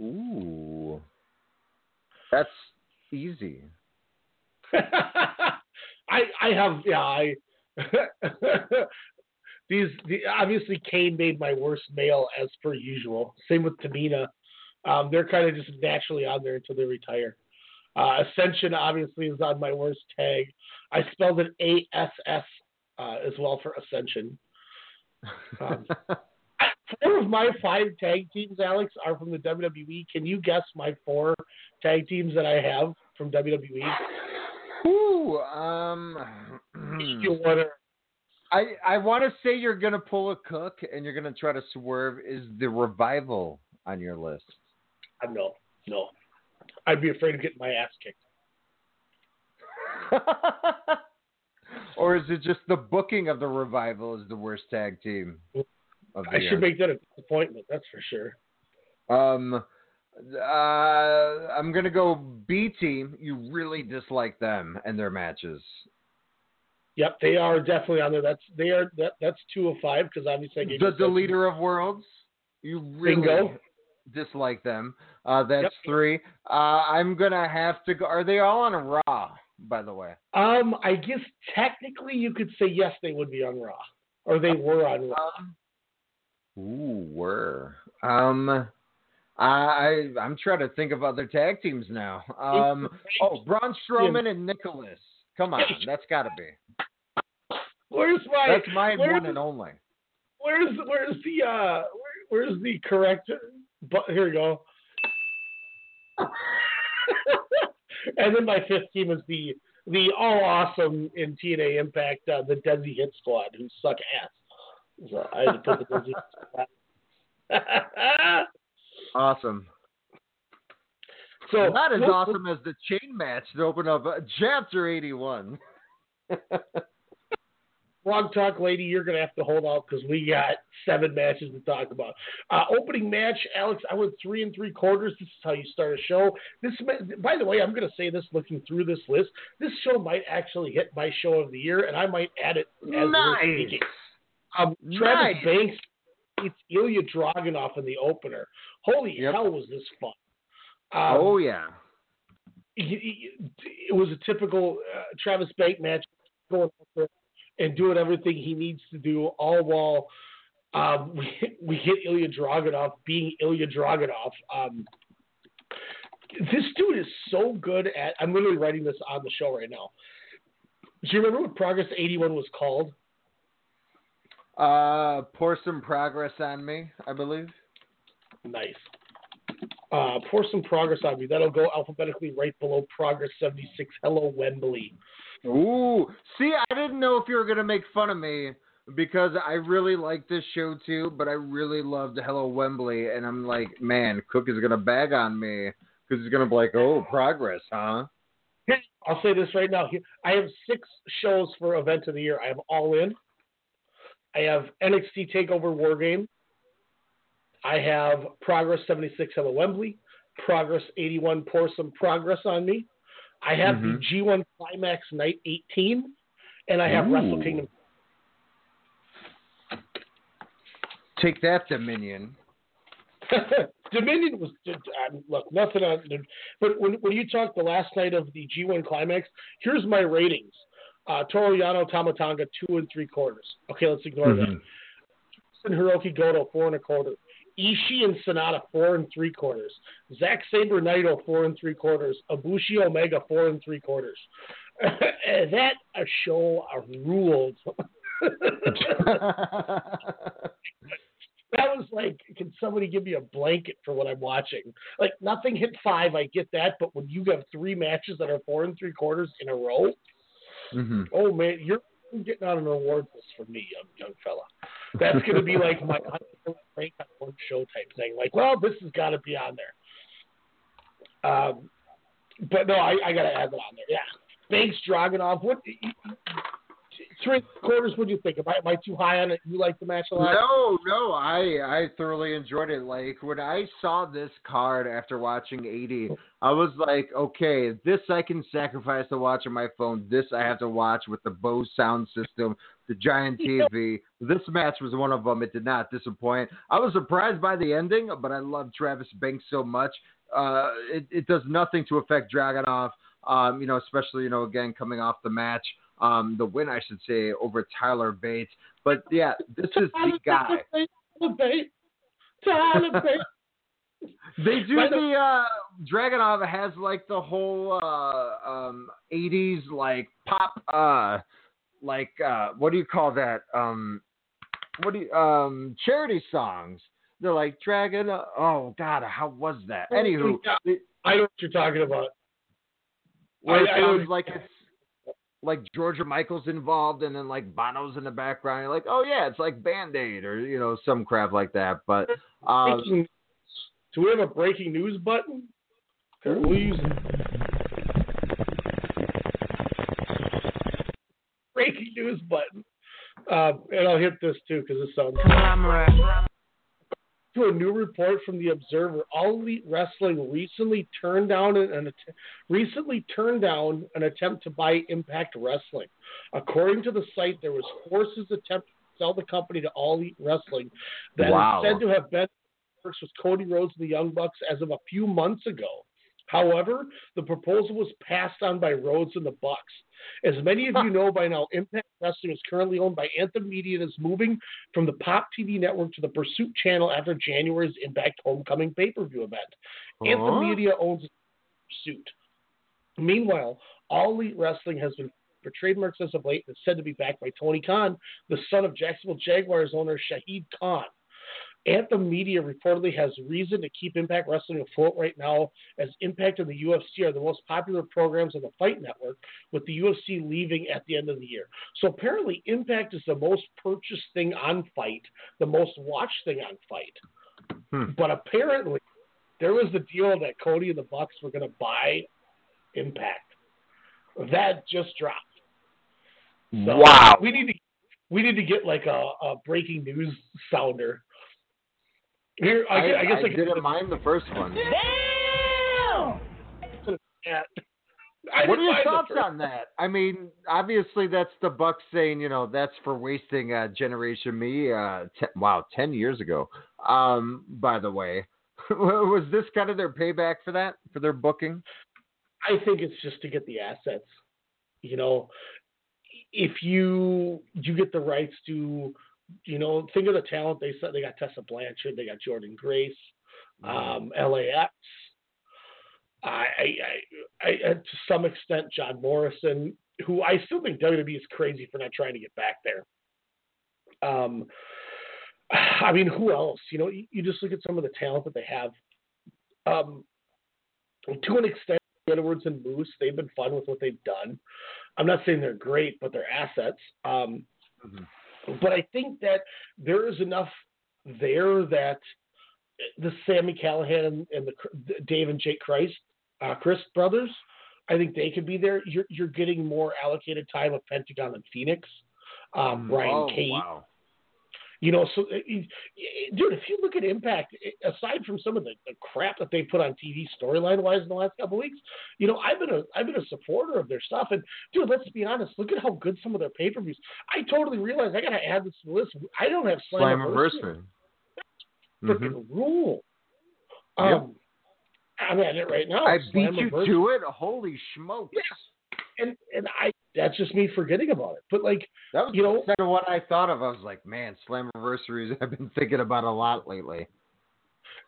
Ooh. That's easy. I I have yeah I these the, obviously Kane made my worst male as per usual. Same with Tamina. Um, they're kind of just naturally on there until they retire. Uh, Ascension obviously is on my worst tag. I spelled it A S S uh, as well for Ascension. Um, four of my five tag teams, Alex, are from the WWE. Can you guess my four tag teams that I have from? WWE? Ooh, um, you wanna, I I want to say you're gonna pull a cook and you're gonna try to swerve. Is the revival on your list? Uh, no, no. I'd be afraid of getting my ass kicked. or is it just the booking of the revival is the worst tag team of the I year? should make that a disappointment, that's for sure. Um, uh, I'm gonna go B team. You really dislike them and their matches. Yep, they are definitely on there. That's they are that that's two of five because obviously I gave The Deleter of Worlds. You really Bingo. dislike them. Uh, that's Yep. three. Uh, I'm gonna have to go. Are they all on Raw? By the way. Um, I guess technically you could say yes, they would be on Raw, or they were on Raw. Ooh, were. Um, I I'm trying to think of other tag teams now. Um, oh, Braun Strowman and Nicholas. Come on, that's got to be. Where's my? That's my where's, one and only. Where's where's the uh where, where's the correct? But here we go. and then my fifth team is the the all awesome in TNA Impact, uh, the Desi Hit Squad, who suck ass. So I had to put the Desi Hit Squad. Awesome. So not as awesome as the chain match to open up uh, chapter 81. Blog Talk Lady, you're going to have to hold out because we got seven matches to talk about. Uh, opening match, Alex, I went three and three quarters. This is how you start a show. This, by the way, I'm going to say this looking through this list. This show might actually hit my show of the year, and I might add it as we're Nice. speaking. Um, Travis Nice. Banks, it's Ilya Dragunov in the opener. Holy hell, was this fun! Um, oh yeah. he, it was a typical uh, Travis Bank match, going and doing everything he needs to do, all while um, we we get Ilya Dragunov being Ilya Dragunov. Um, this dude is so good at. I'm literally writing this on the show right now. Do you remember what Progress 81 was called? Uh, pour some progress on me, I believe. Nice. Uh, pour some progress on me. That'll go alphabetically right below Progress 76. Hello, Wembley. Ooh, see, I didn't know if you were gonna make fun of me because I really like this show too, but I really loved Hello Wembley, and I'm like, man, Cook is gonna bag on me because he's gonna be like, oh, progress, huh? I'll say this right now. I have six shows for event of the year. I have All In. I have NXT Takeover War Game. I have Progress 76 Hello Wembley. Progress 81 Pour Some Progress on Me. I have Mhm. the G1 Climax Night 18, and I have Ooh. Wrestle Kingdom. Take that, Dominion. Dominion was um, look nothing on, but when when you talk the last night of the G1 Climax, here's my ratings: uh, Toru Yano Tama Tonga two and three quarters. Okay, let's ignore that. Mhm. and Hiroki Goto four and a quarter. Ishii and Sanada four and three quarters. Zack Sabre Naito four and three quarters. Ibushi Omega four and three quarters. that a show ruled. that was like, can somebody give me a blanket for what I'm watching? Like nothing hit five, I get that, but when you have three matches that are four and three quarters in a row, hmm oh man, you're getting on an award list for me, young young fella. That's going to be like my rank on one show type thing. Like, well, this has got to be on there. Um, but no, I, I got to add that on there. Yeah, Banks Dragunov. What three quarters? What do you think? Am I, am I too high on it? You like the match a lot? No, no, I I thoroughly enjoyed it. Like when I saw this card after watching 80, I was like, okay, this I can sacrifice to watch on my phone. This I have to watch with the Bose sound system, the giant TV. This match was one of them. It did not disappoint. I was surprised by the ending, but I love Travis Banks so much. Uh, it, it does nothing to affect Dragunov. Um, you know, especially you know again coming off the match, um, the win I should say over Tyler Bates. But yeah, this is the guy. Tyler Bates. Tyler Bates. They do By the- the uh Dragunov has like the whole uh um 80s like pop uh like uh what do you call that? Um what do you um charity songs. They're like Dragon oh god, how was that? Anywho, I know what you're talking about. it I- sounds like it's like Georgia Michael's involved and then like Bono's in the background. You're like, oh yeah, it's like Band Aid or you know, some crap like that. But um Breaking- do we have a breaking news button? We'll use breaking news button. Um, and I'll hit this too because it sounds. To a new report from the Observer, All Elite Wrestling recently turned down an, an att- recently turned down an attempt to buy Impact Wrestling. According to the site, there was forces attempt to sell the company to All Elite Wrestling that Wow. is said to have been works with Cody Rhodes and the Young Bucks as of a few months ago. However, the proposal was passed on by Rhodes and the Bucks. As many of you know by now, Impact Wrestling is currently owned by Anthem Media and is moving from the Pop TV network to the Pursuit channel after January's Impact Homecoming pay-per-view event. Huh? Anthem Media owns Pursuit. Meanwhile, All Elite Wrestling has been for trademarks as of late and is said to be backed by Tony Khan, the son of Jacksonville Jaguars owner Shahid Khan. Anthem Media reportedly has reason to keep Impact Wrestling afloat right now, as Impact and the UFC are the most popular programs on the Fight Network, with the UFC leaving at the end of the year. So apparently, Impact is the most purchased thing on Fight, the most watched thing on Fight. Hmm. But apparently, there was the deal that Cody and the Bucks were going to buy Impact. That just dropped. So Wow. We need to we need to get like a, a breaking news sounder. Here, I, I, I guess I, I didn't mind the first one. Yeah. What are your thoughts on that? I mean, obviously that's the Bucks saying, you know, that's for wasting uh, Generation Me. Uh, te- wow, ten years ago. Um, by the way, was this kind of their payback for that for their booking? I think it's just to get the assets. You know, if you you get the rights to, you know, think of the talent they said they got Tessa Blanchard, they got Jordynne Grace, um, LAX. I, I, I, I, to some extent, John Morrison, who I still think WWE is crazy for not trying to get back there. Um, I mean, who else? You know, you, you just look at some of the talent that they have. Um, to an extent, Edwards and Moose, they've been fun with what they've done. I'm not saying they're great, but they're assets. Um, But I think that there is enough there that the Sami Callihan and, the Dave and Jake Crist, uh, Crist brothers, I think they could be there. You're you're getting more allocated time of Pentagon and Fenix, um, Ryan oh, Cage. wow. You know, so uh, dude, if you look at Impact, aside from some of the, the crap that they put on TV storyline wise in the last couple weeks, you know, I've been a I've been a supporter of their stuff. And dude, let's be honest, look at how good some of their pay per views. I totally realize I gotta add this to the list. I don't have Slammiversary. Slammiversary. Freaking rule. Yep. Um, I'm at it right now. I beat you to it. Holy smokes! and and I that's just me forgetting about it. But like That was you know, what I thought of. I was like, man, Slam Slammiversaries. I've been thinking about a lot lately.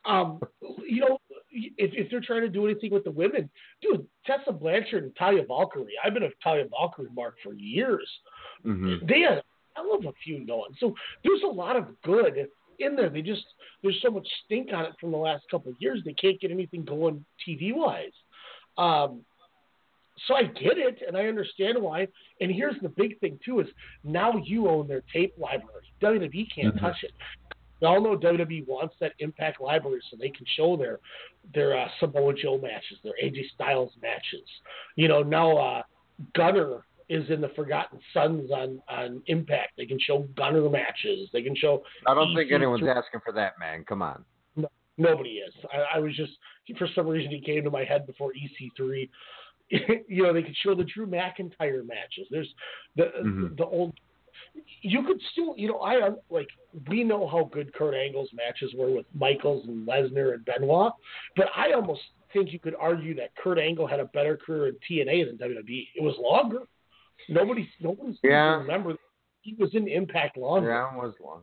um, you know, if, if they're trying to do anything with the women, dude, Tessa Blanchard and Taya Valkyrie. I've been a Taya Valkyrie mark for years. Mm-hmm. They had a hell of a few going. So there's a lot of good in there. They just there's so much stink on it from the last couple of years. They can't get anything going TV wise. Um, so I get it and I understand why. And here's the big thing too: is now you own their tape library. WWE can't Mhm. touch it. We all know WWE wants that Impact library so they can show their their uh, Samoa Joe matches, their AJ Styles matches. You know now uh, Gunner is in the Forgotten Sons on on Impact. They can show Gunner matches. They can show. I don't think EC3 anyone's asking for that, man. Come on. no, nobody is. I, I was just for some reason he came to my head before EC3. you know, they could show the Drew McIntyre matches. There's the Mhm. the old. You could still, you know, I like we know how good Kurt Angle's matches were with Michaels and Lesnar and Benoit, but I almost think you could argue that Kurt Angle had a better career in TNA than WWE. It was longer. Nobody, nobody Yeah. remember he was in Impact longer. Yeah, it was long.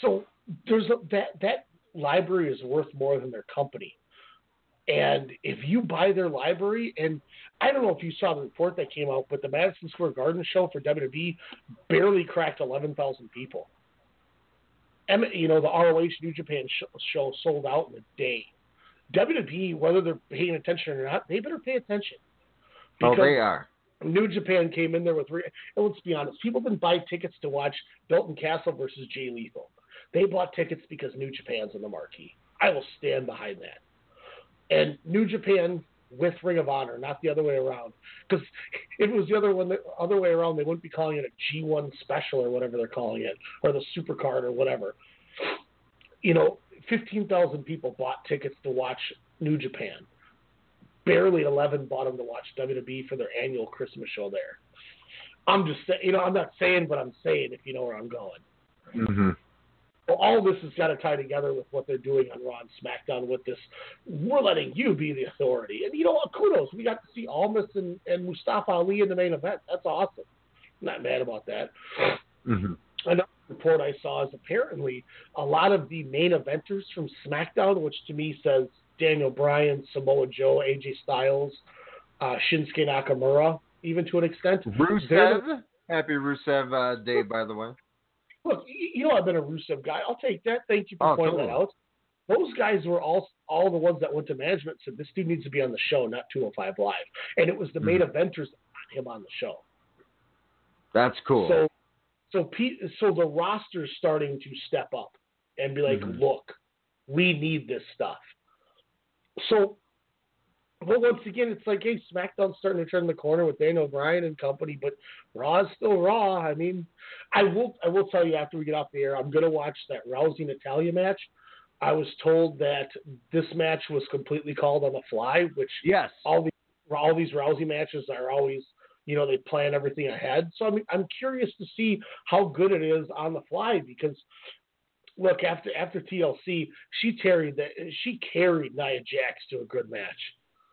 So there's a, that that library is worth more than their company. And if you buy their library, and I don't know if you saw the report that came out, but the Madison Square Garden show for WWE barely cracked 11,000 people. M- you know, the ROH New Japan show sold out in a day. WWE, whether they're paying attention or not, they better pay attention. Oh, they are. New Japan came in there with, re- and let's be honest, people didn't buy tickets to watch Dalton Castle versus Jay Lethal. They bought tickets because New Japan's in the marquee. I will stand behind that. And New Japan with Ring of Honor, not the other way around. Because if it was the other one, the other way around, they wouldn't be calling it a G1 special or whatever they're calling it, or the Supercard or whatever. You know, 15,000 people bought tickets to watch New Japan barely 11 bought them to watch WWE for their annual Christmas show there. I'm just saying, you know, I'm not saying what I'm saying if you know where I'm going. Mm-hmm. Well, all this has got to tie together with what they're doing on Raw and SmackDown with this. We're letting you be the authority. And, you know what? Kudos. We got to see Almas and, and Mustafa Ali in the main event. That's awesome. I'm not mad about that. Mm-hmm. Another report I saw is apparently a lot of the main eventers from SmackDown, which to me says Daniel Bryan, Samoa Joe, AJ Styles, uh, Shinsuke Nakamura, even to an extent. they're the- Rusev. Happy Rusev uh, Day, by the way. Look, you know I've been a Rusev guy. I'll take that. Thank you for Oh, pointing that out. Those guys were all all the ones that went to management said this dude needs to be on the show, not 205 Live, and it was the main Mhm. eventers that got him on the show. That's cool. So, so Pete, so the roster's starting to step up and be like, Mhm. look, we need this stuff. So, well, once again, it's like, hey, SmackDown's starting to turn the corner with Daniel Bryan and company, but Raw is still Raw. I mean, I will, I will tell you after we get off the air, I'm gonna watch that Rousey Natalya match. I was told that this match was completely called on the fly, which yes, all these all these Rousey matches are always, you know, they plan everything ahead. So I'm I'm curious to see how good it is on the fly because look after after TLC, she carried that she carried Nia Jax to a good match.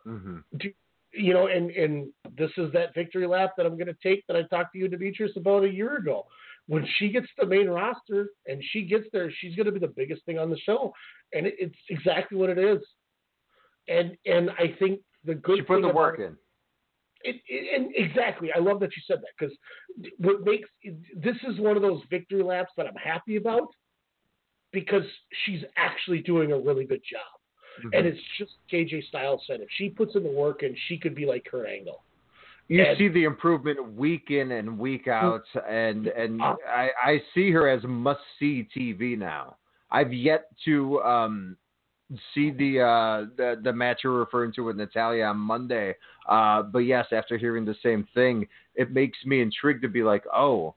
Mm-hmm. Do, you know, and and this is that victory lap that I'm going to take that I talked to you, Demetrius, about a year ago. When she gets the main roster and she gets there, she's going to be the biggest thing on the show, and it, it's exactly what it is. And and I think the good She put thing the work in. it, it, and exactly, I love that you said that because what makes this is one of those victory laps that I'm happy about because she's actually doing a really good job. Mm-hmm. And it's just AJ Styles said if she puts in the work and she could be like Kurt Angle. You And- see the improvement week in and week out, and and Uh, I, I see her as must see TV now. I've yet to um, see the, uh, the the match you're referring to with Natalya on Monday, uh, but yes, after hearing the same thing, it makes me intrigued to be like, oh,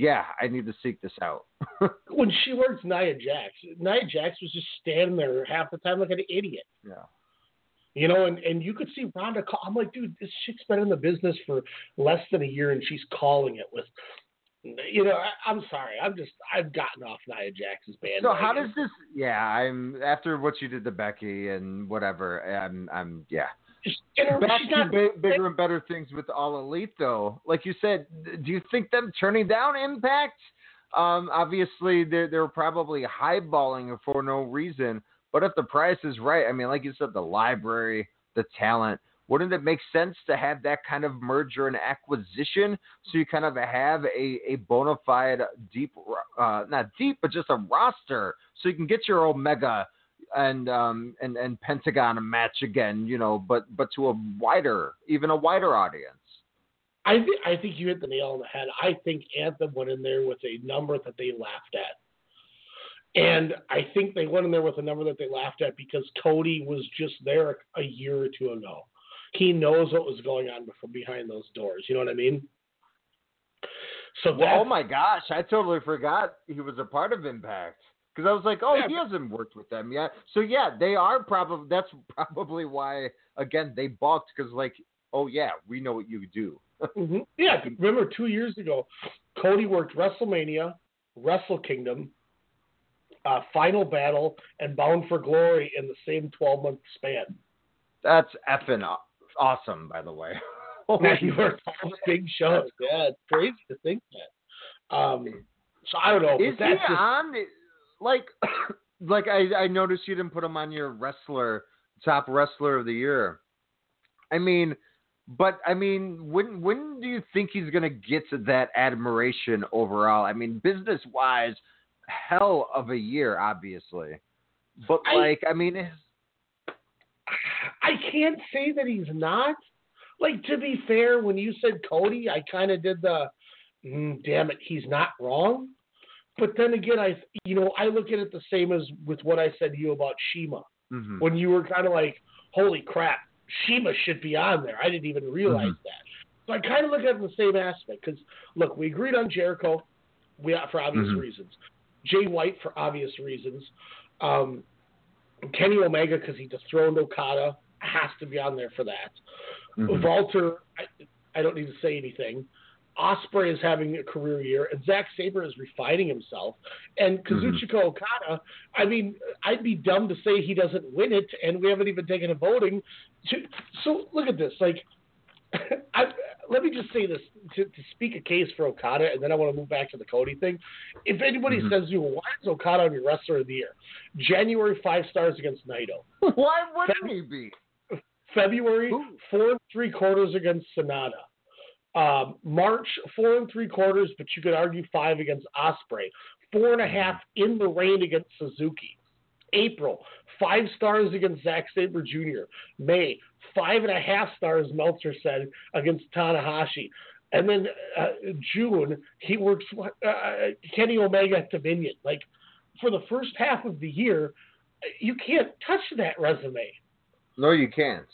yeah, I need to seek this out. When she worked Nia Jax, Nia Jax was just standing there half the time like an idiot. Yeah. You know, and, and you could see Ronda call. I'm like, dude, this chick's been in the business for less than a year and she's calling it with, you know, I, I'm sorry. I'm just, I've gotten off Nia Jax's band. So how does this? Yeah, I'm after what you did to Becky and whatever. I'm I'm yeah. Back to big, bigger and better things with All Elite, though. Like you said, do you think them turning down Impact? Um, obviously, they're they're probably highballing for no reason. But if the price is right, I mean, like you said, the library, the talent, wouldn't it make sense to have that kind of merger and acquisition so you kind of have a, a bona fide deep, uh, not deep, but just a roster so you can get your Omega and um and and Pentagon a match again, you know, but but to a wider, even a wider audience. I think I think you hit the nail on the head. I think Anthem went in there with a number that they laughed at. And I think they went in there with a number that they laughed at because Cody was just there a year or two ago. He knows what was going on before behind those doors. You know what I mean? So Well, oh my gosh, I totally forgot he was a part of Impact because I was like, oh, Yeah, he hasn't worked with them yet. So yeah, they are probably that's probably why again they balked because like, oh yeah, we know what you do. Mhm. Yeah, remember two years ago, Cody worked WrestleMania, Wrestle Kingdom, uh, Final Battle, and Bound for Glory in the same 12 month span. That's effing awesome, by the way. You worked all big shows. Yeah, it's crazy to think that. Um, so I don't know. Is he just, on? Like, like I, I noticed you didn't put him on your wrestler top wrestler of the year. I mean, but I mean, when when do you think he's gonna get to that admiration overall? I mean, business wise, hell of a year, obviously. But I- like, I mean, I can't say that he's not. Like to be fair, when you said Cody, I kind of did the, mm, damn it, he's not wrong. But then again, I you know I look at it the same as with what I said to you about Shima mhm. when you were kind of like, holy crap, Shima should be on there. I didn't even realize Mhm. that. So I kind of look at it in the same aspect because look, we agreed on Jericho, we for obvious Mhm. reasons. Jay White for obvious reasons. Um, Kenny Omega because he dethroned Okada has to be on there for that. Walter, I, I don't need to say anything. Ospreay is having a career year, and Zack Sabre is refining himself. And Kazuchika Okada, I mean, I'd be dumb to say he doesn't win it, and we haven't even taken a voting. To, so look at this. Like, I, let me just say this to, to speak a case for Okada, and then I want to move back to the Cody thing. If anybody Mhm. says to you, why is Okada on your wrestler of the year? January five stars against Naito. why wouldn't he be? February four three quarters against Sanada. Um, March four and three quarters, but you could argue five against Ospreay. Four and a half in the rain against Suzuki. April five stars against Zack Sabre Jr. May five and a half stars Meltzer said against Tanahashi. And then uh, June he works uh, Kenny Omega at Dominion. Like for the first half of the year, you can't touch that resume. No, you can't.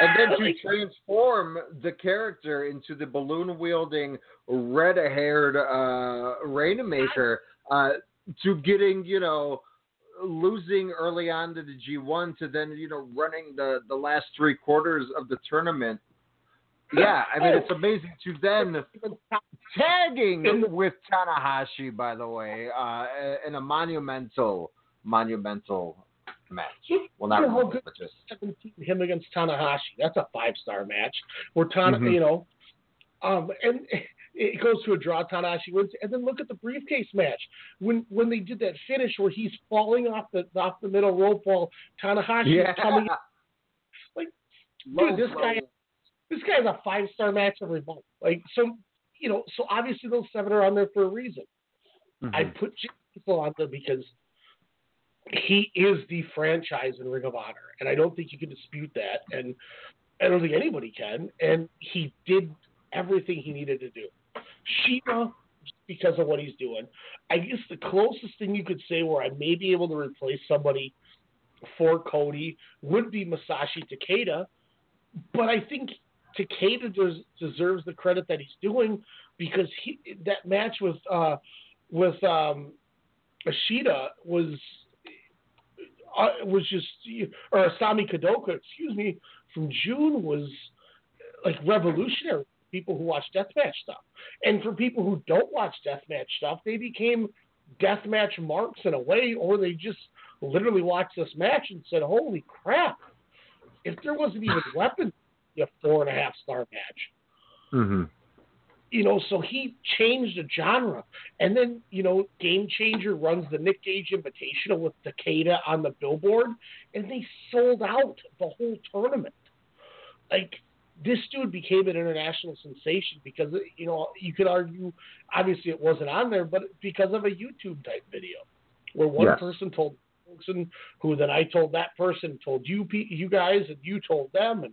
And then to transform the character into the balloon wielding, red haired uh, Rainmaker uh, to getting, you know, losing early on to the G1 to then, you know, running the, the last three quarters of the tournament. Yeah, I mean, it's amazing to then tagging with Tanahashi, by the way, uh, in a monumental, monumental match. Well, not really, good- but just 17, him against Tanahashi. That's a five star match. Where Tana, Mhm. you know, um, and it goes to a draw. Tanahashi wins, and then look at the briefcase match when when they did that finish where he's falling off the off the middle rope while Tanahashi Yeah. coming. Up. Like, dude, this guy, this guy has a five star match every month. Like, so you know, so obviously those seven are on there for a reason. Mm-hmm. I put Jay on there because he is the franchise in Ring of Honor, and I don't think you can dispute that, and I don't think anybody can. And he did everything he needed to do. Shima, because of what he's doing, I guess the closest thing you could say where I may be able to replace somebody for Cody would be Masashi Takeda, but I think Takeda des- deserves the credit that he's doing because he that match with uh, with um, was uh, was just or Isami Kodaka, excuse me, from June was like revolutionary. People who watch deathmatch stuff, and for people who don't watch deathmatch stuff, they became deathmatch marks in a way, or they just literally watched this match and said, "Holy crap! If there wasn't even weapons, a four and a half star match." Mm-hmm. You know, so he changed the genre. And then, you know, Game Changer runs the Nick Gage Invitational with Takeda on the billboard, and they sold out the whole tournament. Like, this dude became an international sensation because, you know, you could argue, obviously it wasn't on there, but because of a YouTube type video where one Yes. person told person who then I told that person, told you, you guys, and you told them. And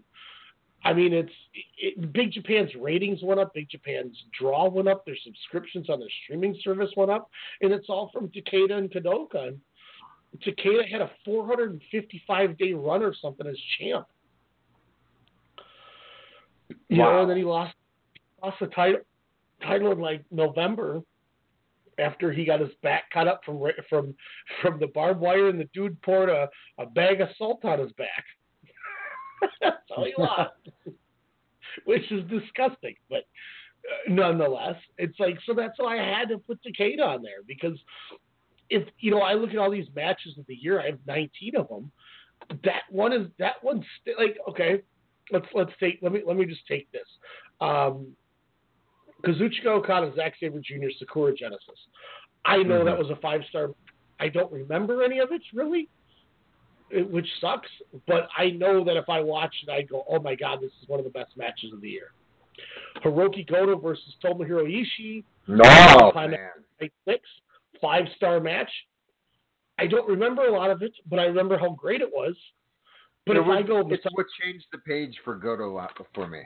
I mean, it's it, Big Japan's ratings went up. Big Japan's draw went up. Their subscriptions on their streaming service went up, and it's all from Takeda and Kodaka. And Takeda had a 455 day run or something as champ. You know, Wow. and then he lost lost the title title in like November after he got his back cut up from from from the barbed wire, and the dude poured a, a bag of salt on his back. That's how he lost, which is disgusting. But uh, nonetheless, it's like so. That's why I had to put Takeda on there because if you know, I look at all these matches of the year. I have 19 of them. That one is that one's st- like okay. Let's let's take let me let me just take this. Um, Kazuchika Okada, Zack Sabre Jr., Sakura Genesis. I know that was a five star. I don't remember any of it really, which sucks. But I know that if I watch it, I go, "Oh my god, this is one of the best matches of the year." Hiroki Goto versus Tomohiro Ishii. No, man. Six, five star match. I don't remember a lot of it, but I remember how great it was. But It if was, I go, it's what changed the page for Goto for me.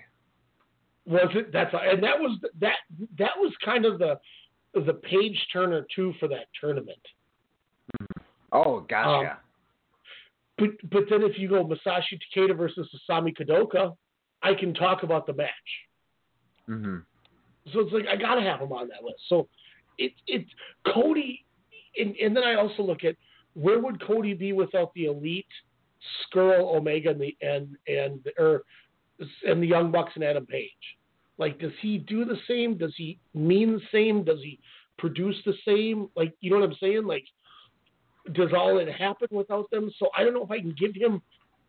Was it? That's and that was that that was kind of the the page turner too for that tournament. Oh, gotcha. Um, But but then if you go Masashi Takeda versus Isami Kodaka, I can talk about the match. mm-hmm. So it's like I gotta have him on that list. So it it Cody, and, and then I also look at where would Cody be without the elite, Scurll, Omega, and the and and or and the Young Bucks and Adam Page. Like, does he do the same? Does he mean the same? Does he produce the same? Like, you know what I'm saying? Like, does all it happen without them? So I don't know if I can give him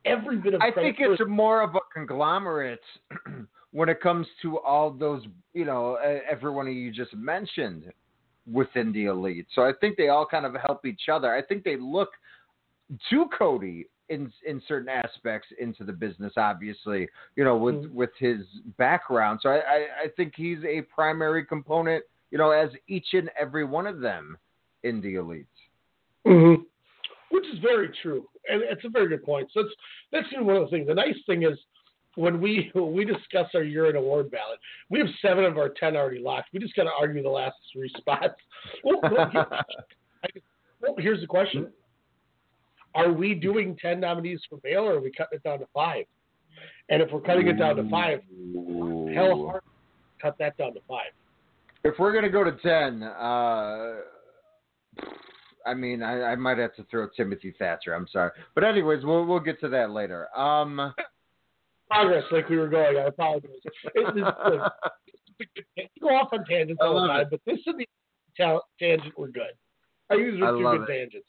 every bit of. I think it's more of a conglomerate when it comes to all those, you know, e- every one of you just mentioned within the elite. So I think they all kind of help each other. I think they look to Cody in in certain aspects into the business, obviously, you know, with Mm-hmm. with his background. So I, I, I think he's a primary component, you know, as each and every one of them in the elite. Hmm Which is very true, and it's a very good point. So it's that's you know, one of the things. The nice thing is when we when we discuss our year in award ballot, we have seven of our ten already locked. We just got to argue the last three spots. Well, well, here- I- well, here's the question: Are we doing ten nominees for bail, or are we cutting it down to five? And if we're cutting it down to five, hell, hard cut that down to five. If we're gonna go to ten, uh, I mean, I, I might have to throw Timothy Thatcher. I'm sorry, but anyways, we'll we'll get to that later. Um, Progress, like we were going. I apologize. It, it's, go off on tangents all the time, but this is the ta- tangent we're good. I usually I do good it. tangents.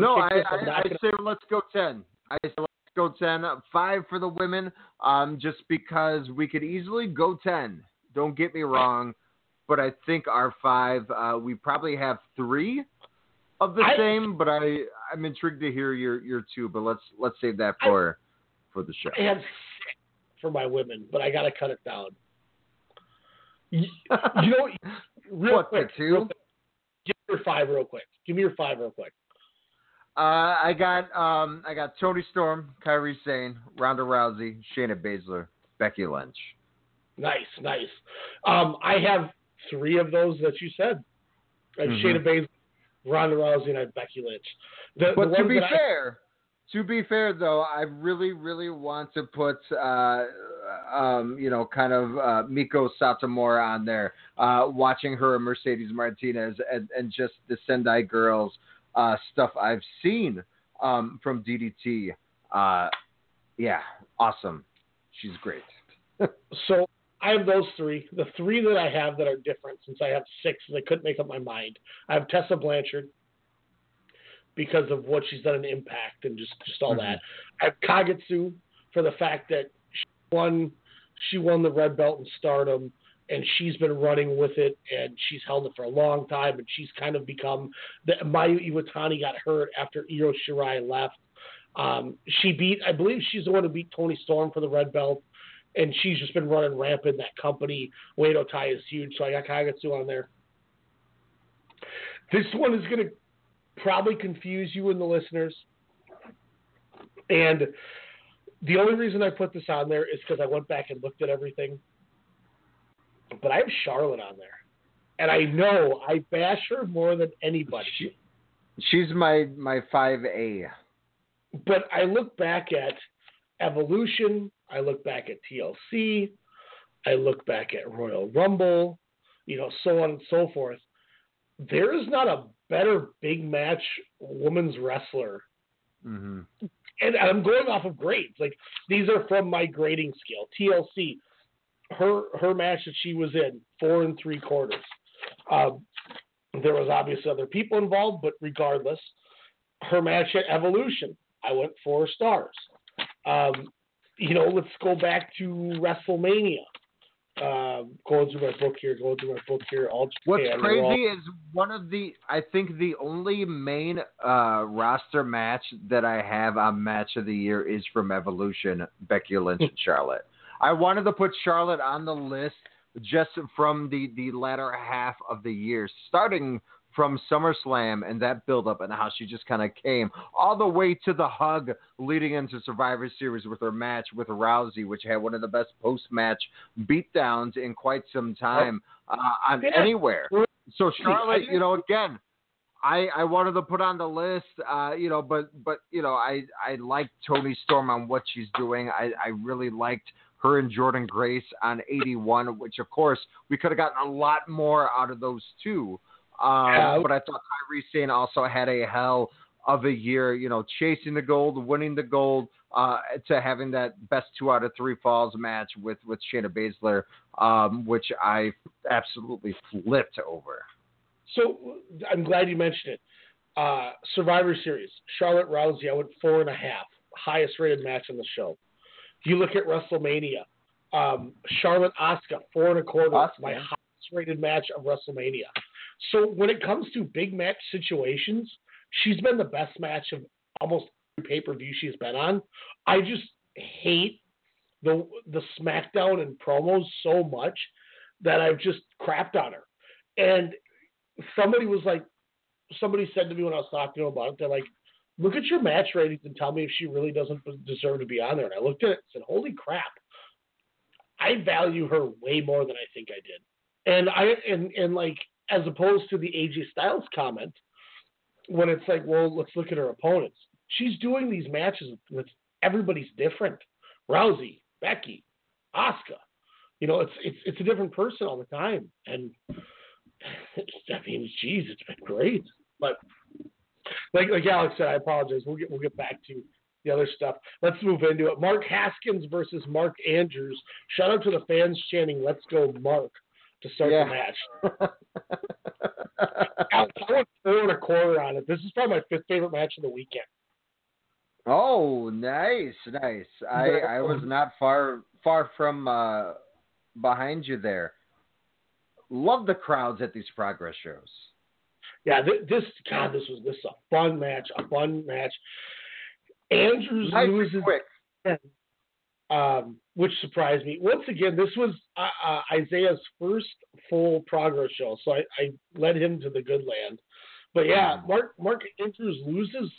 No, I, I, I say let's go ten. I say let's go ten. Five for the women, um, just because we could easily go ten. Don't get me wrong, but I think our five, uh, we probably have three of the I- same. But I, I'm intrigued to hear your your two. But let's let's save that for for the show. I have six for my women, but I got to cut it down. You, you know, real What, quick, two? real quick. Give me your five real quick. Give me your five real quick. Uh, I got um, I got Toni Storm, Kairi Sane, Ronda Rousey, Shayna Baszler, Becky Lynch. Nice, nice. Um, I have three of those that you said. I have Mhm. Shayna Baszler, Ronda Rousey, and I Becky Lynch. The, But the to be that I- fair, to be fair though, I really, really want to put, uh, um, you know, kind of uh, Meiko Satomura on there, uh, watching her and Mercedes Martinez and, and just the Sendai Girls uh, stuff I've seen um, from DDT. Uh, yeah, awesome. She's great. So I have those three. The three that I have that are different, since I have six, and I couldn't make up my mind. I have Tessa Blanchard because of what she's done in Impact and just just all that. I have Kagetsu for the fact that she won she won the red belt in Stardom, and she's been running with it, and she's held it for a long time, and she's kind of become the Mayu Iwatani got hurt after Io Shirai left. Um, she beat, I believe, she's the one who beat Toni Storm for the red belt and she's just been running rampant in that company. Oedo Tai is huge, so I got Kagetsu on there. This one is going to probably confuse you and the listeners. And the only reason I put this on there is because I went back and looked at everything. But I have Charlotte on there. And I know I bash her more than anybody. She's my my five A. But I look back at Evolution, I look back at TLC, I look back at Royal Rumble, you know, so on and so forth. There is not a better big match women's wrestler. Mm-hmm. And I'm going off of grades. Like these are from my grading scale. TLC, her her match that she was in, four and three quarters. Um, there was obviously other people involved, but regardless, her match at Evolution, I went four stars. Um, you know, let's go back to WrestleMania. Um, going through my book here, going through my book here. All What's Japan, crazy all- is one of the I think the only main uh, roster match that I have on match of the year is from Evolution, Becky Lynch and Charlotte. I wanted to put Charlotte on the list just from the the latter half of the year, starting from SummerSlam and that build up and how she just kind of came all the way to the hug leading into Survivor Series with her match with Rousey, which had one of the best post match beatdowns in quite some time uh, on anywhere. So Charlotte, you know, again, I, I wanted to put on the list, uh, you know, but but you know, I I like Toni Storm on what she's doing. I I really liked her and Jordynne Grace on 81, which of course we could have gotten a lot more out of those two. Um, But I thought Kairi Sane also had a hell of a year, you know, chasing the gold, winning the gold, uh, to having that best two out of three falls match with with Shayna Baszler, um, which I absolutely flipped over. So I'm glad you mentioned it. Uh, Survivor Series, Charlotte Rousey, I went four and a half, highest rated match on the show. You look at WrestleMania, um, Charlotte Asuka, four and a quarter, Asuka. my highest rated match of WrestleMania. So when it comes to big match situations, she's been the best match of almost every pay per view she's been on. I just hate the the SmackDown and promos so much that I've just crapped on her. And somebody was like, somebody said to me when I was talking to them about it, they're like, look at your match ratings and tell me if she really doesn't deserve to be on there. And I looked at it and said, holy crap, I value her way more than I think I did. And I and and like as opposed to the AJ Styles comment, when it's like, well, let's look at her opponents. She's doing these matches with everybody's different. Rousey, Becky, Asuka. You know, it's it's it's a different person all the time. And I mean, geez, it's been great. But like like Alex said, I apologize. We'll get we'll get back to the other stuff. Let's move into it. Mark Haskins versus Mark Andrews. Shout out to the fans chanting "Let's go, Mark" to start Yeah. the match. I went four and a quarter on it. This is probably my fifth favorite match of the weekend. Oh, nice, nice. I I was not far far from uh, behind you there. Love the crowds at these progress shows. Yeah, th- this God, this was this is a fun match, a fun match. Andrews Nice loses, quick. um, which surprised me. Once again, this was uh, uh, Isaiah's first full progress show, so I, I led him to the good land. But yeah, Mark Mark Andrews loses,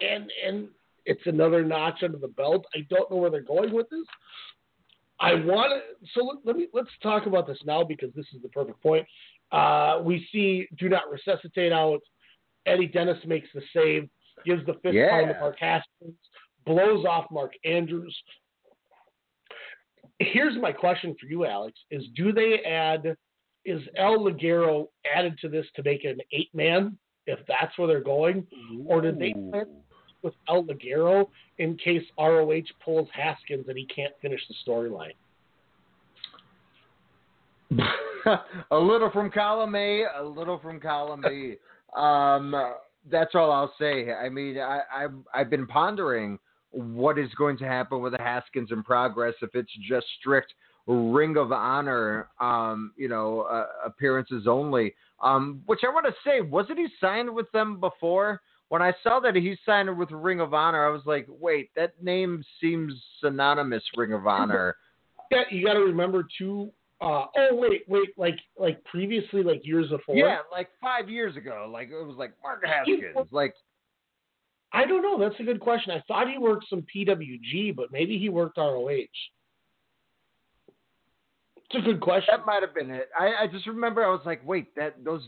and and it's another notch under the belt. I don't know where they're going with this. I want to. So let, let me let's talk about this now because this is the perfect point. Uh, we see do not resuscitate out. Eddie Dennis makes the save, gives the fifth Yeah. pound to Mark Haskins, blows off Mark Andrews. Here's my question for you, Alex: Is do they add? Is El Ligero added to this to make it an eight man? If that's where they're going, or did they plan with El Ligero in case ROH pulls Haskins and he can't finish the storyline? a little from column A, a little from column B. Um, that's all I'll say. I mean, I, I've I've been pondering what is going to happen with the Haskins in progress if it's just strict Ring of Honor, um, you know, uh, appearances only. Um, which I want to say, wasn't he signed with them before? When I saw that he signed with Ring of Honor, I was like, wait, that name seems synonymous. Ring of Honor. Yeah, you got to remember too. Uh, oh wait, wait, like like previously, like years before. Yeah, like five years ago, like it was like Mark Haskins, like I don't know. That's a good question. I thought he worked some PWG, but maybe he worked ROH. It's a good question. That might have been it. I, I just remember I was like, wait, that those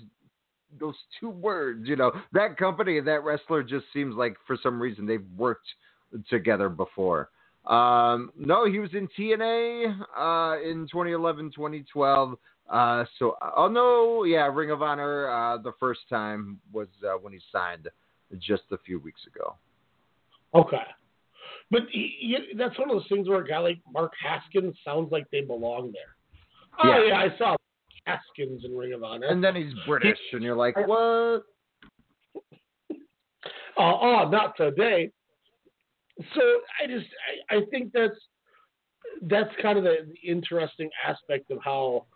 those two words, you know, that company and that wrestler just seems like for some reason they've worked together before. Um, no, he was in TNA uh, in 2011, 2012. Uh, so, oh no, yeah, Ring of Honor. Uh, the first time was uh, when he signed just a few weeks ago. Okay. But he, he- that's one of those things where a guy like Mark Haskins sounds like they belong there. Oh Yeah. yeah, I saw Haskins in Ring of Honor. And then he's British, and you're like, what? Oh, oh, not today. So I just I, I think that's that's kind of the, the interesting aspect of how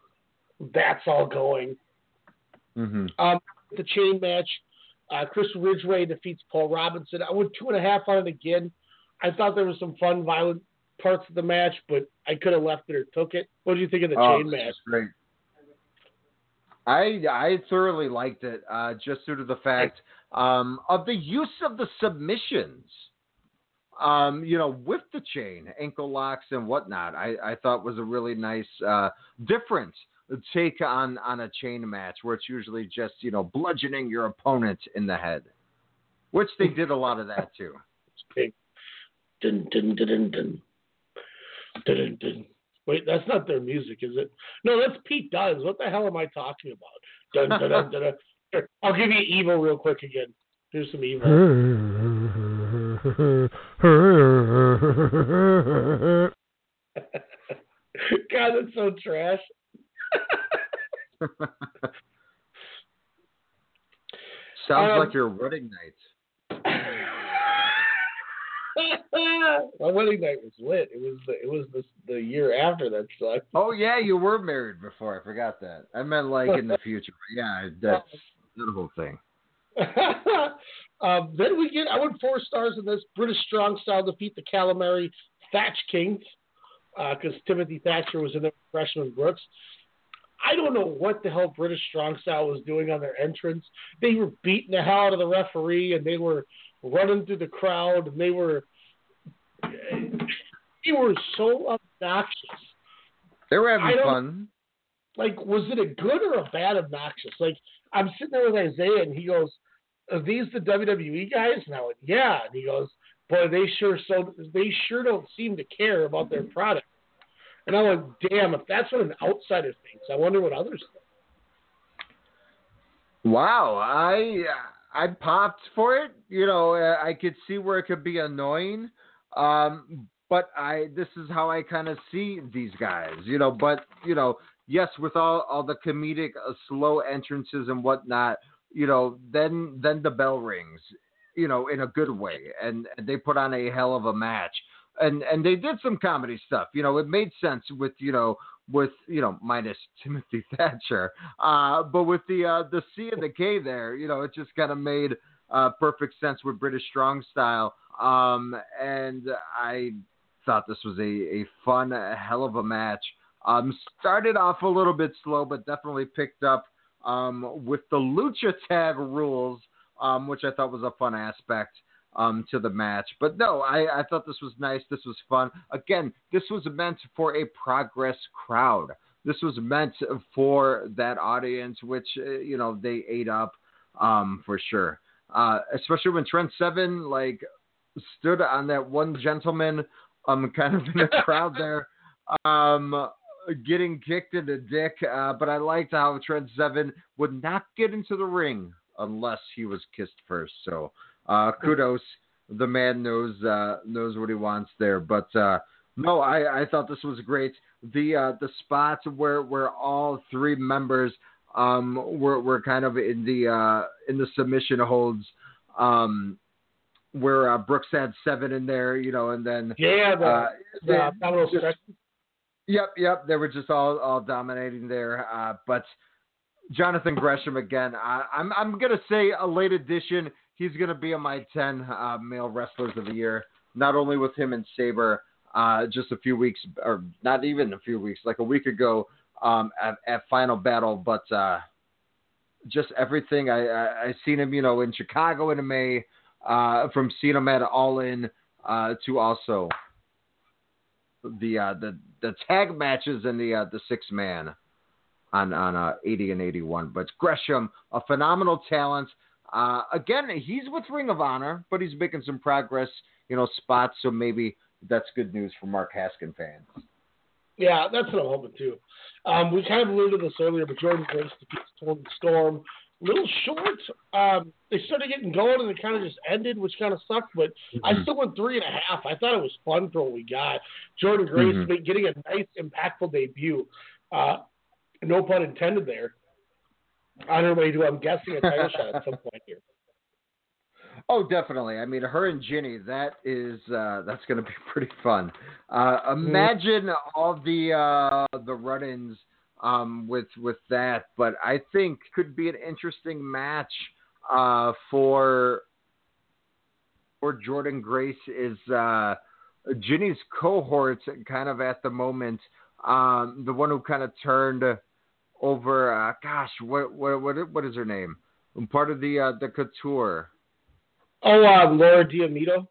that's all going. Mm-hmm. Um, the chain match, uh, Chris Ridgeway defeats Paul Robinson. I went two and a half on it again. I thought there was some fun, violent parts of the match, but I could have left it or took it. What do you think of the Oh, chain match? great. I I thoroughly liked it, uh, just due to the fact um, of the use of the submissions. Um, you know, with the chain, ankle locks and whatnot, I, I thought was a really nice, uh, different take on on a chain match where it's usually just you know bludgeoning your opponent in the head, which they did a lot of that too. Dun, dun, dun, dun, dun. Dun, dun, dun. Wait, that's not their music, is it? No, that's Pete Dunne's. What the hell am I talking about? Dun, dun, dun, dun, dun. Here, I'll give you evil real quick again. Here's some evil. God, that's so trash. Sounds Um, like your wedding night. My wedding night was lit. It was the it was the the year after that sucked. Oh yeah, you were married before. I forgot that. I meant like in the future. Yeah, that's the whole thing. um, then we get I went four stars in this British strong style defeat the Calamari Thatch Kings because Timothy Thatcher was in there with Freshman Brookes. I don't know what the hell British strong style was doing on their entrance. They were beating the hell out of the referee and they were running through the crowd and they were they were so obnoxious. They were having fun. like was it a good or a bad obnoxious? Like I'm sitting there with Isaiah and he goes, Are these the WWE guys? And I went, Yeah and he goes, Boy, they sure so they sure don't seem to care about their product. And I went, Damn, if that's what an outsider thinks, I wonder what others think. Wow, I I popped for it. You know, I could see where it could be annoying, um, but I this is how I kind of see these guys. You know, but you know, yes, with all all the comedic uh, slow entrances and whatnot, you know, then then the bell rings, you know, in a good way, and, and they put on a hell of a match, and and they did some comedy stuff. You know, it made sense with you know with you know minus Timothy Thatcher, uh, but with the uh, the C and the K there, you know, it just kind of made uh, perfect sense with British Strong Style. Um, and I thought this was a, a fun, a hell of a match. Um, started off a little bit slow, but definitely picked up um, with the lucha tag rules, um, which I thought was a fun aspect um, to the match. But no, I, I thought this was nice. This was fun. Again, this was meant for a progress crowd. This was meant for that audience, which uh, you know they ate up um, for sure. Uh, especially when Trent Seven like stood on that one gentleman, um, kind of in the crowd there, um, getting kicked in the dick. Uh, but I liked how Trent Seven would not get into the ring unless he was kissed first. So uh, kudos, the man knows uh, knows what he wants there. But uh, no, I, I thought this was great. The uh, the spots where where all three members um, were were kind of in the uh, in the submission holds. Um, where uh, Brookes had seven in there, you know, and then Yeah, the, uh, the abdominal Yep, yep. They were just all all dominating there. Uh, but Jonathan Gresham again. I, I'm I'm gonna say a late addition. He's gonna be in my ten uh, male wrestlers of the year. Not only with him and Sabre, uh, just a few weeks or not even a few weeks, like a week ago um, at, at Final Battle, but uh, just everything. I, I I seen him, you know, in Chicago in May. Uh, from seeing him at All In uh, to also the uh, the the tag matches and the uh, the six man on on uh, 80 and 81. But Gresham, a phenomenal talent. Uh, again, he's with Ring of Honor, but he's making some progress, you know, spots. So maybe that's good news for Mark Haskins fans. Yeah, that's what I'm hoping too. Um, we kind of alluded to this earlier, but Jordynne Grace defeats Toni Storm. A little short. Um, they started getting going and it kind of just ended, which kind of sucked. But I Mhm. still went three and a half. I thought it was fun for what we got. Jordynne Grace Mhm. getting a nice, impactful debut. Uh, no pun intended there. On her way to, I'm guessing, a title shot at some point here. Oh, definitely. I mean, her and Jinny, that is uh, that's going to be pretty fun. Uh, imagine all the uh, the run-ins um, with with that, but I think could be an interesting match uh, for for Jordynne Grace is uh, Jinny's cohort, kind of at the moment, um, the one who kind of turned over. Uh, gosh, what what what what is her name? Part of the uh, the couture. Oh, um, Laura Di Matteo.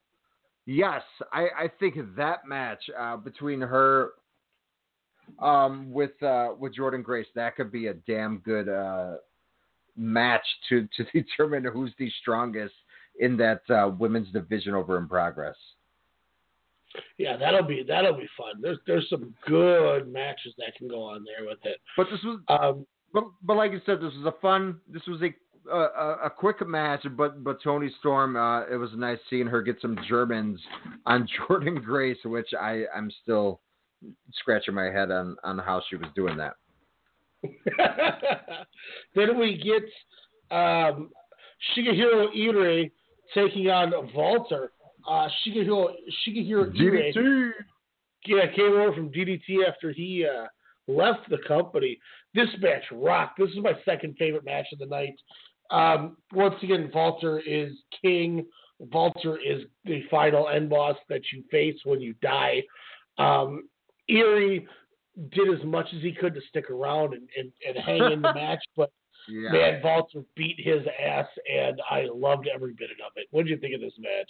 Yes, I, I think that match uh, between her um, with uh, with Jordynne Grace that could be a damn good uh, match to to determine who's the strongest in that uh, women's division over in progress. Yeah, that'll be that'll be fun. There's there's some good matches that can go on there with it. But this was, um, but but like you said, this was a fun. This was a a, a quick match, but but Toni Storm, uh, it was nice seeing her get some Germans on Jordynne Grace, which I I'm still scratching my head on on how she was doing that. then we get um, Shigehiro Irie taking on Walter. Uh, Shigehiro Shigehiro Irie DDT. yeah, came over from DDT after he uh, left the company. This match rocked. This is my second favorite match of the night. Um, once again, Walter is king. Walter is the final end boss that you face when you die. Um, Irie did as much as he could to stick around and, and, and hang in the match, but Yeah. man, Walter beat his ass, and I loved every bit of it. What did you think of this match?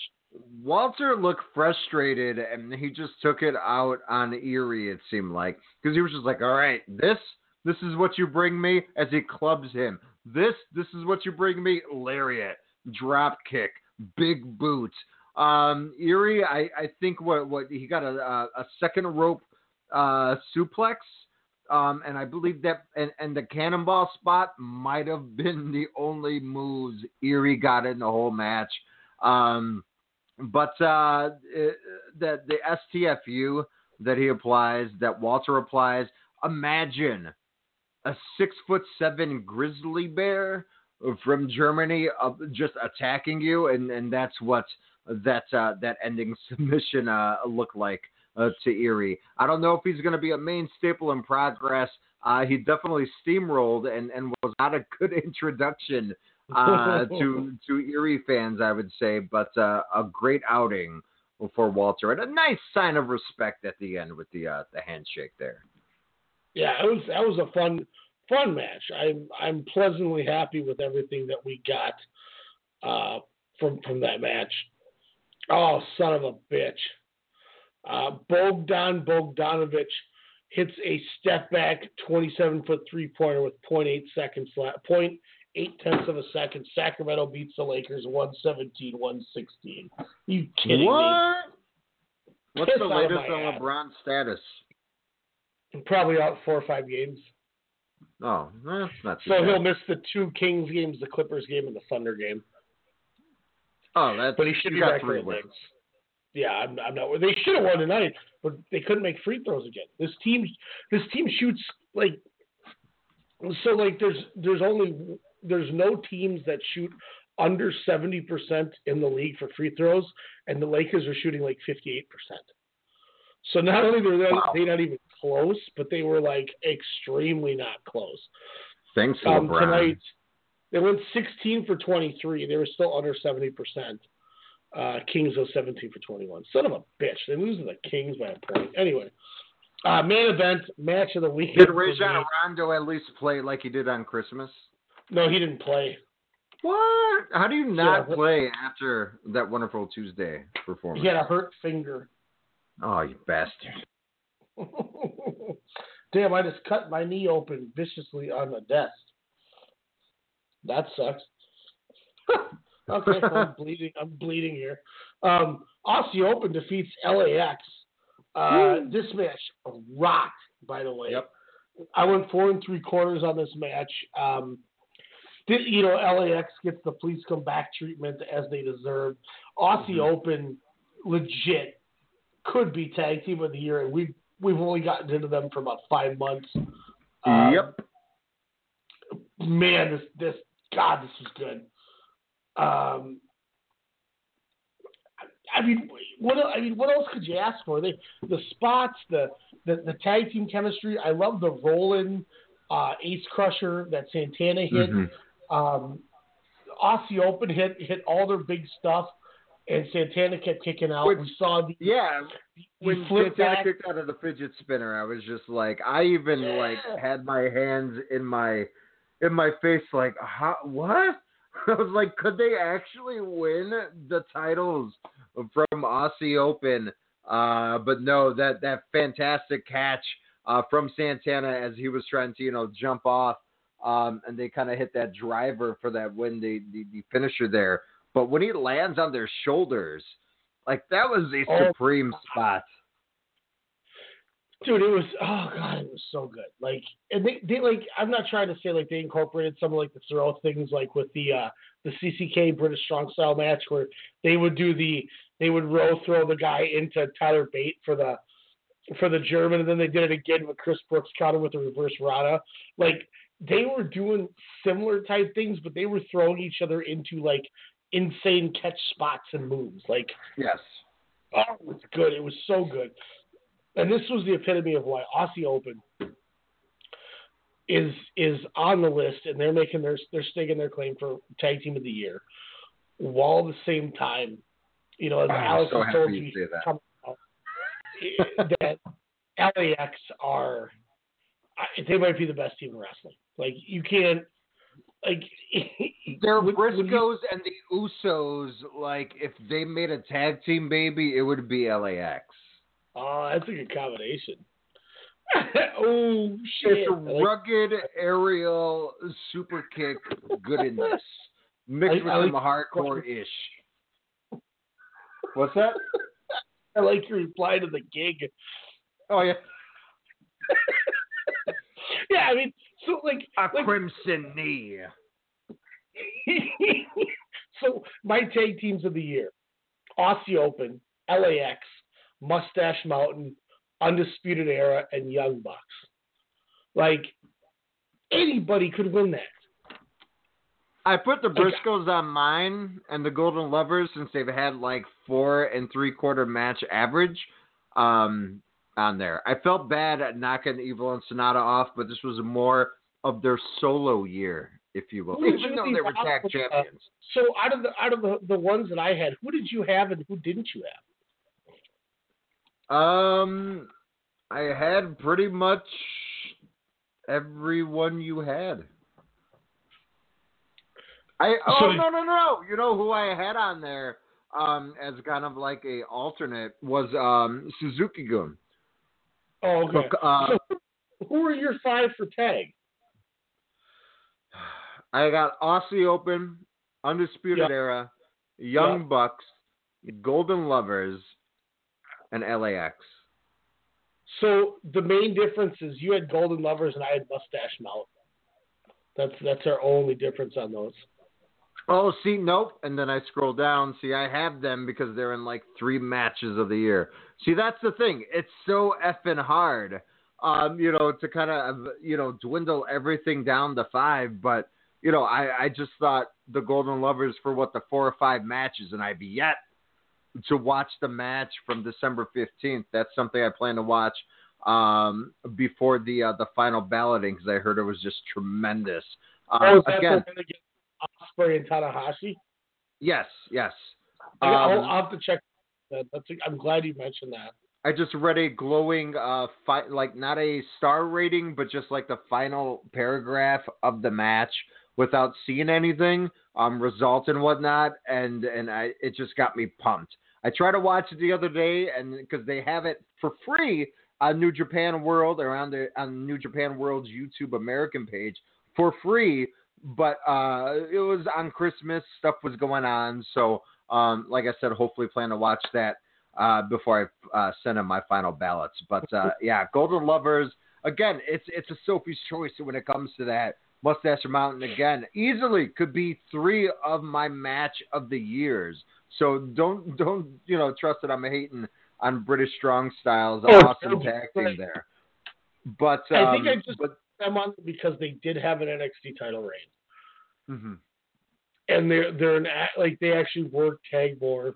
Walter looked frustrated, and he just took it out on Irie. It seemed like because he was just like, "All right, this this is what you bring me." As he clubs him, this this is what you bring me. Lariat, drop kick, big boot. Um, Irie, I I think what what he got a a, a second rope uh, suplex. Um, and I believe that, and, and the cannonball spot might have been the only moves Irie got in the whole match. Um, but uh, it- the the STFU that he applies, that Walter applies, imagine a six foot seven grizzly bear from Germany uh, just attacking you, and and that's what that uh, that ending submission uh, looked like uh, to Irie. I don't know if he's going to be a main staple in progress. Uh, he definitely steamrolled and, and was not a good introduction uh, to to Irie fans, I would say, but uh, a great outing for Walter and a nice sign of respect at the end with the uh, the handshake there. Yeah, it was that was a fun fun match. I'm I'm pleasantly happy with everything that we got uh, from from that match. Oh, son of a bitch! Uh, Bogdan Bogdanovich hits a step back 27 foot three pointer with 0.8 seconds left, 0.8 tenths of a second. Sacramento beats the Lakers 117 116. You kidding what? me? What's Piss the latest on ass. LeBron's status? Probably out four or five games. Oh, eh, not So bad. he'll miss the two Kings games, the Clippers game, and the Thunder game. Oh, that's But he should be back for three the wins. Knicks. Yeah, I'm, I'm not. They should have won tonight, but they couldn't make free throws again. This team, this team shoots like so. Like there's there's only there's no teams that shoot under seventy percent in the league for free throws, and the Lakers are shooting like fifty eight percent. So not only were they, they not even close, but they were like extremely not close. Thanks, Um, LeBron. tonight, they went 16 for 23. They were still under 70%. Uh, Kings was 17 for 21. Son of a bitch. They lose to the Kings by a point. Anyway, uh, main event, match of the weekend. Did Rajon. Rondo at least play like he did on Christmas? No, he didn't play. What? How do you not Yeah. play after that wonderful Tuesday performance? He had a hurt finger. Oh, you bastard. Damn, I just cut my knee open viciously on the desk. That sucks. okay, well, I'm bleeding. I'm bleeding here. Um, Aussie Open defeats LAX. Uh, this match rocked, by the way. Yep. I went four and three quarters on this match. Um, did, you know, LAX gets the police come back treatment as they deserve. Aussie Open, legit, could be tag team of the year, and we've we've only gotten into them for about five months. Um, yep. Man, this this God, this was good. Um, I mean, what I mean, what else could you ask for? They the spots, the the, the tag team chemistry. I love the Roland uh, Ace Crusher that Santana hit. Mhm. Um, Aussie Open hit hit all their big stuff, and Santana kept kicking out. Which- we saw the Yeah. he When Santana back. kicked out of the fidget spinner, I was just like, I even like had my hands in my in my face, like, how, what? I was like, could they actually win the titles from Aussie Open? Uh, but no, that that fantastic catch uh, from Santana as he was trying to, you know, jump off, um, and they kind of hit that driver for that win, the, the the finisher there. But when he lands on their shoulders, like that was a Oh. supreme spot. Dude, it was oh god, it was so good. Like, and they they like I'm not trying to say like they incorporated some of like the throw things like with the uh the CCK British Strong Style match where they would do the they would row throw the guy into Tyler Bate for the for the German, and then they did it again with Chris Brookes counter with the reverse Rada. Like they were doing similar type things, but they were throwing each other into like insane catch spots and moves. Like Yes. Oh, it was good. It was so good. And this was the epitome of why Aussie Open is is on the list, and they're making their they're staking their claim for tag team of the year, while at the same time, you know, as ah, I'm Alex so told you, you that. that LAX are they might be the best team in wrestling. Like you can't like They're when- when you- Briscoes and the Usos. Like if they made a tag team, baby, it would be LAX. Oh, that's a good combination. oh shit! It's a I like- rugged aerial super kick goodness mixed I- with I like- some hardcore ish. What's that? I like your reply to the gig. Oh yeah, yeah. I mean, so like a like- crimson knee. so my tag teams of the year: Aussie Open, LAX, Mustache Mountain, Undisputed Era, and Young Bucks. Like anybody could win that. I put the. Briscoes on mine and the Golden Lovers since they've had like four and three quarter match average um, on there. I felt bad at knocking Evil and Sanada off, but this was more of their solo year, if you will. Even you though they were tag uh, champions. So out of the out of the, the ones that I had, who did you have and who didn't you have? Um, I had pretty much everyone you had. I oh So no no no! You know who I had on there um as kind of like a alternate was um Suzuki Gun. Oh, okay. So, uh, so who are your five for tag? I got Aussie Open, Undisputed Yeah. Era, Young Yeah. Bucks, Golden Lovers, and LAX. So the main difference is you had Golden Lovers and I had Mustache Mountain. That's that's our only difference on those. Oh, see, nope. And then I scroll down. See, I have them because they're in like three matches of the year. See, that's the thing. It's so effing hard, um, you know, to kind of, you know, dwindle everything down to five. But, you know, I, I just thought the Golden Lovers for what the four or five matches, and I've yet to watch the match from December 15th. That's something I plan to watch um, before the uh, the final balloting because I heard it was just tremendous. Uh, oh, is that again, the one against Ospreay and Tanahashi? yes, yes. Um, I'll have to check that. That's I'm glad you mentioned that. I just read a glowing, uh, fi- like not a star rating, but just like the final paragraph of the match without seeing anything, um, results and whatnot, and and I it just got me pumped. I tried to watch it the other day, and because they have it for free on New Japan World or on the on New Japan World's YouTube American page for free, but uh, it was on Christmas. Stuff was going on, so um, like I said, hopefully plan to watch that uh, before I uh, send in my final ballots. But uh, yeah, Golden Lovers again. It's it's a Sophie's choice when it comes to that. Mustache Mountain again easily could be three of my match of the years. So don't don't you know trust that I'm hating on British Strong Styles Oh, awesome tag team there. But um, I think I just but, put them on because they did have an NXT title reign, mhm. and they're they're an like they actually work tag more.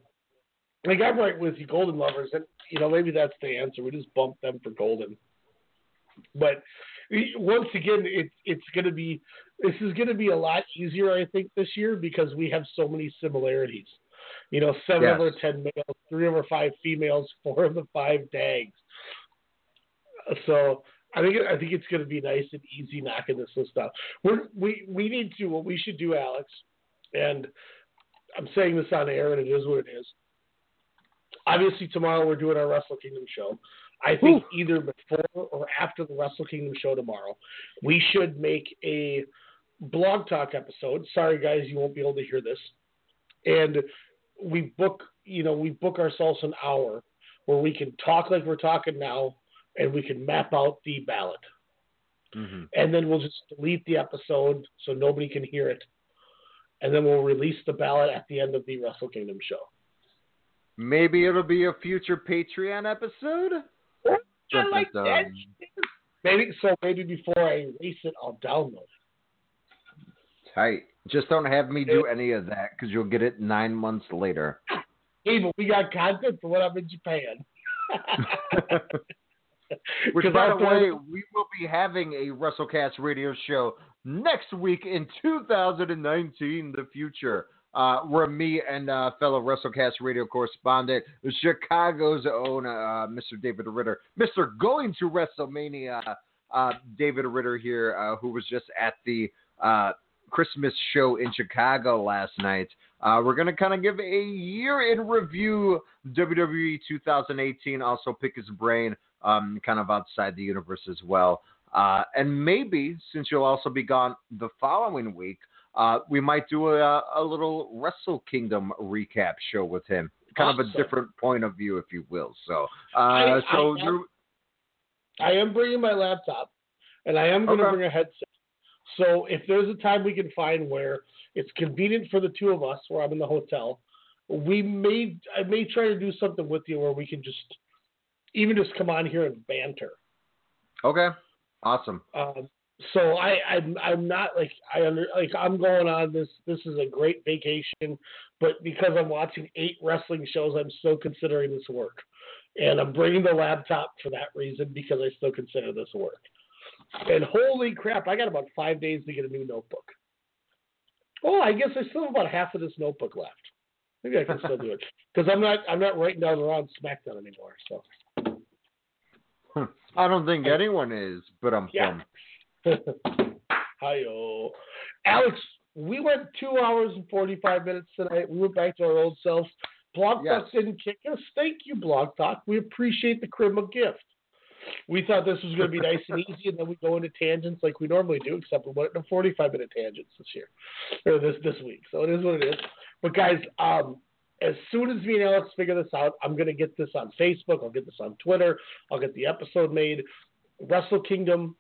Like I'm right with you, Golden Lovers, and you know maybe that's the answer. We just bump them for Golden. But once again, it's it's going to be this is going to be a lot easier, I think, this year because we have so many similarities. You know, seven Yes. of our ten males, three of our five females, four of the five tags. So I think I think it's going to be nice and easy knocking this list out. We're, we we need to what we should do, Alex, and I'm saying this on air, and it is what it is. Obviously, tomorrow we're doing our Wrestle Kingdom show. I think either before or after the Wrestle Kingdom show tomorrow, we should make a blog talk episode. Sorry, guys, you won't be able to hear this. And we book, you know, we book ourselves an hour where we can talk like we're talking now, and we can map out the ballot. Mhm. And then we'll just delete the episode so nobody can hear it. And then we'll release the ballot at the end of the Wrestle Kingdom show. maybe it'll be a future Patreon episode. I like Dun, that. dun, um, Maybe so. Maybe before I erase it, I'll download it. Tight. Just don't have me do any of that because you'll get it nine months later. Hey, but we got content for when I'm in Japan. Which, 'Cause by the way, we will be having a WrestleCast radio show next week in 2019, the future, uh, where me and uh, fellow WrestleCast radio correspondent, Chicago's own uh, Mr. David Ritter, Mr. Going to WrestleMania, uh, David Ritter here, uh, who was just at the uh, Christmas show in Chicago last night. We're going to kind of give a year in review WWE 2018, also pick his brain um, kind of outside the universe as well. And maybe, since you'll also be gone the following week, uh, we might do a, a little Wrestle Kingdom recap show with him. Kind of a different point of view, if you will. So, uh, I- so I- there- I am bringing my laptop, and I am going to Okay. bring a headset. So if there's a time we can find where it's convenient for the two of us, where I'm in the hotel, we may I may try to do something with you where we can just even just come on here and banter. okay, awesome. Um, so I, I'm I'm not like I under like I'm going on this. This is a great vacation, but because I'm watching eight wrestling shows, I'm still considering this work, and I'm bringing the laptop for that reason because I still consider this work. And holy crap, I got about five days to get a new notebook. Oh, I guess I still have about half of this notebook left. Maybe I can still do it because I'm not I'm not writing down around SmackDown anymore. So I don't think anyone is, but I'm Yeah. Hi-yo. Alex, we went two hours and 45 minutes tonight. We went back to our old selves. Blog Talk didn't kick us. Thank you, Blog Talk. We appreciate the Crib gift. We thought this was going to be nice and easy, and then we go into tangents like we normally do, except we went into 45 minute tangents this year, or this this week. So it is what it is. But guys, um, as soon as me and Alex figure this out, I'm going to get this on Facebook. I'll get this on Twitter. I'll get the episode made. Wrestle Kingdom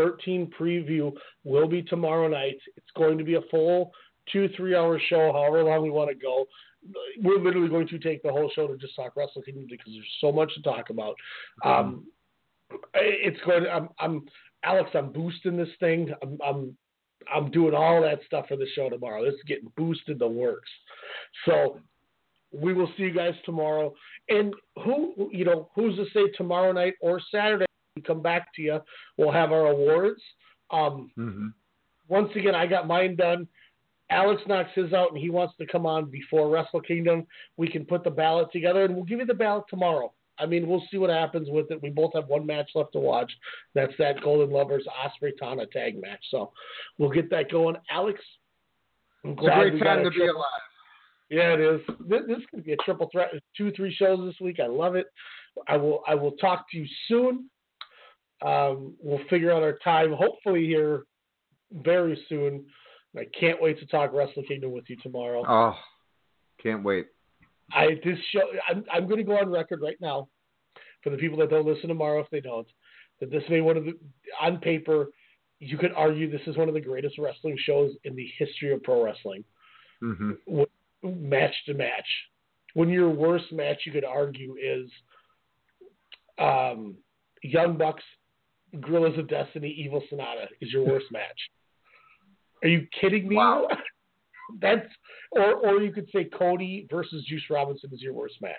13 preview will be tomorrow night. It's going to be a full two, three hour show, however long we want to go. We're literally going to take the whole show to just talk wrestling because there's so much to talk about. Um, it's going. To, I'm, I'm Alex. I'm boosting this thing. I'm, I'm I'm doing all that stuff for the show tomorrow. This is getting boosted the works. So we will see you guys tomorrow. And who you know who's to say tomorrow night or Saturday we come back to you. We'll have our awards. Um, Mm-hmm. once again, I got mine done. Alex knocks his out, and he wants to come on before Wrestle Kingdom. We can put the ballot together, and we'll give you the ballot tomorrow. I mean, we'll see what happens with it. We both have one match left to watch. That's that Golden Lovers Ospreay Tana tag match. So we'll get that going. Alex, I'm It's a glad great time to be alive. yeah, it is. This, this could be a triple threat. Two, three shows this week. I love it. I will. I will talk to you soon. Um, we'll figure out our time. Hopefully here very soon. I can't wait to talk Wrestle Kingdom with you tomorrow. Oh, can't wait. I this show. I'm I'm going to go on record right now for the people that don't listen tomorrow if they don't. That this may one of the on paper. You could argue this is one of the greatest wrestling shows in the history of pro wrestling. Mm-hmm. match to match. When your worst match, you could argue, is um, Young Bucks, Guerrillas of Destiny, Evil Sanada is your worst match. Are you kidding me? Wow. That's or or you could say Cody versus Juice Robinson is your worst match.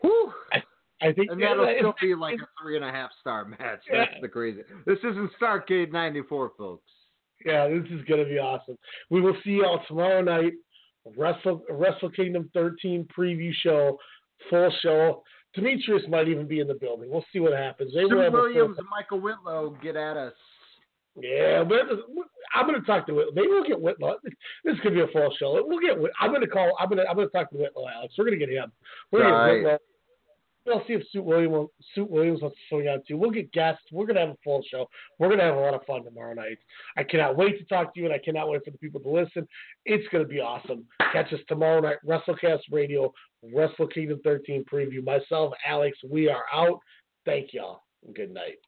Whew. I, I think And that'll still be like a three and a half star match. That's Yeah. the crazy. This isn't Starrcade '94, folks. Yeah, this is to be awesome. We will see y'all tomorrow night. Wrestle Wrestle Kingdom 13 preview show, full show. Demetrius might even be in the building. We'll see what happens. Maybe we'll Sue have a full- Williams and Michael Whitlow get at us. Yeah, but I'm going to talk to Whitlow. Maybe we'll get Whitlow. This could be a full show. We'll get. Whit- I'm going to call. I'm going to. I'm going to talk to Whitlow, Alex. We're going to get him. We're going to Right. get Whitlow. We'll see if Suit Williams, Suit Williams wants to swing out too. We'll get guests. We're going to have a full show. We're going to have a lot of fun tomorrow night. I cannot wait to talk to you, and I cannot wait for the people to listen. It's going to be awesome. Catch us tomorrow night, WrestleCast Radio, Wrestle Kingdom 13 preview. Myself, Alex, we are out. Thank y'all. Good night.